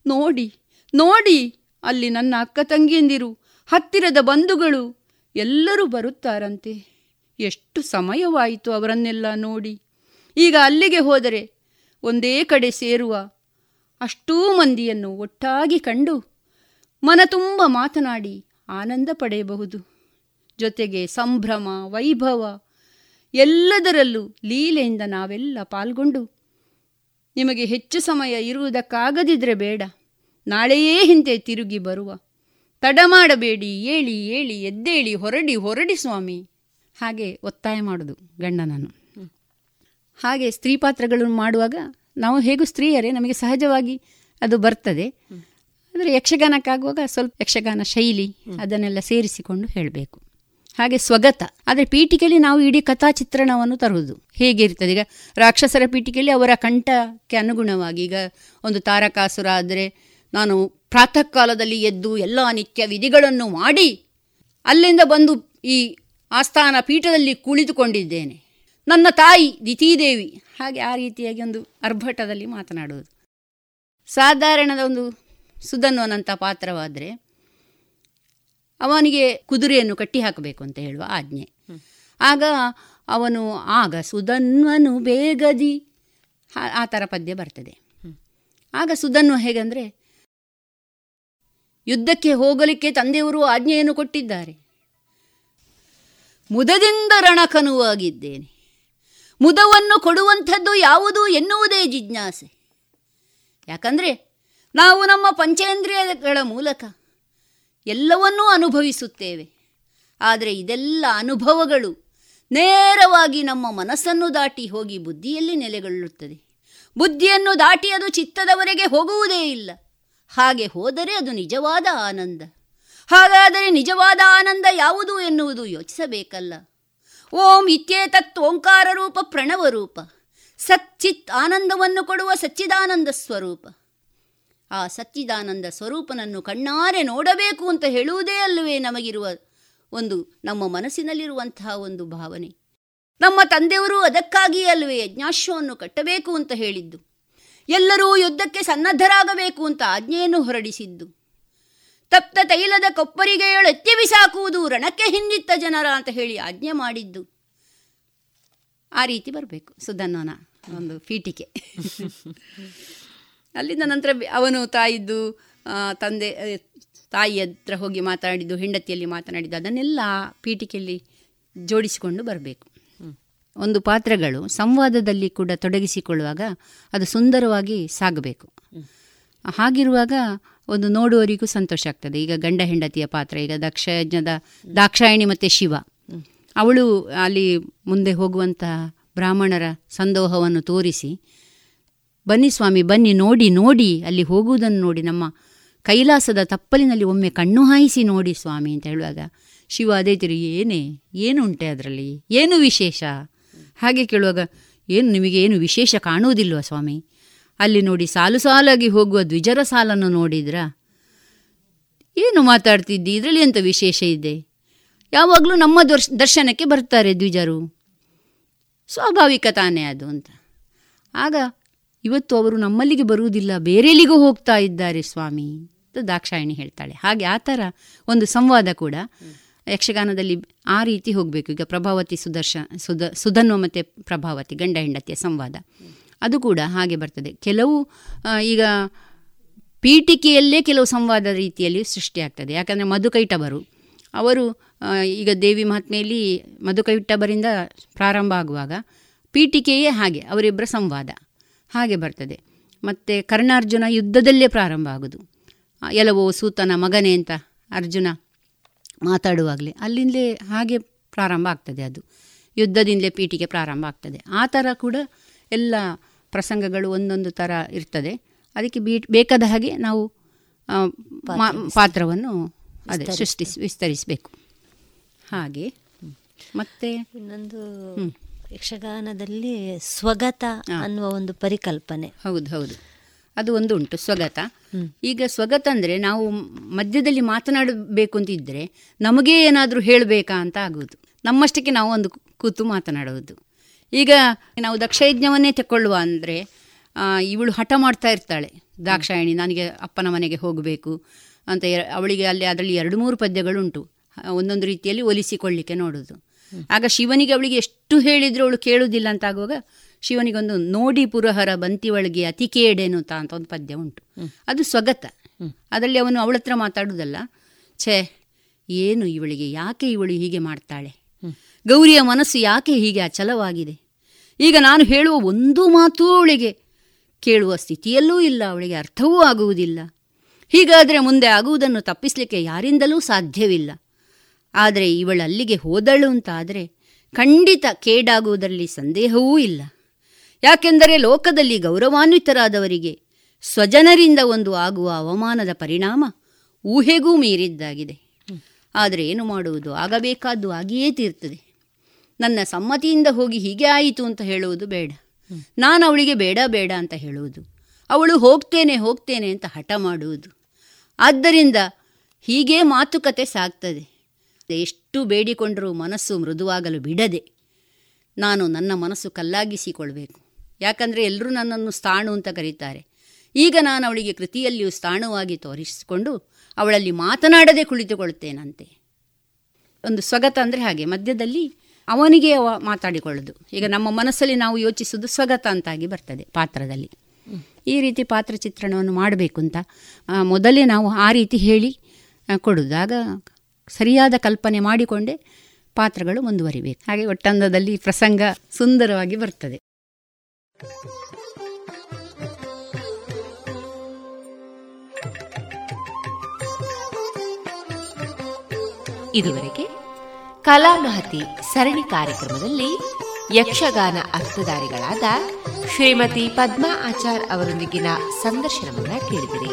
ನೋಡಿ ನೋಡಿ, ಅಲ್ಲಿ ನನ್ನ ಅಕ್ಕ ತಂಗಿಯಂದಿರು, ಹತ್ತಿರದ ಬಂಧುಗಳು ಎಲ್ಲರೂ ಬರುತ್ತಾರಂತೆ. ಎಷ್ಟು ಸಮಯವಾಯಿತು ಅವರನ್ನೆಲ್ಲ ನೋಡಿ. ಈಗ ಅಲ್ಲಿಗೆ ಹೋದರೆ ಒಂದೇ ಕಡೆ ಸೇರುವ ಅಷ್ಟೂ ಮಂದಿಯನ್ನು ಒಟ್ಟಾಗಿ ಕಂಡು ಮನ ತುಂಬ ಮಾತನಾಡಿ ಆನಂದ ಪಡೆಯಬಹುದು. ಜೊತೆಗೆ ಸಂಭ್ರಮ, ವೈಭವ ಎಲ್ಲದರಲ್ಲೂ ಲೀಲೆಯಿಂದ ನಾವೆಲ್ಲ ಪಾಲ್ಗೊಂಡು ನಿಮಗೆ ಹೆಚ್ಚು ಸಮಯ ಇರುವುದಕ್ಕಾಗದಿದ್ರೆ ಬೇಡ. ನಾಳೆಯೇ ಹಿಂದೆ ತಿರುಗಿ ಬರುವ. ತಡ ಮಾಡಬೇಡಿ ಏಳಿ ಏಳಿ, ಎದ್ದೇಳಿ, ಹೊರಡಿ ಹೊರಡಿ ಸ್ವಾಮಿ. ಹಾಗೆ ಒತ್ತಾಯ ಮಾಡೋದು ಗಂಡನನ್ನು. ಹಾಗೆ ಸ್ತ್ರೀ ಪಾತ್ರಗಳನ್ನು ಮಾಡುವಾಗ ನಾವು ಹೇಗೂ ಸ್ತ್ರೀಯರೇ, ನಮಗೆ ಸಹಜವಾಗಿ ಅದು ಬರ್ತದೆ. ಅಂದರೆ ಯಕ್ಷಗಾನಕ್ಕಾಗುವಾಗ ಸ್ವಲ್ಪ ಯಕ್ಷಗಾನ ಶೈಲಿ ಅದನ್ನೆಲ್ಲ ಸೇರಿಸಿಕೊಂಡು ಹೇಳಬೇಕು. ಹಾಗೆ ಸ್ವಗತ. ಆದರೆ ಪೀಠಿಕೆಯಲ್ಲಿ ನಾವು ಇಡೀ ಕಥಾ ಚಿತ್ರಣವನ್ನು ತರುವುದು. ಹೇಗಿರ್ತದೆ? ಈಗ ರಾಕ್ಷಸರ ಪೀಠಿಕೆಯಲ್ಲಿ ಅವರ ಕಂಠಕ್ಕೆ ಅನುಗುಣವಾಗಿ ಈಗ ಒಂದು ತಾರಕಾಸುರ ಆದರೆ ನಾನು ಪ್ರಾತಃ ಕಾಲದಲ್ಲಿ ಎದ್ದು ಎಲ್ಲ ನಿತ್ಯ ವಿಧಿಗಳನ್ನು ಮಾಡಿ ಅಲ್ಲಿಂದ ಬಂದು ಈ ಆಸ್ಥಾನ ಪೀಠದಲ್ಲಿ ಕುಳಿತುಕೊಂಡಿದ್ದೇನೆ. ನನ್ನ ತಾಯಿ ದಿತೀದೇವಿ ಹಾಗೆ ಆ ರೀತಿಯಾಗಿ ಒಂದು ಅರ್ಭಟದಲ್ಲಿ ಮಾತನಾಡುವುದು. ಸಾಧಾರಣದ ಒಂದು ಸುಧನ್ವನಂಥ ಪಾತ್ರವಾದರೆ ಅವನಿಗೆ ಕುದುರೆಯನ್ನು ಕಟ್ಟಿ ಹಾಕಬೇಕು ಅಂತ ಹೇಳುವ ಆಜ್ಞೆ. ಆಗ ಅವನು ಆಗ ಸುಧನ್ವನು ಬೇಗದಿ. ಆ ಥರ ಪದ್ಯ ಬರ್ತದೆ. ಆಗ ಸುಧನ್ವ ಹೇಗಂದರೆ ಯುದ್ಧಕ್ಕೆ ಹೋಗಲಿಕ್ಕೆ ತಂದೆಯವರು ಆಜ್ಞೆಯನ್ನು ಕೊಟ್ಟಿದ್ದಾರೆ. ಮುದದಿಂದ ರಣಕನುವಾಗಿದ್ದೇನೆ. ಮುದವನ್ನು ಕೊಡುವಂಥದ್ದು ಯಾವುದು ಎನ್ನುವುದೇ ಜಿಜ್ಞಾಸೆ. ಯಾಕಂದರೆ ನಾವು ನಮ್ಮ ಪಂಚೇಂದ್ರಿಯಗಳ ಮೂಲಕ ಎಲ್ಲವನ್ನೂ ಅನುಭವಿಸುತ್ತೇವೆ. ಆದರೆ ಇದೆಲ್ಲ ಅನುಭವಗಳು ನೇರವಾಗಿ ನಮ್ಮ ಮನಸ್ಸನ್ನು ದಾಟಿ ಹೋಗಿ ಬುದ್ಧಿಯಲ್ಲಿ ನೆಲೆಗೊಳ್ಳುತ್ತದೆ. ಬುದ್ಧಿಯನ್ನು ದಾಟಿ ಅದು ಚಿತ್ತದವರೆಗೆ ಹೋಗುವುದೇ ಇಲ್ಲ. ಹಾಗೆ ಹೋದರೆ ಅದು ನಿಜವಾದ ಆನಂದ. ಹಾಗಾದರೆ ನಿಜವಾದ ಆನಂದ ಯಾವುದು ಎನ್ನುವುದು ಯೋಚಿಸಬೇಕಲ್ಲ. ಓಂ ಇತ್ಯೇತತ್ ಓಂಕಾರ ರೂಪ ಪ್ರಣವ ರೂಪ. ಸಚ್ಚಿತ್ ಆನಂದವನ್ನು ಕೊಡುವ ಸಚ್ಚಿದಾನಂದ ಸ್ವರೂಪ. ಆ ಸಚ್ಚಿದಾನಂದ ಸ್ವರೂಪನನ್ನು ಕಣ್ಣಾರೆ ನೋಡಬೇಕು ಅಂತ ಹೇಳುವುದೇ ಅಲ್ಲವೇ ನಮಗಿರುವ ಒಂದು ನಮ್ಮ ಮನಸ್ಸಿನಲ್ಲಿರುವಂತಹ ಒಂದು ಭಾವನೆ. ನಮ್ಮ ತಂದೆಯವರು ಅದಕ್ಕಾಗಿಯೇ ಅಲ್ಲವೇ ಯಜ್ಞಾಶ್ವವನ್ನು ಕಟ್ಟಬೇಕು ಅಂತ ಹೇಳಿದ್ದು. ಎಲ್ಲರೂ ಯುದ್ಧಕ್ಕೆ ಸನ್ನದ್ಧರಾಗಬೇಕು ಅಂತ ಆಜ್ಞೆಯನ್ನು ಹೊರಡಿಸಿದ್ದು. ತಪ್ತ ತೈಲದ ಕೊಪ್ಪರಿಗೆ ಎತ್ತಿ ಬಿಸಾಕುವುದು ರಣಕ್ಕೆ ಹಿಂದಿತ್ತ ಜನರ ಅಂತ ಹೇಳಿ ಆಜ್ಞೆ ಮಾಡಿದ್ದು. ಆ ರೀತಿ ಬರಬೇಕು ಸುಧನ್ನನ ಒಂದು ಪೀಠಿಕೆ. ಅಲ್ಲಿಂದ ನಂತರ ಅವನು ತಾಯಿದ್ದು ತಂದೆ ತಾಯಿ ಹತ್ರ ಹೋಗಿ ಮಾತನಾಡಿದ್ದು, ಹೆಂಡತಿಯಲ್ಲಿ ಮಾತನಾಡಿದ್ದು, ಅದನ್ನೆಲ್ಲ ಪೀಠಿಕೆಯಲ್ಲಿ ಜೋಡಿಸಿಕೊಂಡು ಬರಬೇಕು. ಒಂದು ಪಾತ್ರಗಳು ಸಂವಾದದಲ್ಲಿ ಕೂಡ ತೊಡಗಿಸಿಕೊಳ್ಳುವಾಗ ಅದು ಸುಂದರವಾಗಿ ಸಾಗಬೇಕು. ಹಾಗಿರುವಾಗ ಒಂದು ನೋಡುವವರಿಗೂ ಸಂತೋಷ ಆಗ್ತದೆ. ಈಗ ಗಂಡ ಹೆಂಡತಿಯ ಪಾತ್ರ, ಈಗ ದಕ್ಷಯಜ್ಞದ ದಾಕ್ಷಾಯಣಿ ಮತ್ತು ಶಿವ. ಅವಳು ಅಲ್ಲಿ ಮುಂದೆ ಹೋಗುವಂತಹ ಬ್ರಾಹ್ಮಣರ ಸಂದೋಹವನ್ನು ತೋರಿಸಿ, ಬನ್ನಿ ಸ್ವಾಮಿ, ಬನ್ನಿ ನೋಡಿ ನೋಡಿ, ಅಲ್ಲಿ ಹೋಗುವುದನ್ನು ನೋಡಿ, ನಮ್ಮ ಕೈಲಾಸದ ತಪ್ಪಲಿನಲ್ಲಿ ಒಮ್ಮೆ ಕಣ್ಣು ಹಾಯಿಸಿ ನೋಡಿ ಸ್ವಾಮಿ ಅಂತ ಹೇಳುವಾಗ ಶಿವ ಅದೇ ತಿರುಗಿ, ಏನೇ, ಏನುಂಟೆ ಅದರಲ್ಲಿ? ಏನು ವಿಶೇಷ? ಹಾಗೆ ಕೇಳುವಾಗ, ಏನು ನಿಮಗೆ ಏನು ವಿಶೇಷ ಕಾಣುವುದಿಲ್ವ ಸ್ವಾಮಿ? ಅಲ್ಲಿ ನೋಡಿ ಸಾಲು ಸಾಲಾಗಿ ಹೋಗುವ ದ್ವಿಜರ ಸಾಲನ್ನು ನೋಡಿದ್ರ? ಏನು ಮಾತಾಡ್ತಿದ್ದಿ? ಇದರಲ್ಲಿ ಎಂಥ ವಿಶೇಷ ಇದೆ? ಯಾವಾಗಲೂ ನಮ್ಮ ದರ್ಶ, ದರ್ಶನಕ್ಕೆ ಬರ್ತಾರೆ ದ್ವಿಜರು. ಸ್ವಾಭಾವಿಕ ತಾನೇ ಅದು ಅಂತ. ಆಗ ಇವತ್ತು ಅವರು ನಮ್ಮಲ್ಲಿಗೆ ಬರುವುದಿಲ್ಲ, ಬೇರೆಲ್ಲಿಗೂ ಹೋಗ್ತಾ ಇದ್ದಾರೆ ಸ್ವಾಮಿ ಅಂತ ದಾಕ್ಷಾಯಣಿ ಹೇಳ್ತಾಳೆ. ಹಾಗೆ ಆ ಥರ ಒಂದು ಸಂವಾದ ಕೂಡ. ಯಕ್ಷಗಾನದಲ್ಲಿ ಆ ರೀತಿ ಹೋಗಬೇಕು. ಈಗ ಪ್ರಭಾವತಿ ಸುದರ್ಶ ಸುಧ ಸುಧನ್ವ ಮತ್ತು ಪ್ರಭಾವತಿ, ಗಂಡ ಹೆಂಡತಿಯ ಸಂವಾದ. ಅದು ಕೂಡ ಹಾಗೆ ಬರ್ತದೆ. ಕೆಲವು ಈಗ ಪೀಠಿಕೆಯಲ್ಲೇ ಕೆಲವು ಸಂವಾದ ರೀತಿಯಲ್ಲಿ ಸೃಷ್ಟಿಯಾಗ್ತದೆ ಯಾಕಂದರೆ ಮಧುಕೈಟಬರು ಅವರು ಈಗ ದೇವಿ ಮಹಾತ್ಮೆಯಲ್ಲಿ ಮಧುಕೈಟಬರಿಂದ ಪ್ರಾರಂಭ ಆಗುವಾಗ ಪೀಠಿಕೆಯೇ ಹಾಗೆ, ಅವರಿಬ್ಬರ ಸಂವಾದ ಹಾಗೆ ಬರ್ತದೆ. ಮತ್ತು ಕರ್ಣಾರ್ಜುನ ಯುದ್ಧದಲ್ಲೇ ಪ್ರಾರಂಭ ಆಗೋದು. ಎಲ್ಲವೋ ಸೂತನ ಮಗನೇ ಅಂತ ಅರ್ಜುನ ಮಾತಾಡುವಾಗಲೇ. ಅಲ್ಲಿಂದಲೇ ಹಾಗೆ ಪ್ರಾರಂಭ ಆಗ್ತದೆ ಅದು. ಯುದ್ಧದಿಂದಲೇ ಪೀಠಿಗೆ ಪ್ರಾರಂಭ ಆಗ್ತದೆ. ಆ ಥರ ಕೂಡ ಎಲ್ಲ ಪ್ರಸಂಗಗಳು ಒಂದೊಂದು ಥರ ಇರ್ತದೆ. ಅದಕ್ಕೆ ಬೀ ಬೇಕಾದ ಹಾಗೆ ನಾವು ಪಾತ್ರವನ್ನು ಅದೇ ಸೃಷ್ಟಿಸಿ ವಿಸ್ತರಿಸಬೇಕು. ಹಾಗೆ. ಮತ್ತೆ? ಇನ್ನೊಂದು ಯಕ್ಷಗಾನದಲ್ಲಿ ಸ್ವಗತ ಅನ್ನುವ ಒಂದು ಪರಿಕಲ್ಪನೆ. ಹೌದು ಹೌದು. ಅದು ಒಂದು ಉಂಟು ಸ್ವಗತ ಈಗ ಸ್ವಗತ ಅಂದರೆ ನಾವು ಮಧ್ಯದಲ್ಲಿ ಮಾತನಾಡಬೇಕು ಅಂತ ಇದ್ದರೆ ನಮಗೇ ಏನಾದರೂ ಹೇಳಬೇಕಾ ಅಂತ ಆಗುವುದು. ನಮ್ಮಷ್ಟಕ್ಕೆ ನಾವು ಒಂದು ಕೂತು ಮಾತನಾಡುವುದು. ಈಗ ನಾವು ದಕ್ಷಯಜ್ಞವನ್ನೇ ತಗೊಳ್ಳುವ ಅಂದರೆ ಇವಳು ಹಠ ಮಾಡ್ತಾ ಇರ್ತಾಳೆ. ದಾಕ್ಷಾಯಣಿ ನನಗೆ ಅಪ್ಪನ ಮನೆಗೆ ಹೋಗಬೇಕು ಅಂತ ಅವಳಿಗೆ ಅಲ್ಲಿ ಅದರಲ್ಲಿ ಎರಡು ಮೂರು ಪದ್ಯಗಳುಂಟು. ಒಂದೊಂದು ರೀತಿಯಲ್ಲಿ ಒಲಿಸಿಕೊಳ್ಳಿಕ್ಕೆ ನೋಡೋದು ಆಗ ಶಿವನಿಗೆ ಅವಳಿಗೆ ಎಷ್ಟು ಹೇಳಿದ್ರು ಅವಳು ಕೇಳುವುದಿಲ್ಲ ಅಂತ ಆಗುವಾಗ ಶಿವನಿಗೊಂದು ನೋಡಿ ಪುರಹರ ಬಂತಿ ಒಳಗೆ ಅತಿ ಕೇಡೇನು ತಾ ಅಂತ ಒಂದು ಪದ್ಯ ಉಂಟು. ಅದು ಸ್ವಗತ. ಅದರಲ್ಲಿ ಅವನು ಅವಳ ಹತ್ರ ಮಾತಾಡುವುದಲ್ಲ ಛೇ ಏನು ಇವಳಿಗೆ ಯಾಕೆ ಇವಳು ಹೀಗೆ ಮಾಡ್ತಾಳೆ? ಗೌರಿಯ ಮನಸ್ಸು ಯಾಕೆ ಹೀಗೆ ಅಚಲವಾಗಿದೆ? ಈಗ ನಾನು ಹೇಳುವ ಒಂದು ಮಾತೂ ಅವಳಿಗೆ ಕೇಳುವ ಸ್ಥಿತಿಯಲ್ಲೂ ಇಲ್ಲ ಅವಳಿಗೆ ಅರ್ಥವೂ ಆಗುವುದಿಲ್ಲ. ಹೀಗಾದರೆ ಮುಂದೆ ಆಗುವುದನ್ನು ತಪ್ಪಿಸಲಿಕ್ಕೆ ಯಾರಿಂದಲೂ ಸಾಧ್ಯವಿಲ್ಲ. ಆದರೆ ಇವಳು ಅಲ್ಲಿಗೆ ಹೋದಳು ಅಂತಾದರೆ ಖಂಡಿತ ಕೇಡಾಗುವುದರಲ್ಲಿ ಸಂದೇಹವೂ ಇಲ್ಲ. ಯಾಕೆಂದರೆ ಲೋಕದಲ್ಲಿ ಗೌರವಾನ್ವಿತರಾದವರಿಗೆ ಸ್ವಜನರಿಂದ ಒಂದು ಆಗುವ ಅವಮಾನದ ಪರಿಣಾಮ ಊಹೆಗೂ ಮೀರಿದ್ದಾಗಿದೆ. ಆದರೆ ಏನು ಮಾಡುವುದು? ಆಗಬೇಕಾದ್ದು ಆಗಿಯೇ ತೀರ್ತದೆ. ನನ್ನ ಸಮ್ಮತಿಯಿಂದ ಹೋಗಿ ಹೀಗೆ ಆಯಿತು ಅಂತ ಹೇಳುವುದು ಬೇಡ. ನಾನು ಅವಳಿಗೆ ಬೇಡ ಬೇಡ ಅಂತ ಹೇಳುವುದು. ಅವಳು ಹೋಗ್ತೇನೆ ಹೋಗ್ತೇನೆ ಅಂತ ಹಠ ಮಾಡುವುದು. ಆದ್ದರಿಂದ ಹೀಗೆ ಮಾತುಕತೆ ಸಾಗ್ತದೆ. ಎಷ್ಟು ಬೇಡಿಕೊಂಡರೂ ಮನಸ್ಸು ಮೃದುವಾಗಲು ಬಿಡದೆ ನಾನು ನನ್ನ ಮನಸ್ಸು ಕಲ್ಲಾಗಿಸಿಕೊಳ್ಬೇಕು. ಯಾಕಂದರೆ ಎಲ್ಲರೂ ನನ್ನನ್ನು ಸ್ಥಾಣು ಅಂತ ಕರೀತಾರೆ. ಈಗ ನಾನು ಅವಳಿಗೆ ಕೃತಿಯಲ್ಲಿಯೂ ಸ್ಥಾಣುವಾಗಿ ತೋರಿಸಿಕೊಂಡು ಅವಳಲ್ಲಿ ಮಾತನಾಡದೆ ಕುಳಿತುಕೊಳ್ಳುತ್ತೇನಂತೆ. ಒಂದು ಸ್ವಗತ ಅಂದರೆ ಹಾಗೆ, ಮಧ್ಯದಲ್ಲಿ ಅವನಿಗೆ ಅವ ಮಾತಾಡಿಕೊಳ್ಳೋದು. ಈಗ ನಮ್ಮ ಮನಸ್ಸಲ್ಲಿ ನಾವು ಯೋಚಿಸೋದು ಸ್ವಗತ ಅಂತಾಗಿ ಬರ್ತದೆ ಪಾತ್ರದಲ್ಲಿ. ಈ ರೀತಿ ಪಾತ್ರ ಚಿತ್ರಣವನ್ನು ಮಾಡಬೇಕು ಅಂತ ಮೊದಲೇ ನಾವು ಆ ರೀತಿ ಹೇಳಿ ಕೊಡೋದು. ಆಗ ಸರಿಯಾದ ಕಲ್ಪನೆ ಮಾಡಿಕೊಂಡೇ ಪಾತ್ರಗಳು ಮುಂದುವರಿಬೇಕು. ಹಾಗೆ ಒಟ್ಟಂದದಲ್ಲಿ ಪ್ರಸಂಗ ಸುಂದರವಾಗಿ ಬರ್ತದೆ. ಇದುವರೆಗೆ ಕಲಾಮಹತಿ ಸರಣಿ ಕಾರ್ಯಕ್ರಮದಲ್ಲಿ ಯಕ್ಷಗಾನ ಅರ್ಥಧಾರಿಗಳಾದ ಶ್ರೀಮತಿ ಪದ್ಮಾ ಆಚಾರ್ ಅವರೊಂದಿಗಿನ ಸಂದರ್ಶನವನ್ನ ಕೇಳಿದಿರಿ.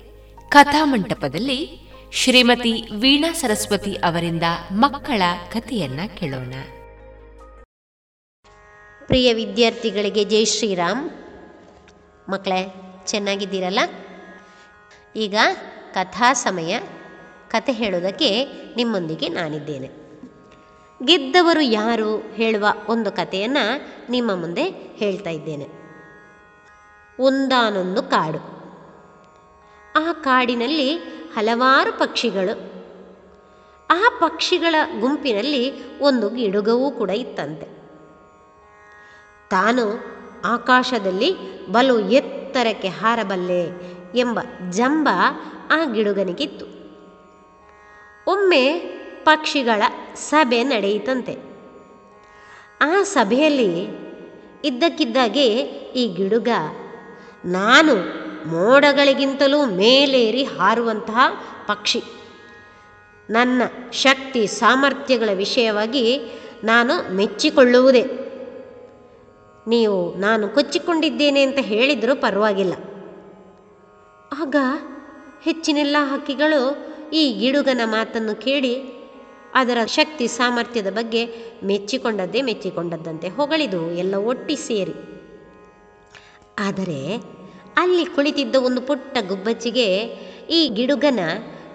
ಕಥಾಮಂಟಪದಲ್ಲಿ ಶ್ರೀಮತಿ ವೀಣಾ ಸರಸ್ವತಿ ಅವರಿಂದ ಮಕ್ಕಳ ಕಥೆಯನ್ನ ಕೇಳೋಣ. ಪ್ರಿಯ ವಿದ್ಯಾರ್ಥಿಗಳಿಗೆ ಜೈ ಶ್ರೀರಾಮ್. ಮಕ್ಕಳೇ, ಚೆನ್ನಾಗಿದ್ದೀರಲ್ಲ? ಈಗ ಕಥಾ ಸಮಯ. ಕತೆ ಹೇಳೋದಕ್ಕೆ ನಿಮ್ಮೊಂದಿಗೆ ನಾನಿದ್ದೇನೆ. ಗೆದ್ದವರು ಯಾರು ಹೇಳುವ ಒಂದು ಕಥೆಯನ್ನು ನಿಮ್ಮ ಮುಂದೆ ಹೇಳ್ತಾ ಇದ್ದೇನೆ. ಒಂದಾನೊಂದು ಕಾಡು. ಆ ಕಾಡಿನಲ್ಲಿ ಹಲವಾರು ಪಕ್ಷಿಗಳು. ಆ ಪಕ್ಷಿಗಳ ಗುಂಪಿನಲ್ಲಿ ಒಂದು ಗಿಡುಗವೂ ಕೂಡ ಇತ್ತಂತೆ. ತಾನು ಆಕಾಶದಲ್ಲಿ ಬಲು ಎತ್ತರಕ್ಕೆ ಹಾರಬಲ್ಲೆ ಎಂಬ ಜಂಬ ಆ ಗಿಡುಗನಿಗಿತ್ತು. ಒಮ್ಮೆ ಪಕ್ಷಿಗಳ ಸಭೆ ನಡೆಯಿತಂತೆ. ಆ ಸಭೆಯಲ್ಲಿ ಇದ್ದಕ್ಕಿದ್ದಾಗೆ ಈ ಗಿಡುಗ, ನಾನು ಮೋಡಗಳಿಗಿಂತಲೂ ಮೇಲೇರಿ ಹಾರುವಂತಹ ಪಕ್ಷಿ. ನನ್ನ ಶಕ್ತಿ ಸಾಮರ್ಥ್ಯಗಳ ವಿಷಯವಾಗಿ ನಾನು ಮೆಚ್ಚಿಕೊಳ್ಳುವುದೇ. ನೀವು ನಾನು ಕೊಚ್ಚಿಕೊಂಡಿದ್ದೇನೆ ಅಂತ ಹೇಳಿದರೂ ಪರವಾಗಿಲ್ಲ. ಆಗ ಹೆಚ್ಚಿನೆಲ್ಲ ಹಕ್ಕಿಗಳು ಈ ಗಿಡುಗನ ಮಾತನ್ನು ಕೇಳಿ ಅದರ ಶಕ್ತಿ ಸಾಮರ್ಥ್ಯದ ಬಗ್ಗೆ ಮೆಚ್ಚಿಕೊಂಡದ್ದೇ ಮೆಚ್ಚಿಕೊಂಡದ್ದಂತೆ ಹೊಗಳಿದು ಎಲ್ಲ ಒಟ್ಟಿ ಸೇರಿ ಆದರೆ ಅಲ್ಲಿ ಕುಳಿತಿದ್ದ ಒಂದು ಪುಟ್ಟ ಗುಬ್ಬಚ್ಚಿಗೆ ಈ ಗಿಡುಗನ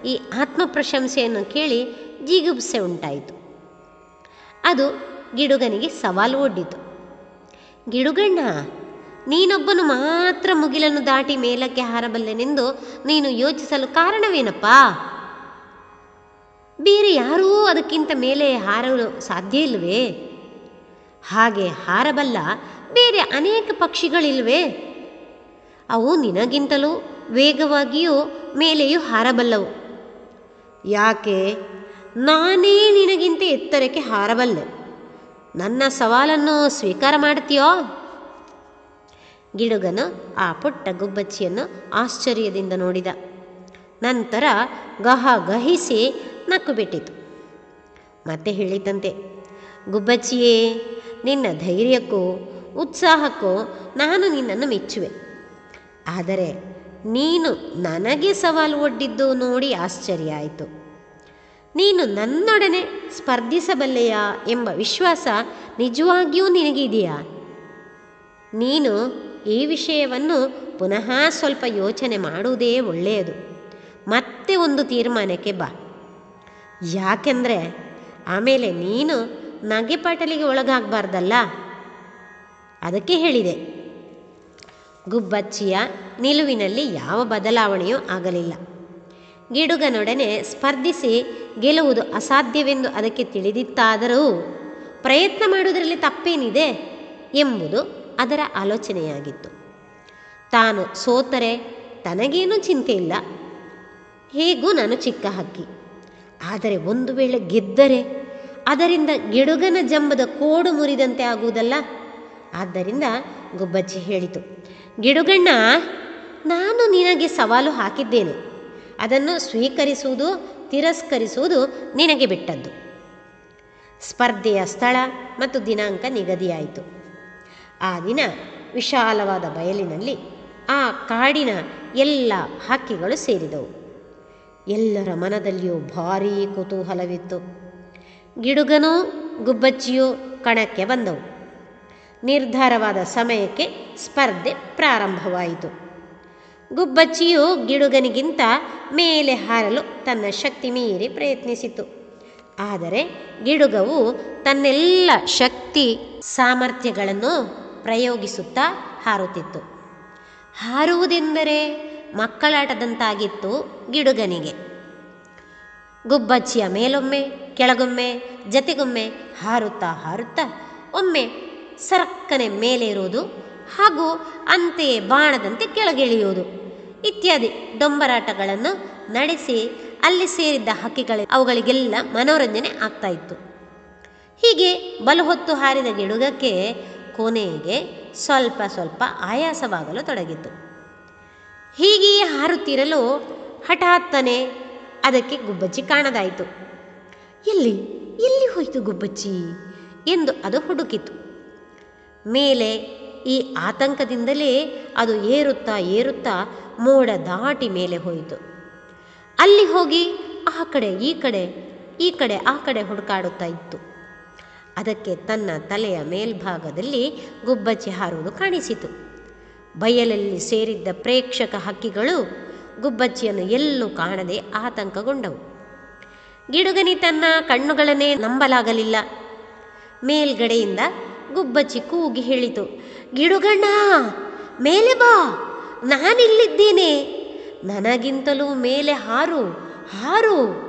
ಈ ಆತ್ಮ ಪ್ರಶಂಸೆಯನ್ನು ಕೇಳಿ ಜಿಗುಪ್ಸೆ ಉಂಟಾಯಿತು. ಅದು ಗಿಡುಗನಿಗೆ ಸವಾಲು ಒಡ್ಡಿತು. ಗಿಡುಗಣ್ಣ, ನೀನೊಬ್ಬನು ಮಾತ್ರ ಮುಗಿಲನ್ನು ದಾಟಿ ಮೇಲಕ್ಕೆ ಹಾರಬಲ್ಲೆನೆಂದು ನೀನು ಯೋಚಿಸಲು ಕಾರಣವೇನಪ್ಪ? ಬೇರೆ ಯಾರೂ ಅದಕ್ಕಿಂತ ಮೇಲೆ ಹಾರಲು ಸಾಧ್ಯ ಇಲ್ಲವೇ ಹಾಗೆ ಹಾರಬಲ್ಲ ಬೇರೆ ಅನೇಕ ಪಕ್ಷಿಗಳಿಲ್ವೇ? ಅವು ನಿನಗಿಂತಲೂ ವೇಗವಾಗಿಯೂ ಮೇಲೆಯೂ ಹಾರಬಲ್ಲವು. ಯಾಕೆ? ನಾನೇ ನಿನಗಿಂತ ಎತ್ತರಕ್ಕೆ ಹಾರಬಲ್ಲೆ. ನನ್ನ ಸವಾಲನ್ನು ಸ್ವೀಕಾರ ಮಾಡ್ತೀಯೋ? ಗಿಡುಗನು ಆ ಪುಟ್ಟ ಗುಬ್ಬಚ್ಚಿಯನ್ನು ಆಶ್ಚರ್ಯದಿಂದ ನೋಡಿದ. ನಂತರ ಗಹ ಗಹಿಸಿ ನಕ್ಕು ಬಿಟ್ಟಿತು ಮತ್ತೆ ಹೇಳಿತಂತೆ, ಗುಬ್ಬಚ್ಚಿಯೇ, ನಿನ್ನ ಧೈರ್ಯಕ್ಕೂ, ಉತ್ಸಾಹಕ್ಕೂ ನಾನು ನಿನ್ನನ್ನು ಮೆಚ್ಚುವೆ. ಆದರೆ ನೀನು ನನಗೆ ಸವಾಲು ಒಡ್ಡಿದ್ದು ನೋಡಿ ಆಶ್ಚರ್ಯ ಆಯಿತು. ನೀನು ನನ್ನೊಡನೆ ಸ್ಪರ್ಧಿಸಬಲ್ಲೆಯಾ ಎಂಬ ವಿಶ್ವಾಸ ನಿಜವಾಗಿಯೂ ನಿನಗಿದೆಯಾ? ನೀನು ಈ ವಿಷಯವನ್ನು ಪುನಃ ಸ್ವಲ್ಪ ಯೋಚನೆ ಮಾಡುವುದೇ ಒಳ್ಳೆಯದು. ಮತ್ತೆ ಒಂದು ತೀರ್ಮಾನಕ್ಕೆ ಬಾ. ಯಾಕೆಂದರೆ ಆಮೇಲೆ ನೀನು ನಗೆಪಾಟಲಿಗೆ ಒಳಗಾಗಬಾರ್ದಲ್ಲ? ಅದಕ್ಕೆ ಹೇಳಿದೆ. ಗುಬ್ಬಚ್ಚಿಯ ನಿಲುವಿನಲ್ಲಿ ಯಾವ ಬದಲಾವಣೆಯೂ ಆಗಲಿಲ್ಲ. ಗಿಡುಗನೊಡನೆ ಸ್ಪರ್ಧಿಸಿ ಗೆಲುವುದು ಅಸಾಧ್ಯವೆಂದು ಅದಕ್ಕೆ ತಿಳಿದಿತ್ತಾದರೂ ಪ್ರಯತ್ನ ಮಾಡುವುದರಲ್ಲಿ ತಪ್ಪೇನಿದೆ ಎಂಬುದು ಅದರ ಆಲೋಚನೆಯಾಗಿತ್ತು. ತಾನು ಸೋತರೆ ತನಗೇನೂ ಚಿಂತೆ ಇಲ್ಲ. ಹೇಗೂ ನಾನು ಚಿಕ್ಕ ಹಕ್ಕಿ. ಆದರೆ ಒಂದು ವೇಳೆ ಗೆದ್ದರೆ ಅದರಿಂದ ಗಿಡುಗನ ಜಂಬದ ಕೋಡು ಮುರಿದಂತೆ ಆಗುವುದಲ್ಲ. ಆದ್ದರಿಂದ ಗುಬ್ಬಚ್ಚಿ ಹೇಳಿತು. ಗಿಡುಗಣ್ಣ, ನಾನು ನಿನಗೆ ಸವಾಲು ಹಾಕಿದ್ದೇನೆ. ಅದನ್ನು ಸ್ವೀಕರಿಸುವುದು, ತಿರಸ್ಕರಿಸುವುದು ನಿನಗೆ ಬಿಟ್ಟದ್ದು. ಸ್ಪರ್ಧೆಯ ಸ್ಥಳ ಮತ್ತು ದಿನಾಂಕ ನಿಗದಿಯಾಯಿತು. ಆ ದಿನ ವಿಶಾಲವಾದ ಬಯಲಿನಲ್ಲಿ ಆ ಕಾಡಿನ ಎಲ್ಲ ಹಕ್ಕಿಗಳು ಸೇರಿದವು. ಎಲ್ಲರ ಮನದಲ್ಲಿಯೂ ಭಾರೀ ಕುತೂಹಲವಿತ್ತು. ಗಿಡುಗನೂ, ಗುಬ್ಬಚ್ಚಿಯೂ ಕಣಕ್ಕೆ ಬಂದವು. ನಿರ್ಧಾರವಾದ ಸಮಯಕ್ಕೆ ಸ್ಪರ್ಧೆ ಪ್ರಾರಂಭವಾಯಿತು. ಗುಬ್ಬಚ್ಚಿಯು ಗಿಡುಗನಿಗಿಂತ ಮೇಲೆ ಹಾರಲು ತನ್ನ ಶಕ್ತಿ ಮೀರಿ ಪ್ರಯತ್ನಿಸಿತು. ಆದರೆ ಗಿಡುಗವು ತನ್ನೆಲ್ಲ ಶಕ್ತಿ ಸಾಮರ್ಥ್ಯಗಳನ್ನು ಪ್ರಯೋಗಿಸುತ್ತಾ ಹಾರುತ್ತಿತ್ತು. ಹಾರುವುದೆಂದರೆ ಮಕ್ಕಳಾಟದಂತಾಗಿತ್ತು ಗಿಡುಗನಿಗೆ. ಗುಬ್ಬಚ್ಚಿಯ ಮೇಲೊಮ್ಮೆ, ಕೆಳಗೊಮ್ಮೆ, ಜತೆಗೊಮ್ಮೆ ಹಾರುತ್ತಾ ಹಾರುತ್ತಾ ಒಮ್ಮೆ ಸರಕ್ಕನೆ ಇರೋದು ಹಾಗೂ ಅಂತೆಯೇ ಬಾಣದಂತೆ ಕೆಳಗಿಳಿಯುವುದು. ಇತ್ಯಾದಿ ಡೊಂಬರಾಟಗಳನ್ನು ನಡೆಸಿ ಅಲ್ಲಿ ಸೇರಿದ್ದ ಹಕ್ಕಿಗಳ ಅವುಗಳಿಗೆಲ್ಲ ಮನೋರಂಜನೆ ಆಗ್ತಾ ಇತ್ತು. ಹೀಗೆ ಬಲು ಹೊತ್ತು ಹಾರಿದ ಗಿಡುಗಕ್ಕೆ ಕೊನೆಗೆ ಸ್ವಲ್ಪ ಸ್ವಲ್ಪ ಆಯಾಸವಾಗಲು ತೊಡಗಿತು ಹೀಗೆಯೇ ಹಾರುತ್ತಿರಲು ಹಠಾತ್ತನೆ ಅದಕ್ಕೆ ಗುಬ್ಬಚ್ಚಿ ಕಾಣದಾಯಿತು. ಎಲ್ಲಿ ಎಲ್ಲಿ ಹೋಯಿತು ಗುಬ್ಬಚ್ಚಿ? ಎಂದು ಅದು ಹುಡುಕಿತು. ಮೇಲೆ ಈ ಆತಂಕದಿಂದಲೇ ಅದು ಏರುತ್ತಾ ಏರುತ್ತಾ ಮೋಡ ದಾಟಿ ಮೇಲೆ ಹೋಯಿತು. ಅಲ್ಲಿ ಹೋಗಿ ಆ ಕಡೆ, ಈ ಕಡೆ ಈ ಕಡೆ, ಆ ಕಡೆ ಹುಡುಕಾಡುತ್ತಾ ಇತ್ತು. ಅದಕ್ಕೆ ತನ್ನ ತಲೆಯ ಮೇಲ್ಭಾಗದಲ್ಲಿ ಗುಬ್ಬಚ್ಚಿ ಹಾರುವುದು ಕಾಣಿಸಿತು. ಬಯಲಲ್ಲಿ ಸೇರಿದ್ದ ಪ್ರೇಕ್ಷಕ ಹಕ್ಕಿಗಳು ಗುಬ್ಬಚ್ಚಿಯನ್ನು ಎಲ್ಲೂ ಕಾಣದೆ ಆತಂಕಗೊಂಡವು. ಗಿಡುಗನಿ ತನ್ನ ಕಣ್ಣುಗಳನ್ನೇ ನಂಬಲಾಗಲಿಲ್ಲ. ಮೇಲ್ಗಡೆಯಿಂದ ಗುಬ್ಬಚ್ಚಿ ಕೂಗಿ ಹೇಳಿತು, ಗಿಡುಗಣ್ಣ, ಮೇಲೆ ಬಾ, ನಾನಿಲ್ಲಿದ್ದೇನೆ. ನನಗಿಂತಲೂ ಮೇಲೆ ಹಾರು ಹಾರು.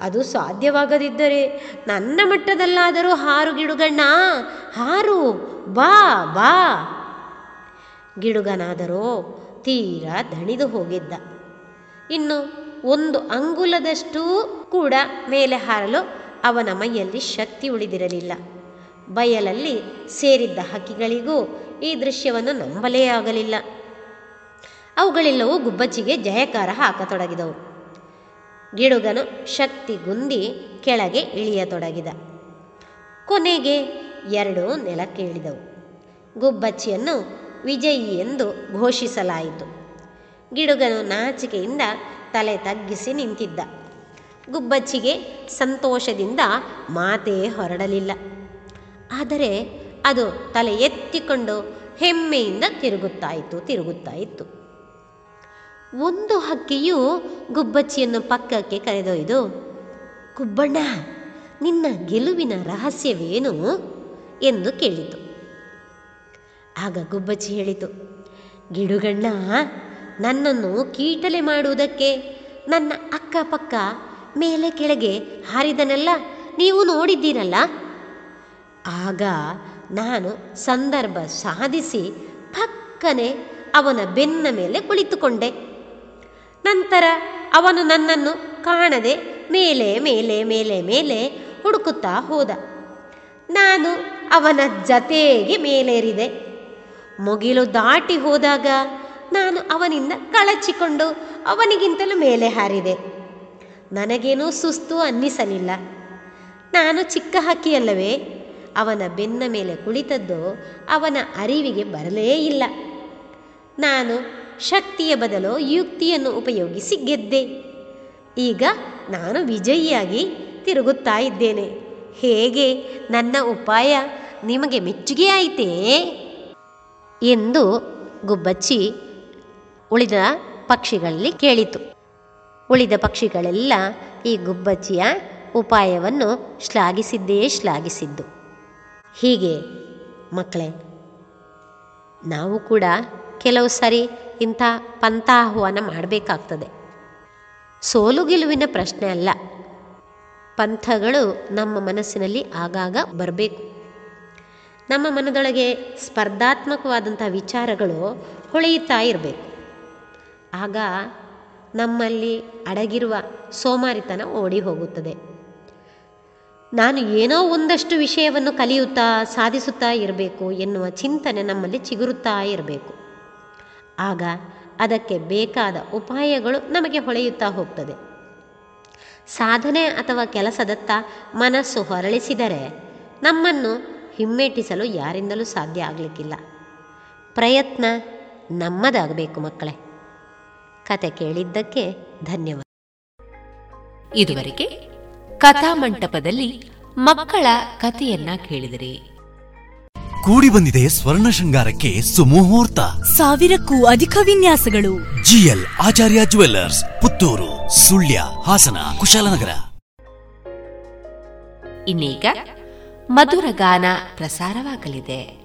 ಅದು ಸಾಧ್ಯವಾಗದಿದ್ದರೆ ನನ್ನ ಮಟ್ಟದಲ್ಲಾದರೂ ಹಾರು, ಗಿಡುಗಣ್ಣ, ಹಾರು. ಬಾ ಬಾ. ಗಿಡುಗನಾದರೂ ತೀರಾ ದಣಿದು ಹೋಗಿದ್ದ. ಇನ್ನು ಒಂದು ಅಂಗುಲದಷ್ಟೂ ಕೂಡ ಮೇಲೆ ಹಾರಲು ಅವನ ಮೈಯಲ್ಲಿ ಶಕ್ತಿ ಉಳಿದಿರಲಿಲ್ಲ. ಬಯಲಲ್ಲಿ ಸೇರಿದ್ದ ಹಕ್ಕಿಗಳಿಗೂ ಈ ದೃಶ್ಯವನ್ನು ನಂಬಲೇ ಆಗಲಿಲ್ಲ. ಅವುಗಳೆಲ್ಲವೂ ಗುಬ್ಬಚ್ಚಿಗೆ ಜಯಕಾರ ಹಾಕತೊಡಗಿದವು. ಗಿಡುಗನು ಶಕ್ತಿಗುಂದಿ ಕೆಳಗೆ ಇಳಿಯತೊಡಗಿದ. ಕೊನೆಗೆ ಎರಡೂ ನೆಲಕ್ಕೆ ಇಳಿದವು ಗುಬ್ಬಚ್ಚಿಯನ್ನು ವಿಜಯಿ ಎಂದು ಘೋಷಿಸಲಾಯಿತು. ಗಿಡುಗನು ನಾಚಿಕೆಯಿಂದ ತಲೆ ತಗ್ಗಿಸಿ ನಿಂತಿದ್ದ. ಗುಬ್ಬಚ್ಚಿಗೆ ಸಂತೋಷದಿಂದ ಮಾತೇ ಹೊರಡಲಿಲ್ಲ. ಆದರೆ ಅದು ತಲೆ ಎತ್ತಿಕೊಂಡು ಹೆಮ್ಮೆಯಿಂದ ತಿರುಗುತ್ತಾ ಇತ್ತು ತಿರುಗುತ್ತಾ ಇತ್ತು ಒಂದು ಹಕ್ಕಿಯು ಗುಬ್ಬಚ್ಚಿಯನ್ನು ಪಕ್ಕಕ್ಕೆ ಕರೆದೊಯ್ದು ಗುಬ್ಬಣ್ಣ ನಿನ್ನ ಗೆಲುವಿನ ರಹಸ್ಯವೇನು? ಎಂದು ಕೇಳಿತು. ಆಗ ಗುಬ್ಬಚ್ಚಿ ಹೇಳಿತು, ಗಿಡುಗಣ್ಣ, ನನ್ನನ್ನು ಕೀಟಲೆ ಮಾಡುವುದಕ್ಕೆ ನನ್ನ ಅಕ್ಕಪಕ್ಕ ಮೇಲೆ ಕೆಳಗೆ ಹಾರಿದನಲ್ಲ, ನೀವು ನೋಡಿದ್ದೀರಲ್ಲ? ಆಗ ನಾನು ಸಂದರ್ಭ ಸಾಧಿಸಿ ಪಕ್ಕನೆ ಅವನ ಬೆನ್ನ ಮೇಲೆ ಕುಳಿತುಕೊಂಡೆ. ನಂತರ ಅವನು ನನ್ನನ್ನು ಕಾಣದೆ ಮೇಲೆ ಮೇಲೆ ಮೇಲೆ ಮೇಲೆ ಹುಡುಕುತ್ತಾ ಹೋದ. ನಾನು ಅವನ ಜತೆಗೆ ಮೇಲೇರಿದೆ. ಮುಗಿಲು ದಾಟಿ ಹೋದಾಗ ನಾನು ಅವನಿಂದ ಕಳಚಿಕೊಂಡು ಅವನಿಗಿಂತಲೂ ಮೇಲೆ ಹಾರಿದೆ. ನನಗೇನೂ ಸುಸ್ತು ಅನ್ನಿಸಲಿಲ್ಲ. ನಾನು ಚಿಕ್ಕ ಹಕ್ಕಿಯಲ್ಲವೇ ಅವನ ಬೆನ್ನ ಮೇಲೆ ಕುಳಿತದ್ದು ಅವನ ಅರಿವಿಗೆ ಬರಲೇ ಇಲ್ಲ. ನಾನು ಶಕ್ತಿಯ ಬದಲು ಯುಕ್ತಿಯನ್ನು ಉಪಯೋಗಿಸಿ ಗೆದ್ದೆ. ಈಗ ನಾನು ವಿಜಯಿಯಾಗಿ ತಿರುಗುತ್ತಾ ಇದ್ದೇನೆ. ಹೇಗೆ? ನನ್ನ ಉಪಾಯ ನಿಮಗೆ ಮೆಚ್ಚುಗೆ ಆಯಿತೇ? ಎಂದು ಗುಬ್ಬಚ್ಚಿ ಉಳಿದ ಪಕ್ಷಿಗಳಲ್ಲಿ ಕೇಳಿತು. ಉಳಿದ ಪಕ್ಷಿಗಳೆಲ್ಲ ಈ ಗುಬ್ಬಚ್ಚಿಯ ಉಪಾಯವನ್ನು ಶ್ಲಾಘಿಸಿದ್ದೇ ಶ್ಲಾಘಿಸಿದ್ದು. ಹೀಗೆ, ಮಕ್ಕಳೇ, ನಾವು ಕೂಡ ಕೆಲವು ಸರಿ ಇಂಥ ಪಂಥಾಹ್ವಾನ ಮಾಡಬೇಕಾಗ್ತದೆ. ಸೋಲು ಗೆಲುವಿನ ಪ್ರಶ್ನೆ ಅಲ್ಲ. ಪಂಥಗಳು ನಮ್ಮ ಮನಸ್ಸಿನಲ್ಲಿ ಆಗಾಗ ಬರಬೇಕು. ನಮ್ಮ ಮನದೊಳಗೆ ಸ್ಪರ್ಧಾತ್ಮಕವಾದಂಥ ವಿಚಾರಗಳು ಹೊಳೆಯುತ್ತಾ ಇರಬೇಕು. ಆಗ ನಮ್ಮಲ್ಲಿ ಅಡಗಿರುವ ಸೋಮಾರಿತನ ಓಡಿ ಹೋಗುತ್ತದೆ. ನಾನು ಏನೋ ಒಂದಷ್ಟು ವಿಷಯವನ್ನು ಕಲಿಯುತ್ತಾ ಸಾಧಿಸುತ್ತಾ ಇರಬೇಕು ಎನ್ನುವ ಚಿಂತನೆ ನಮ್ಮಲ್ಲಿ ಚಿಗುರುತ್ತಾ ಇರಬೇಕು. ಆಗ ಅದಕ್ಕೆ ಬೇಕಾದ ಉಪಾಯಗಳು ನಮಗೆ ಹೊಳೆಯುತ್ತಾ ಹೋಗ್ತದೆ. ಸಾಧನೆ ಅಥವಾ ಕೆಲಸದತ್ತ ಮನಸ್ಸು ಹೊರಳಿಸಿದರೆ ನಮ್ಮನ್ನು ಹಿಮ್ಮೆಟ್ಟಿಸಲು ಯಾರಿಂದಲೂ ಸಾಧ್ಯ ಆಗಲಿಕ್ಕಿಲ್ಲ. ಪ್ರಯತ್ನ ನಮ್ಮದಾಗಬೇಕು ಮಕ್ಕಳೇ. ಕತೆ ಕೇಳಿದ್ದಕ್ಕೆ ಧನ್ಯವಾದ. ಇದುವರೆಗೆ ಕಥಾಮಂಟಪದಲ್ಲಿ ಮಕ್ಕಳ ಕಥೆಯನ್ನ ಕೇಳಿದರೆ. ಕೂಡಿ ಬಂದಿದೆ ಸ್ವರ್ಣ ಶೃಂಗಾರಕ್ಕೆ ಸುಮುಹೂರ್ತ. ಸಾವಿರಕ್ಕೂ ಅಧಿಕ ವಿನ್ಯಾಸಗಳು. GL Acharya jewellers Puttur Sullia Hassan Kushalnagar. ಇನ್ನೀಗ ಮಧುರ ಗಾನ ಪ್ರಸಾರವಾಗಲಿದೆ.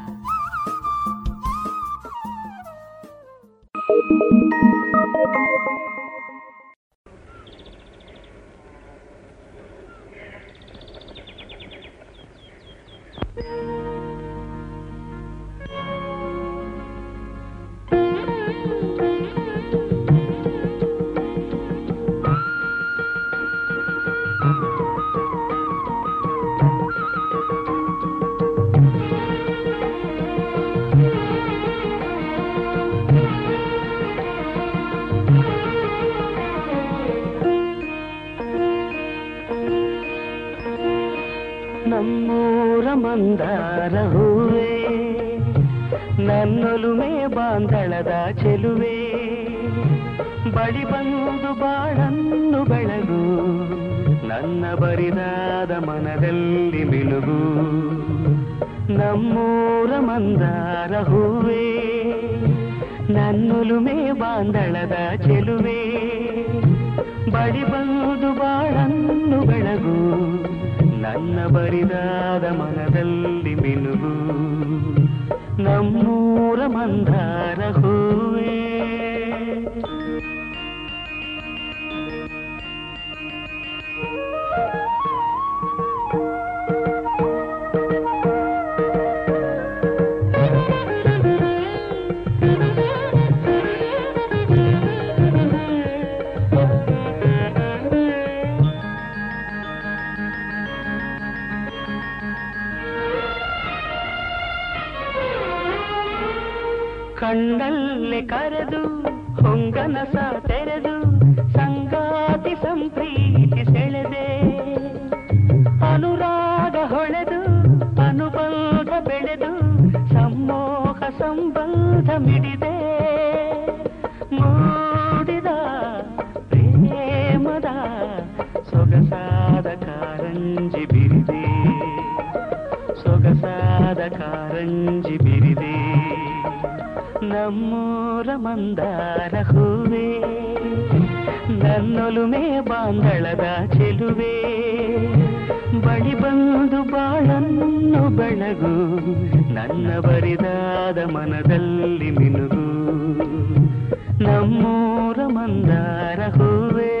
ಕಣ್ಣಲ್ಲಿ ಕರೆದು ಹೊಂಗನಸ ತೆರೆದು ಸಂಗಾತಿ ಸಂಪ್ರೀತಿ ಸೆಳೆದೆ ಅನುರಾಗ ಹೊಳೆದು ಅನುಬಂಧ ಬೆಳೆದು ಸಮ್ಮೋಹ ಸಂಬಂಧ ಮಿಡಿದೆ ಮೂಡಿದ ಪ್ರೇಮದ ಸೊಗಸಾದ ಕಾರಂಜಿ ಬಿರಿದೆ ಸೊಗಸಾದ ಕಾರಂಜಿ ಬಿರಿದೆ ನಮ್ಮೂರ ಮಂದಾರ ಹೂವೇ, ನನ್ನೊಲುಮೆ ಬಾಂಧಳದ ಚೆಲುವೆ. ಬಳಿ ಬಂದು ಬಾಳನ್ನು ಬೆಳಗು, ನನ್ನ ಬರಿದಾದ ಮನದಲ್ಲಿ ಮಿನುಗು. ನಮ್ಮೂರ ಮಂದಾರ ಹೂವೇ.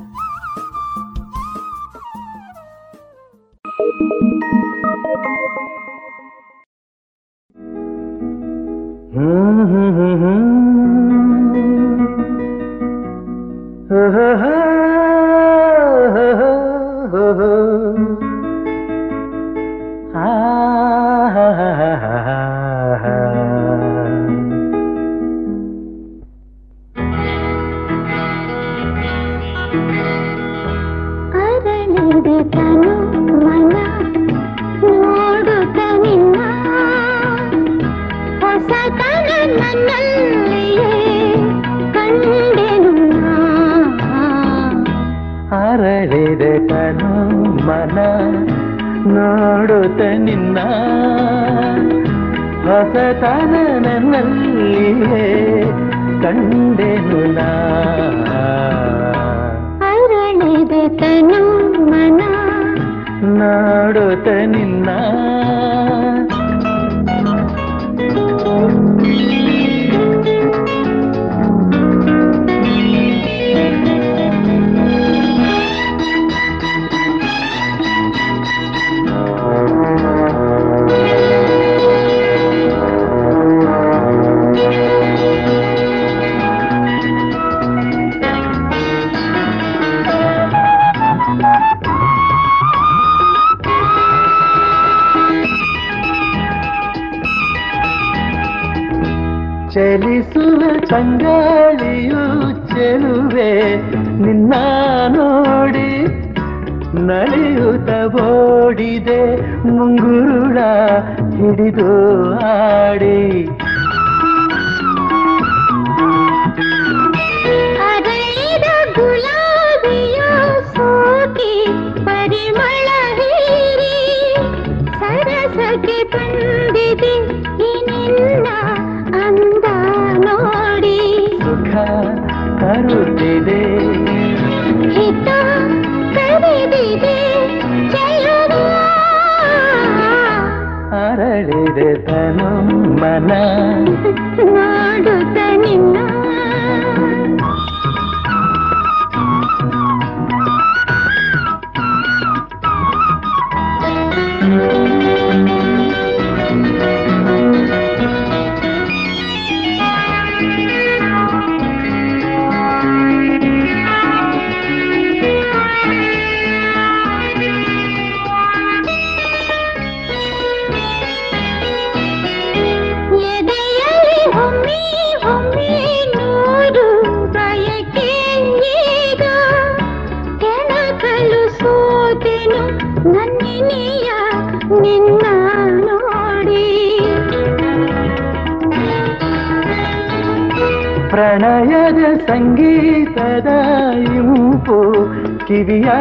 ಹೊಸತನ ನನ್ನಲ್ಲಿಯೇ ಕಂಡೆನು ಅರಳಿದ ತನು ಮನ ನಾಡುತ್ತ ನಿನ್ನ ಬಂಗಾಳಿಯು ಚೆಲುವೆ ನಿನ್ನ ನೋಡಿ ನಲಿಯುತ್ತ ಬೋಡಿದೆ ಮುಂಗುರುಳ ಹಿಡಿದು ಆಡಿ ಮನ ಕಿವಿಯ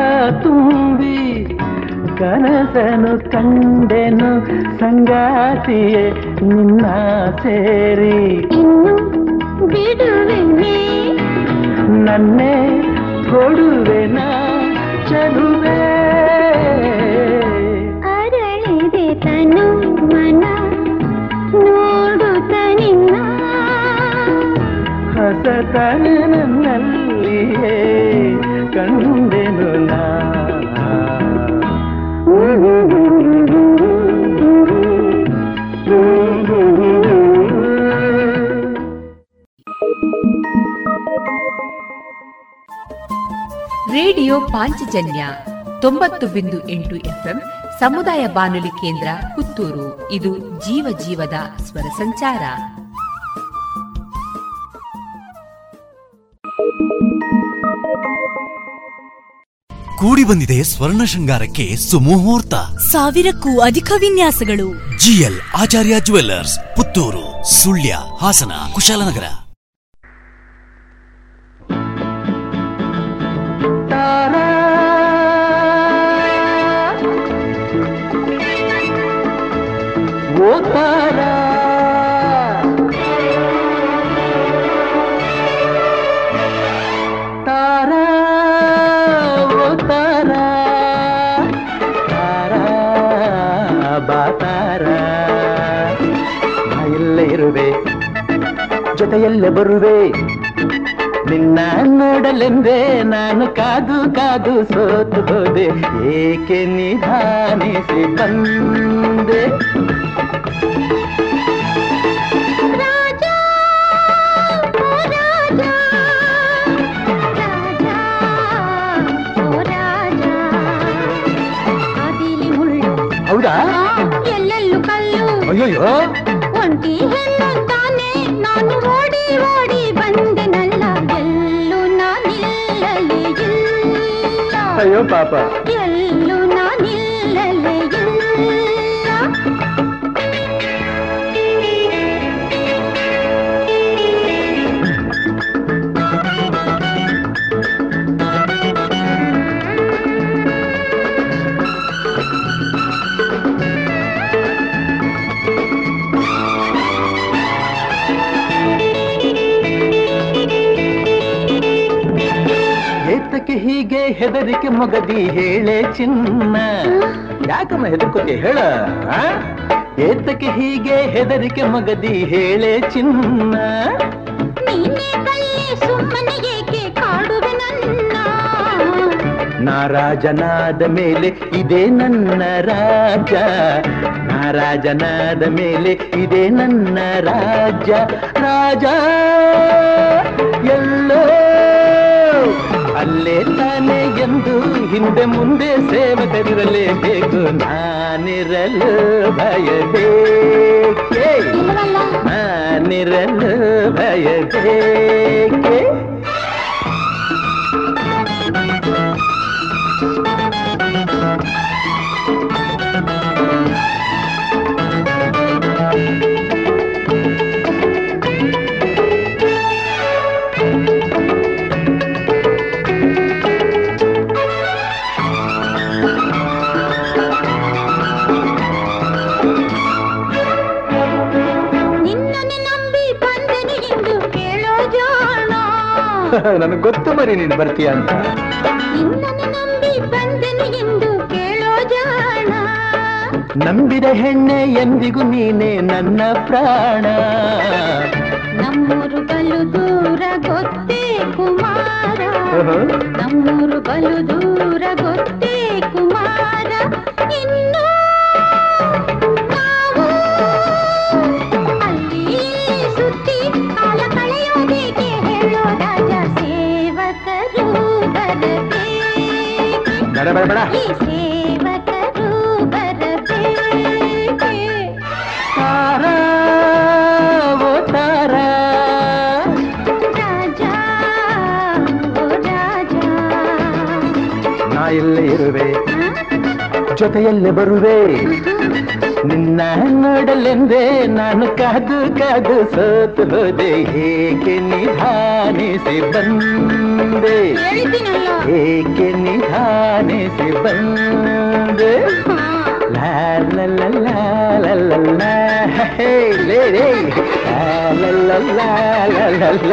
ತುಂಬಿ ಕನಸನು ಕಂಡೆನು ಸಂಗಾತಿಯೇ ನಿನ್ನ ಸೇರಿ ಬಿಡುವೆನೆ ನನ್ನೇ ಕೊಡುವೆನ ಚಲುವೆ ಅರಳಿದೆ ತನು ಮನ ನೋಡುತ್ತ ನಿನ್ನ ಹೊಸತನ ನನ್ನಲ್ಲಿಯೇ ರೇಡಿಯೋ ಪಾಂಚಜನ್ಯ ತೊಂಬತ್ತು ಬಿಂದು ಎಂಟು ಎಫ್ಎಂ ಸಮುದಾಯ ಬಾನುಲಿ ಕೇಂದ್ರ ಪುತ್ತೂರು. ಇದು ಜೀವ ಜೀವದ ಸ್ವರ ಸಂಚಾರ. ಕೂಡಿ ಬಂದಿದೆ ಸ್ವರ್ಣ ಶೃಂಗಾರಕ್ಕೆ ಸುಮುಹೂರ್ತ. ಸಾವಿರಕ್ಕೂ ಅಧಿಕ ವಿನ್ಯಾಸಗಳು. GL Acharya jewellers Puttur Sullia Hassan Kushalnagar. ಜೊತೆಯಲ್ಲೇ ಬರುವೆ ನಿನ್ನ ನೋಡಲೆಂದೇ ನಾನು ಕಾದು ಕಾದು ಸೋತು ಹೋದೆ ಏಕೆ ನಿಧಾನಿಸಿ ಬಂದೆ ಅದಿಲಿ ಮುಳ್ಳು ಹೌದಾ ಎಲ್ಲೆಲ್ಲೂ ಕಲ್ಲು ಅಯ್ಯೋಯ್ಯೋ ಒಂಟಿ ಹೆಣ್ಣಂತಾನೆ ನಾನು ಓಡಿ ಓಡಿ ಬಂದೆನಲ್ಲ ಎಲ್ಲೂ ನಾನಿಲ್ಲಲೇ ಇಲ್ಲ. ಅಯ್ಯೋ ಪಾಪ. ಏತಕ್ಕೆ ಹೀಗೆ ಹೆದರಿಕೆ ಮಗದಿ ಹೇಳೆ ಚಿನ್ನ. ಯಾಕಮ್ಮ ಹೆದರ್ಕೋತಿ ಹೇಳ? ಏತಕ್ಕೆ ಹೀಗೆ ಹೆದರಿಕೆ ಮಗದಿ ಹೇಳೆ ಚಿನ್ನ. ನಾರಾಜನಾದ ಮೇಲೆ ಇದೇ ನನ್ನ ರಾಜ ನಾರಾಜನಾದ ಮೇಲೆ ಇದೇ ನನ್ನ ರಾಜ ರಾಜ! ಅಲ್ಲೇ ತಾನೆ ಎಂದು ಹಿಂದೆ ಮುಂದೆ ಸೇವಕರಿರಲೇಬೇಕು ನಾನಿರಲು ಭಯಬೇಕೆ ನಾನಿರಲು ಭಯಬೇಕೆ ನನಗೆ ಗೊತ್ತು ಮರಿ ನೀನು ಬರ್ತೀಯ ಅಂತ. ನಿನ್ನನ್ನೇ ನಂಬಿ ಬಂದೆನು ಎಂದು ಕೇಳೋ ಜಾಣ. ನಂಬಿದ ಹೆಣ್ಣೆ ಎಂದಿಗೂ ನೀನೇ ನನ್ನ ಪ್ರಾಣ. ನಮ್ಮೂರು ಬಲು ದೂರ ಗೊತ್ತೇ ಕುಮಾರ. ನಮ್ಮೂರು ಬಲು ದೂರ ಬೇಡ ಬೇಡ ಬೇಡ ಈ ಸೇವಕರು ನಿನ್ನ ನೋಡಲೆಂದೇ ನಾನು ಕಾದು ಕಾದು ಸೋತು ಹೋದೆ ಹೇಗೆ ನಿಧಾನಿಸಿ ಬಂದೆ ಹೇಗೆ ನಿಧಾನಿಸಿ ಬಂದೆ ಲಾಲ ಲಾಲ ಲಾಲ ಲಾಲ ಲಾಲ